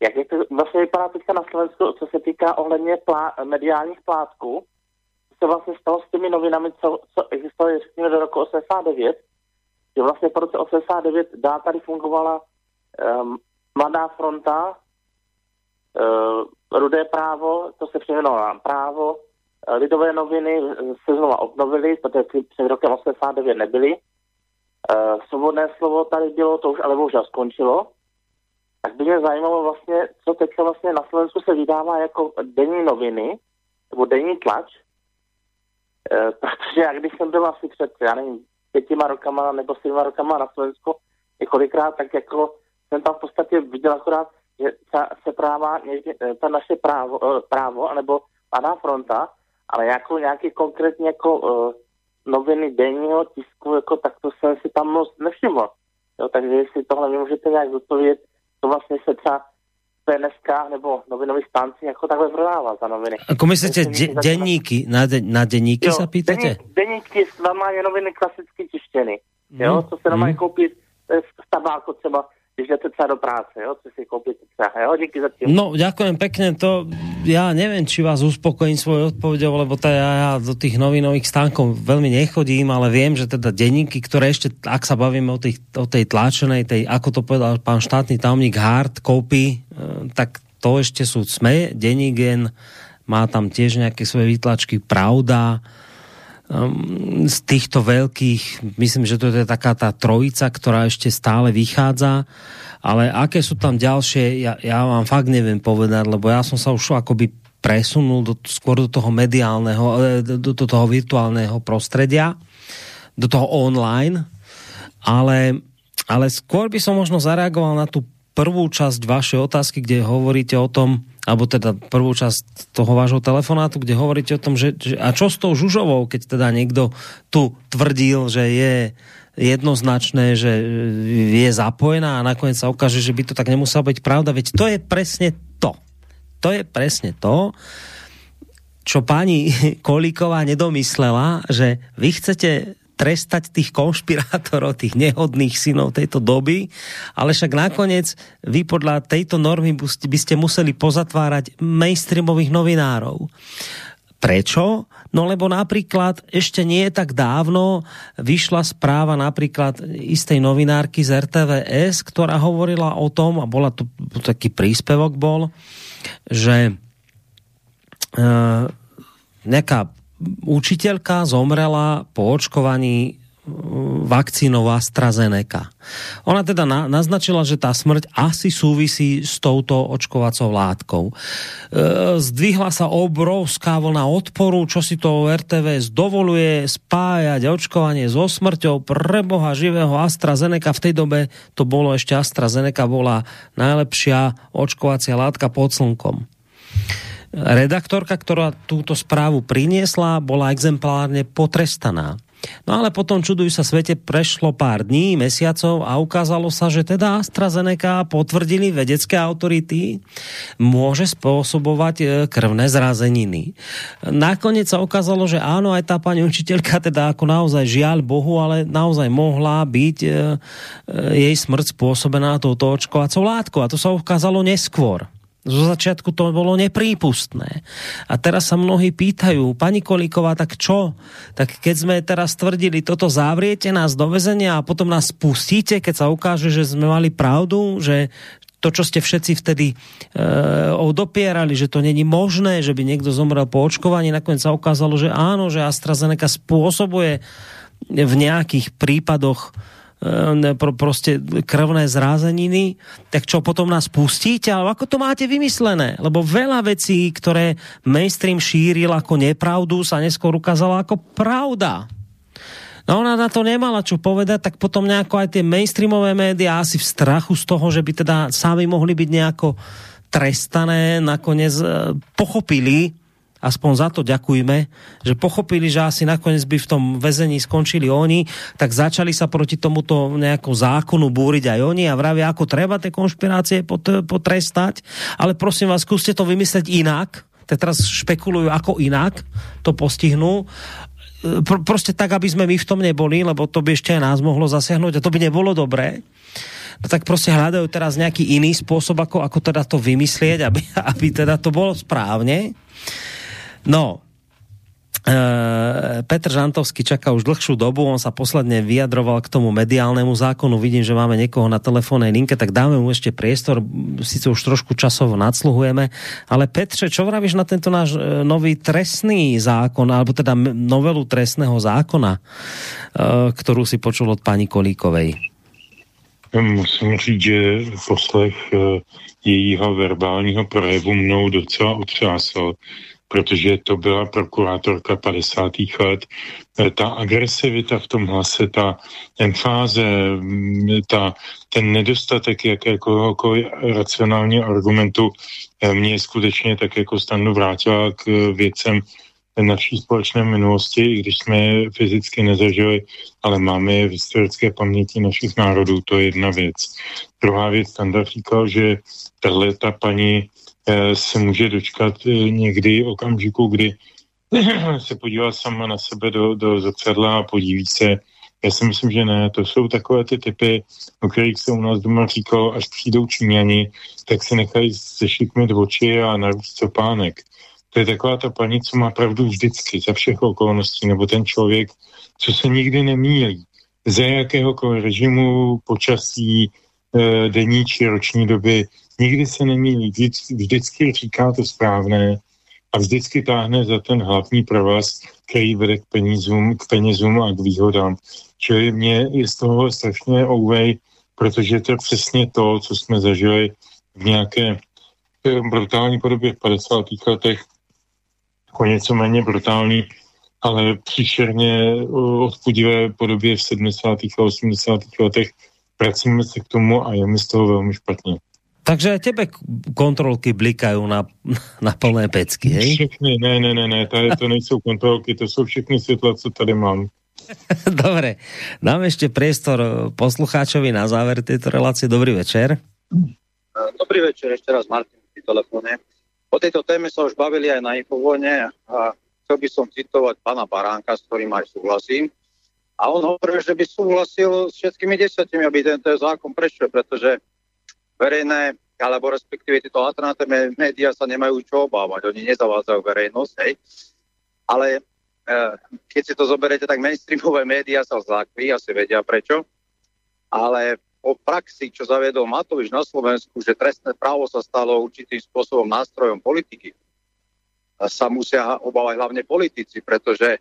jak je to vlastně vypadá teďka na Slovensku, co se týká ohledně plá, mediálních plátků, co vlastně stalo s těmi novinami, co, co existovaly, řekněme, do roku 89, že vlastně po roce 89 dá tady fungovala um, Mladá fronta, uh, Rudé právo, to se přejmenovalo na právo, uh, Lidové noviny se znova obnovily, protože ty před rokem 89 nebyly. Uh, svobodné slovo tady bylo, to už ale bohužel skončilo. Tak by mě zajímalo vlastně, co teďka vlastně na Slovensku se vydává jako denní noviny, nebo denní tlač, protože já když jsem byl asi před, já nevím, pětima rokama nebo svýma rokama na Slovensku několikrát, tak jako jsem tam v podstatě viděl akorát, že ta, se práva, eh, ta naše právo, eh, právo anebo padá fronta, ale jako nějaký konkrétní jako uh, noviny denního tisku, jako, tak to jsem si tam moc nevšiml. Jo, takže jestli tohle mi můžete nějak zodpovědět, to vlastně se třeba PNSK nebo novinový stánci jako takhle prodává za noviny. Ako myslíte, de, denníky, na, de, na denníky jo, sa pýtate? Deník, denníky s normálně noviny klasicky tištěny. Jo, mm. co se normálně mm. koupí z tabáku třeba jdete třeba do práce, jo, si koupíte třeba, jo, díky za tým. No, ďakujem pekne, to ja neviem, či vás uspokojím svojou odpovedou, lebo tá, ja, ja do tých novinových stánkov veľmi nechodím, ale viem, že teda denníky, ktoré ešte, ak sa bavíme o, tých, o tej tlačenej, tej, ako to povedal pán štátny tajomník Hart, kopy, e, tak to ešte sú SME, denník má tam tiež nejaké svoje výtlačky, Pravda, um, z týchto veľkých, myslím, že to je taká tá trojica, ktorá ešte stále vychádza, ale aké sú tam ďalšie, ja, ja vám fakt neviem povedať, lebo ja som sa už akoby presunul do, skôr do toho mediálneho, eh, do, do toho virtuálneho prostredia, do toho online, ale, ale skôr by som možno zareagoval na tú prvú časť vašej otázky, kde hovoríte o tom, alebo teda prvú časť toho vášho telefonátu, kde hovoríte o tom, že, že a čo s tou Žužovou, keď teda niekto tu tvrdil, že je jednoznačné, že je zapojená a nakoniec sa ukáže, že by to tak nemuselo byť pravda. Veď to je presne to. To je presne to, čo pani Kolíková nedomyslela, že vy chcete trestať tých konšpirátorov, tých nehodných synov tejto doby, ale však nakoniec vy podľa tejto normy by ste museli pozatvárať mainstreamových novinárov. Prečo? No lebo napríklad ešte nie tak dávno vyšla správa napríklad istej novinárky z RTVS, ktorá hovorila o tom, a bola to taký príspevok bol, že e, nejaká učiteľka zomrela po očkovaní mm, vakcínou AstraZeneca. Ona teda na, naznačila, že tá smrť asi súvisí s touto očkovacou látkou. E, zdvihla sa obrovská vlna odporu, čo si to RTVS dovoluje spájať očkovanie so smrťou preboha živého AstraZeneca. V tej dobe to bolo ešte AstraZeneca bola najlepšia očkovacia látka pod slnkom redaktorka, ktorá túto správu priniesla, bola exemplárne potrestaná. No ale potom, čuduj sa svete, prešlo pár dní, mesiacov a ukázalo sa, že teda AstraZeneca potvrdili vedecké autority, môže spôsobovať e, krvné zrazeniny. Nakoniec sa ukázalo, že áno, aj tá pani učiteľka teda ako naozaj žiaľ Bohu, ale naozaj mohla byť e, e, jej smrť spôsobená touto očkovacou látkou. A to sa ukázalo neskôr. Zo začiatku to bolo neprípustné. A teraz sa mnohí pýtajú, pani Kolíková, tak čo? Tak keď sme teraz tvrdili, toto zavriete nás do vezenia a potom nás pustíte, keď sa ukáže, že sme mali pravdu, že to, čo ste všetci vtedy e, odopierali, že to není možné, že by niekto zomrel po očkovaní, nakoniec sa ukázalo, že áno, že AstraZeneca spôsobuje v nejakých prípadoch pro, prostě krvné zrázeniny, tak čo potom nás pustíte? Ale ako to máte vymyslené? Lebo veľa vecí, ktoré mainstream šíril ako nepravdu, sa neskôr ukázala ako pravda. No ona na to nemala čo povedať, tak potom nejako aj tie mainstreamové médiá asi v strachu z toho, že by teda sami mohli byť nejako trestané, nakoniec e, pochopili, aspoň za to ďakujme, že pochopili, že asi nakoniec by v tom väzení skončili oni, tak začali sa proti tomuto nejakou zákonu búriť aj oni a vravia, ako treba tie konšpirácie potrestať, ale prosím vás, skúste to vymysleť inak, tak teraz špekulujú, ako inak to postihnú Pr prostě tak, aby sme my v tom neboli, lebo to by aj nás mohlo zasiahnuť a to by nebolo dobré. No tak prostě hľadajú teraz nejaký iný spôsob, ako, ako teda to vymyslieť, aby, aby teda to bolo správne. No, Uh, Petr Žantovský čaká už dlhšiu dobu, on sa posledne vyjadroval k tomu mediálnemu zákonu, vidím, že máme někoho na telefónnej linke, tak dáme mu ešte priestor, sice už trošku časovo nadsluhujeme, ale Petře, čo vravíš na tento náš uh, nový trestný zákon, alebo teda novelu trestného zákona, uh, ktorú si počul od pani Kolíkovej? Musím říct, že poslech jejího verbálního projevu mnou docela otřásal protože to byla prokurátorka 50. let. E, ta agresivita v tom hlase, ta emfáze, ta, ten nedostatek jakéhokoliv racionálního argumentu e, mě skutečně tak jako stanu vrátila k věcem, naší společné minulosti, i když jsme je fyzicky nezažili, ale máme je v historické paměti našich národů, to je jedna věc. Druhá věc, Standard říkal, že tahle ta paní se může dočkat eh, někdy okamžiku, kdy se podívá sama na sebe do, do zrcadla a podíví se. Já si myslím, že ne. To jsou takové ty typy, o kterých se u nás doma říkalo, až přijdou Číňani, tak se nechají zešikmit oči a narůst copánek. To je taková ta paní, co má pravdu vždycky, za všech okolností, nebo ten člověk, co se nikdy nemílí. Za jakéhokoliv režimu, počasí, e, denní či roční doby, nikdy se nemílí. Vždycky, říká to správné a vždycky táhne za ten hlavní provaz, který vede k penězům, k penězům a k výhodám. Čili mě je z toho strašně ouvej, protože to je přesně to, co jsme zažili v nějaké eh, brutální podobě v 50. letech, jako něco méně brutální, ale příšerně eh, odpudivé podobě v 70. a 80. letech. Vracíme se k tomu a je mi z toho velmi špatně. Takže tebe kontrolky blikají na, na plné pecky, hej? Všechny, ne, ne, ne, ne, to, to nejsou kontrolky, to jsou všechny světla, co tady mám. Dobre, dám ešte priestor poslucháčovi na záver tejto relácie. Dobrý večer. Dobrý večer, ešte raz Martin pri telefóne. O tejto téme sa už bavili aj na Infovojne a chcel by som citovať pana Baránka, s ktorým aj súhlasím. A on hovorí, že by súhlasil s všetkými desiatimi, aby tento zákon prešiel, pretože verejné, alebo respektíve tieto alternatívne médiá sa nemajú čo obávať. Oni nezavádzajú verejnosť, hej. Ale e, keď si to zoberete, tak mainstreamové médiá sa zlákli, asi vedia prečo. Ale o praxi, čo zaviedol Matovič na Slovensku, že trestné právo sa stalo určitým spôsobom nástrojom politiky, sa musia obávať hlavne politici, pretože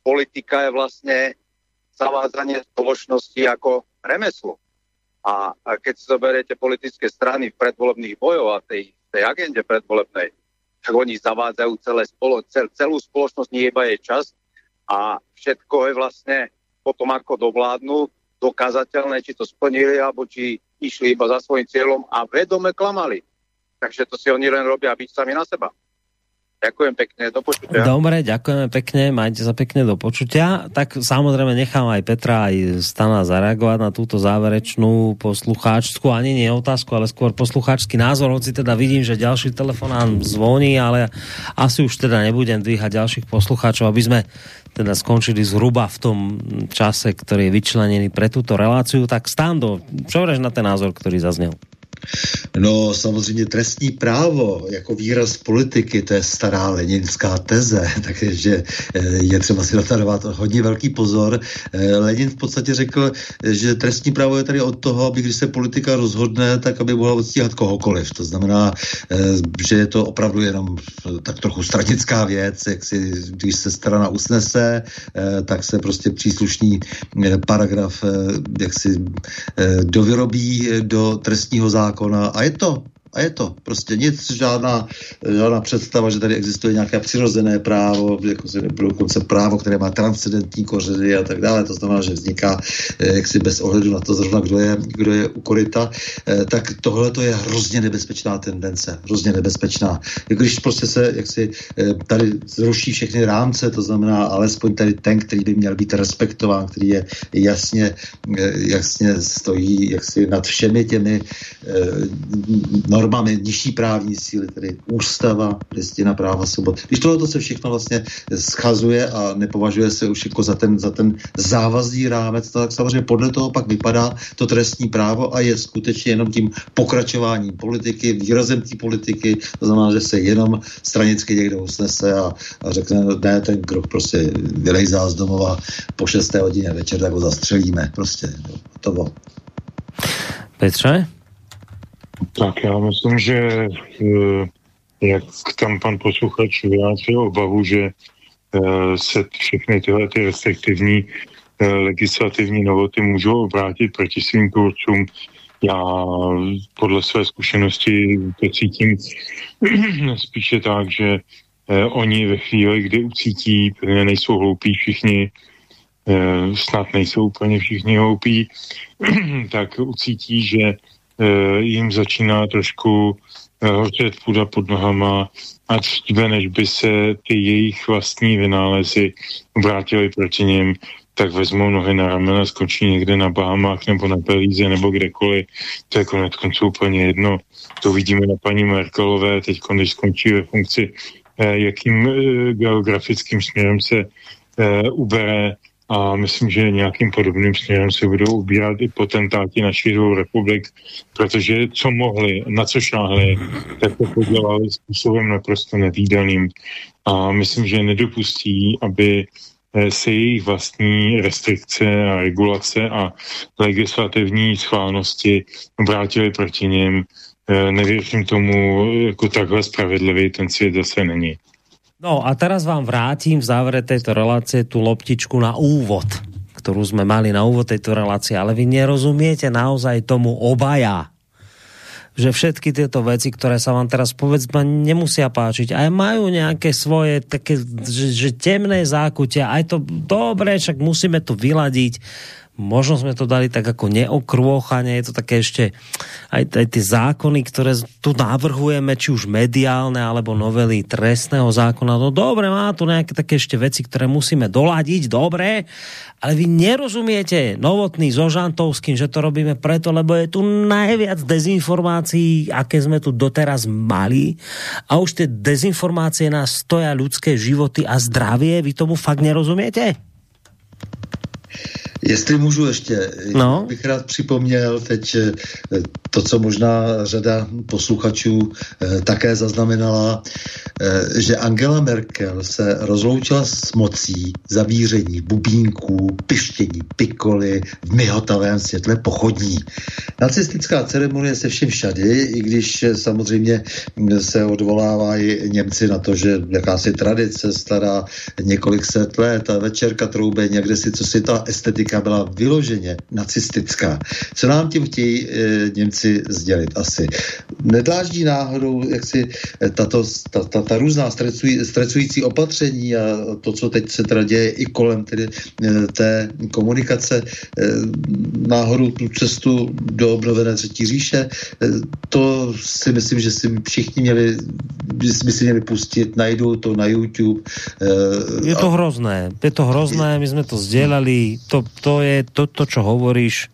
politika je vlastne zavádzanie spoločnosti ako remeslo. A, a keď si zoberiete politické strany v predvolebných bojov a tej, tej agende predvolebnej, tak oni zavádzajú celé spolo, cel, celú spoločnosť, nie iba jej čas a všetko je vlastne potom, ako dovládnu, dokázateľné, či to splnili, alebo či išli iba za svojím cieľom a vedome klamali. Takže to si oni len robia byť sami na seba. Ďakujem pekne, do počutia. Dobre, ďakujeme pekne, majte sa pekne do počutia. Tak samozrejme nechám aj Petra, aj Stana zareagovať na túto záverečnú poslucháčskú, ani nie otázku, ale skôr poslucháčský názor, hoci teda vidím, že ďalší telefonán zvoní, ale asi už teda nebudem dvíhať ďalších poslucháčov, aby sme teda skončili zhruba v tom čase, ktorý je vyčlenený pre túto reláciu. Tak Stando, čo na ten názor, ktorý zaznel? No samozřejmě trestní právo jako výraz politiky, to je stará leninská teze, takže eh, je třeba si to dávat hodně velký pozor. Eh, Lenin v podstatě řekl, že trestní právo je tady od toho, aby když se politika rozhodne, tak aby mohla odstíhat kohokoliv. To znamená, eh, že je to opravdu jenom tak trochu stranická věc, jak si, když se strana usnese, tak se prostě příslušný paragraf jak si dovyrobí do trestního zákona zákona a je to a je to prostě nic, žádná, žádná představa, že tady existuje nějaké přirozené právo, jako se dokonce právo, které má transcendentní kořeny a tak dále, to znamená, že vzniká eh, jaksi bez ohledu na to zrovna, kdo je, kdo je u koryta, eh, tak tohle to je hrozně nebezpečná tendence, hrozně nebezpečná. Když prostě se jaksi eh, tady zruší všechny rámce, to znamená alespoň tady ten, který by měl být respektován, který je jasně, jasně stojí jaksi nad všemi těmi normami nižší právní síly, tedy ústava, listina práva svobod. Když tohle se všechno vlastně schazuje a nepovažuje se už jako za ten, za ten závazný rámec, tak samozřejmě podle toho pak vypadá to trestní právo a je skutečně jenom tím pokračováním politiky, výrazem té politiky, to znamená, že se jenom stranicky někdo usnese a, a řekne, ne, ten krok prostě vylejzá z domova po 6. hodině večer, tak ho zastřelíme. Prostě, no, to Petře? Tak já myslím, že eh, jak tam pan posluchač vyjádřil obavu, že eh, se všechny tyhle ty restriktivní eh, legislativní novoty můžou obrátit proti svým tvůrcům. Já podle své zkušenosti to cítím spíše tak, že oni ve chvíli, kdy ucítí, nejsou hloupí všichni, snad nejsou úplně všichni hloupí, tak ucítí, že jim začíná trošku hořet půda pod nohama a dříve, než by se ty jejich vlastní vynálezy obrátily proti něm, tak vezmou nohy na ramena, skončí někde na Bahamách nebo na Belíze nebo kdekoliv. To je konec konců úplně jedno. To vidíme na paní Merkelové, teď když skončí ve funkci, eh, jakým eh, geografickým směrem se eh, ubere a myslím, že nějakým podobným směrem se budou ubírat i potentáti našich dvou republik, protože co mohli, na co šáhli, tak to podělali způsobem naprosto nevýdaným. A myslím, že nedopustí, aby Eh, se jejich vlastní restrikce a regulace a legislativní schválnosti obrátili proti něm. Eh, nevěřím tomu, jako takhle spravedlivý ten svět zase není. No a teraz vám vrátím v závere této relácie tu loptičku na úvod, kterou jsme mali na úvod této relácie, ale vy nerozumiete naozaj tomu obaja že všetky tieto veci, ktoré sa vám teraz povedzme nemusia páčiť, aj majú nejaké svoje také, že, že temné zákutia, aj to dobre, však musíme to vyladiť možno sme to dali tak ako neokrôchane, je to také ešte aj, aj tie zákony, ktoré tu navrhujeme, či už mediálne, alebo novely trestného zákona, no dobre, má tu nejaké také ešte veci, ktoré musíme doladiť, dobre, ale vy nerozumiete novotný so Žantovským, že to robíme preto, lebo je tu najviac dezinformácií, aké sme tu doteraz mali. A už tie dezinformácie nás stoja ľudské životy a zdravie, vy tomu fakt nerozumiete? Jestli můžu ještě, no. bych rád připomněl teď eh, to, co možná řada posluchačů eh, také zaznamenala, eh, že Angela Merkel se rozloučila s mocí zavíření bubínků, pištění pikoly v myhotavém světle pochodní. Nacistická ceremonie se všem všady, i když samozřejmě se odvolávají Němci na to, že jakási tradice stará několik set let a večerka troube někde si, co si ta estetika byla vyloženě nacistická. Co nám tím chtějí e, Němci sdělit asi? Nedláždí náhodou jak si eh, tato, ta, ta, ta různá stresují, stresující opatření a to, co teď se teda děje i kolem tedy, e, té komunikace, e, náhodou tu cestu do obnovené třetí říše, e, to si myslím, že si všichni měli, by si měli pustit, najdou to na YouTube. E, je to a... hrozné, je to hrozné, my jsme to sdělali, to, to je to, to čo hovoríš,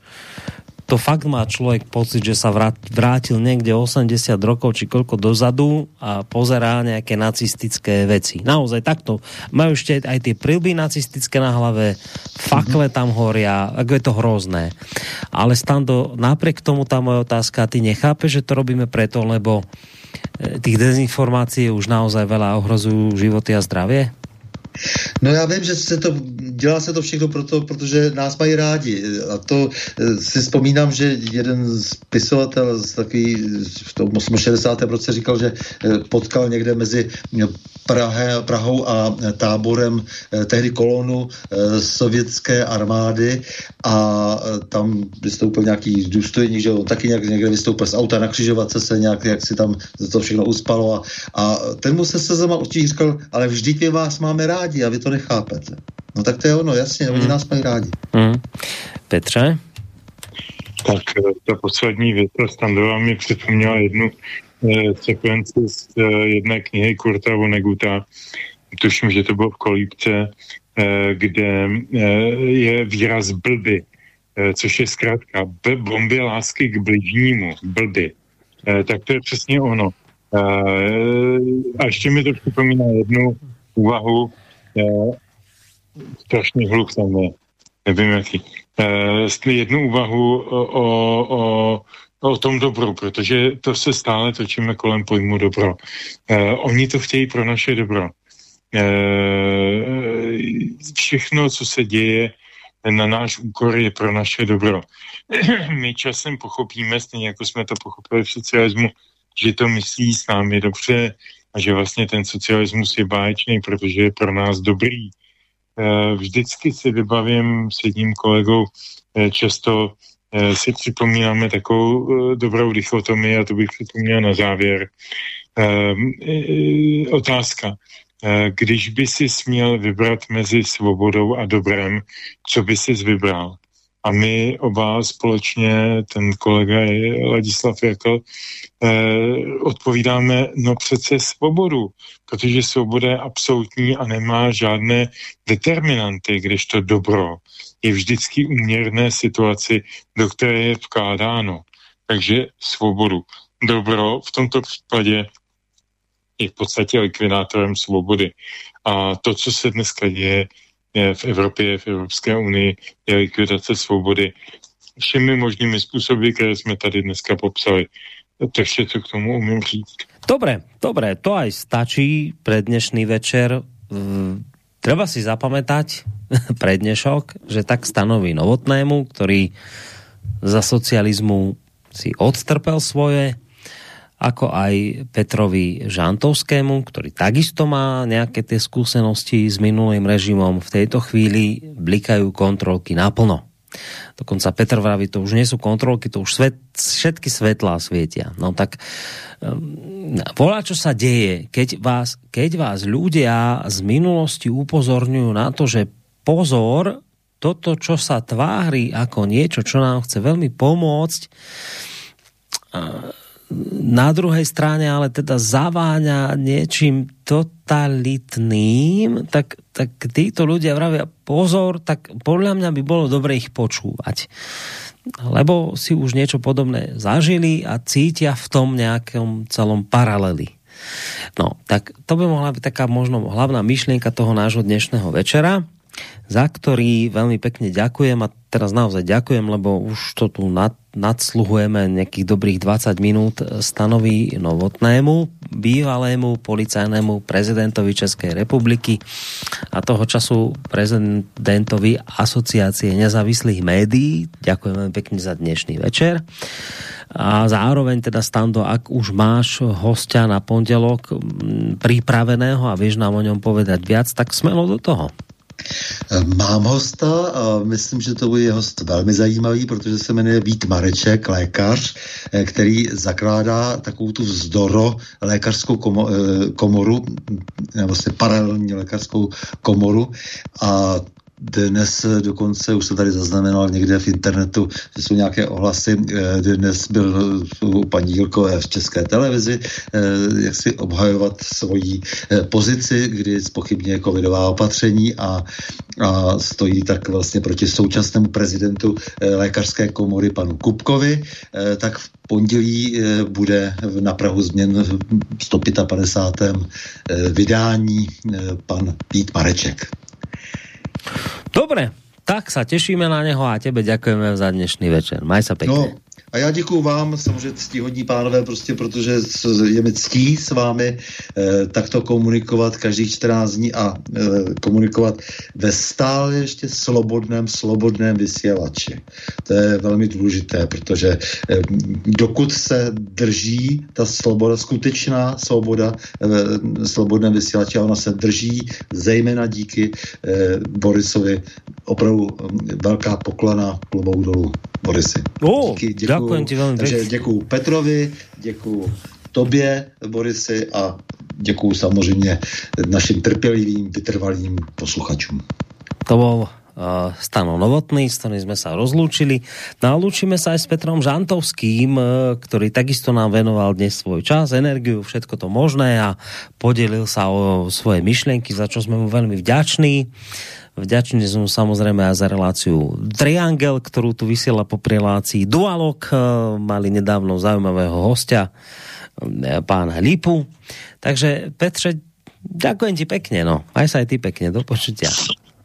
to fakt má člověk pocit, že sa vrátil někde 80 rokov či koľko dozadu a pozerá nějaké nacistické veci. Naozaj takto. Majú ešte aj tie prilby nacistické na hlave, fakle tam horia, ako je to hrozné. Ale Stando, napriek tomu tá moja otázka, ty nechápeš, že to robíme preto, lebo eh, tých dezinformácií už naozaj veľa ohrozujú životy a zdravie? No já vím, že se to, dělá se to všechno proto, protože nás mají rádi. A to eh, si vzpomínám, že jeden spisovatel z takový v tom 60. roce říkal, že eh, potkal někde mezi Prahe, Prahou a táborem eh, tehdy kolonu sovětské armády a tam vystoupil nějaký důstojník, že on taky nějak, někde vystoupil z auta na křižovatce se nějak, jak si tam to všechno uspalo a, a ten mu se se zama určitě říkal, ale vždyť vás máme rádi rádi a vy to nechápete. No tak to je ono, jasně, hmm. oni nás mají rádi. Hmm. Petře? Tak eh, ta poslední věta Standová mi připomněla jednu eh, sekvenci z eh, jedné knihy Kurta Voneguta, tuším, že to bylo v Kolípce, eh, kde eh, je výraz blby, eh, což je zkrátka b- bomby lásky k bližnímu, blby. Eh, tak to je přesně ono. Eh, a ještě mi to připomíná jednu úvahu, strašný hluk tam je. Nevím jaký. E, jednu úvahu o, o, o tom dobru, protože to se stále točíme kolem pojmu dobro. E, oni to chtějí pro naše dobro. E, všechno, co se děje na náš úkor, je pro naše dobro. My časem pochopíme, stejně jako jsme to pochopili v socialismu, že to myslí s námi dobře, a že vlastně ten socialismus je báječný, protože je pro nás dobrý. Eh, vždycky si vybavím s jedním kolegou, eh, často eh, si připomínáme takovou dobrou dichotomii a to bych připomněl na závěr. Otázka. Když by si směl vybrat mezi svobodou a dobrem, co by si vybral? A my oba společně, ten kolega Ladislav Jakl, eh, odpovídáme, no přece svobodu, protože svoboda je absolutní a nemá žádné determinanty, když to dobro je vždycky uměrné situaci, do které je vkládáno. Takže svobodu. Dobro v tomto případě je v podstatě likvidátorem svobody. A to, co se dneska děje, je v Evropě, v Evropské unii, je likvidace svobody všemi možnými způsoby, které jsme tady dneska popsali. To vše, co k tomu umím říct. Dobre, dobre, to aj stačí pre dnešný večer. Treba si zapamätať pre dnešok, že tak stanoví Novotnému, ktorý za socializmu si odstrpel svoje, ako aj Petrovi Žantovskému, ktorý takisto má nejaké tie skúsenosti s minulým režimom. V tejto chvíli blikajú kontrolky naplno. Dokonca Petr vraví, to už nie sú kontrolky, to už svet, všetky svetlá svietia. No tak um, volá, čo sa deje, keď vás, keď vás ľudia z minulosti upozorňujú na to, že pozor, toto, čo sa tvári ako niečo, čo nám chce veľmi pomôcť, na druhej strane ale teda zaváňa niečím totalitným, tak, tak títo ľudia vravia pozor, tak podľa mňa by bolo dobre ich počúvať. Lebo si už niečo podobné zažili a cítia v tom nejakom celom paraleli. No, tak to by mohla byť taká možno hlavná myšlienka toho nášho dnešného večera za ktorý veľmi pekne ďakujem a teraz naozaj ďakujem, lebo už to tu nad, nadsluhujeme nejakých dobrých 20 minút stanoví novotnému, bývalému policajnému prezidentovi Českej republiky a toho času prezidentovi asociácie nezávislých médií. Ďakujem veľmi pekne za dnešný večer. A zároveň teda Stando, ak už máš hostia na pondelok pripraveného a vieš nám o ňom povedať viac, tak smelo do toho. Mám hosta a myslím, že to bude host velmi zajímavý, protože se jmenuje Vít Mareček, lékař, eh, který zakládá takovou tu vzdoro lékařskou eh, komoru, vlastně paralelní lékařskou komoru. A dnes dokonce, už se tady zaznamenal někde v internetu, že jsou nějaké ohlasy, eh, dnes byl paní Jilkové v české televizi, eh, jak si obhajovat svoji eh, pozici, kdy spochybně covidová opatření a, a stojí tak vlastně proti současnému prezidentu lékařské komory panu Kupkovi, tak v pondělí bude na Prahu změn v 155. vydání pan Pít Mareček. Dobre, tak sa tešíme na něho a tebe ďakujeme za dnešný večer. Maj sa pekne. No, a já děkuji vám, samozřejmě ctihodní pánové, prostě protože je mi ctí s vámi eh, takto komunikovat každých 14 dní a eh, komunikovat ve stále ještě slobodném, slobodném vysílači. To je velmi důležité, protože eh, dokud se drží ta svoboda, skutečná svoboda eh, slobodném vysílači, a ona se drží zejména díky eh, Borisovi opravdu eh, velká poklana klubou dolů. Borisy. Oh, díky, děkuju, děkuji ti velmi Takže děkuju Petrovi, děkuju tobě, Borisy, a děkuju samozřejmě našim trpělivým, vytrvalým posluchačům. To bol uh, Stano Novotný, s ktorým sme sa rozlúčili. No a lúčime sa aj s Petrom Žantovským, uh, ktorý takisto nám venoval dnes svoj čas, energiu, všetko to možné a podelil sa o svoje myšlienky, za čo sme mu veľmi vďační. Vďačný som samozrejme aj za reláciu Triangel, ktorú tu vysiela po relácii Dualog. Eh, mali nedávno zaujímavého hostia, eh, pána Lipu. Takže Petře, ďakujem ti pekne, no. Aj sa aj ty pekne, do počutia.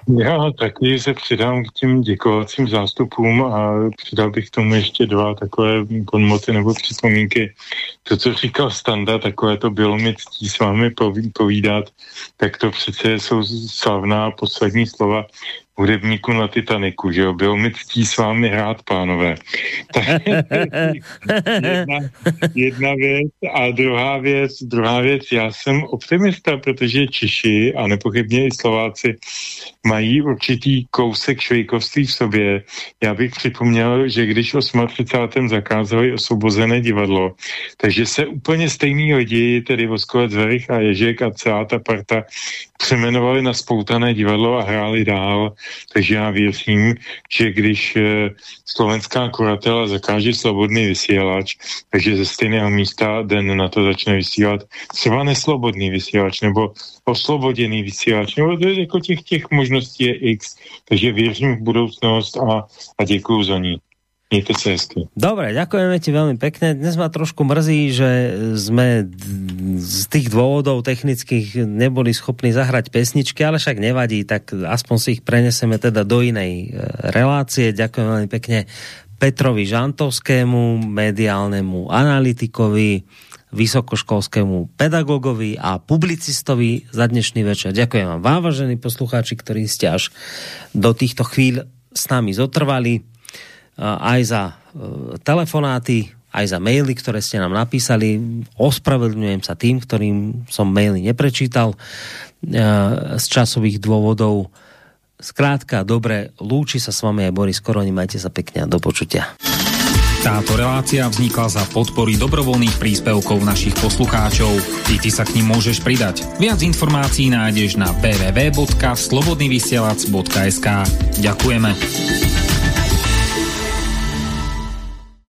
Já taky se přidám k těm děkovacím zástupům a přidal bych k tomu ještě dva takové konmoty nebo připomínky. To, co říkal Standa, takové to bylo mi ctí s vámi povídat, tak to přece jsou slavná poslední slova hudebníku na Titaniku, že jo, bylo mi ctí s vámi hrát, pánové. jedna, jedna věc a druhá věc, druhá věc, já jsem optimista, protože Češi a nepochybně i Slováci mají určitý kousek švejkovství v sobě. Já bych připomněl, že když 38. zakázali osvobozené divadlo, takže se úplně stejný lidi, tedy Voskovec Verich a Ježek a celá ta parta, přemenovali na spoutané divadlo a hráli dál Takže já věřím, že když eh, slovenská kuratela zakáže slobodný vysílač, takže ze stejného místa den na to začne vysílat třeba neslobodný vysílač nebo osloboděný vysílač, nebo to je jako těch, těch možností je x. Takže věřím v budoucnost a, a děkuju za ní. Mějte se hezky. Dobre, ďakujeme ti veľmi pekne. Dnes ma trošku mrzí, že sme z tých dôvodov technických neboli schopní zahrať pesničky, ale však nevadí, tak aspoň si ich preneseme teda do inej e, relácie. Ďakujem veľmi pekne Petrovi Žantovskému, mediálnemu analytikovi, vysokoškolskému pedagogovi a publicistovi za dnešný večer. Ďakujem vám, vážení poslucháči, ktorí ste až do týchto chvíľ s nami zotrvali aj za e, telefonáty, aj za maily, ktoré ste nám napísali. Ospravedlňujem sa tým, ktorým som maily neprečítal e, z časových dôvodov. Skrátka, dobre, lúči sa s vami aj Boris Koroni, majte sa pekne a do počutia. Táto relácia vznikla za podpory dobrovoľných príspevkov našich poslucháčov. I ty sa k ním môžeš pridať. Viac informácií nájdeš na www.slobodnyvysielac.sk Ďakujeme.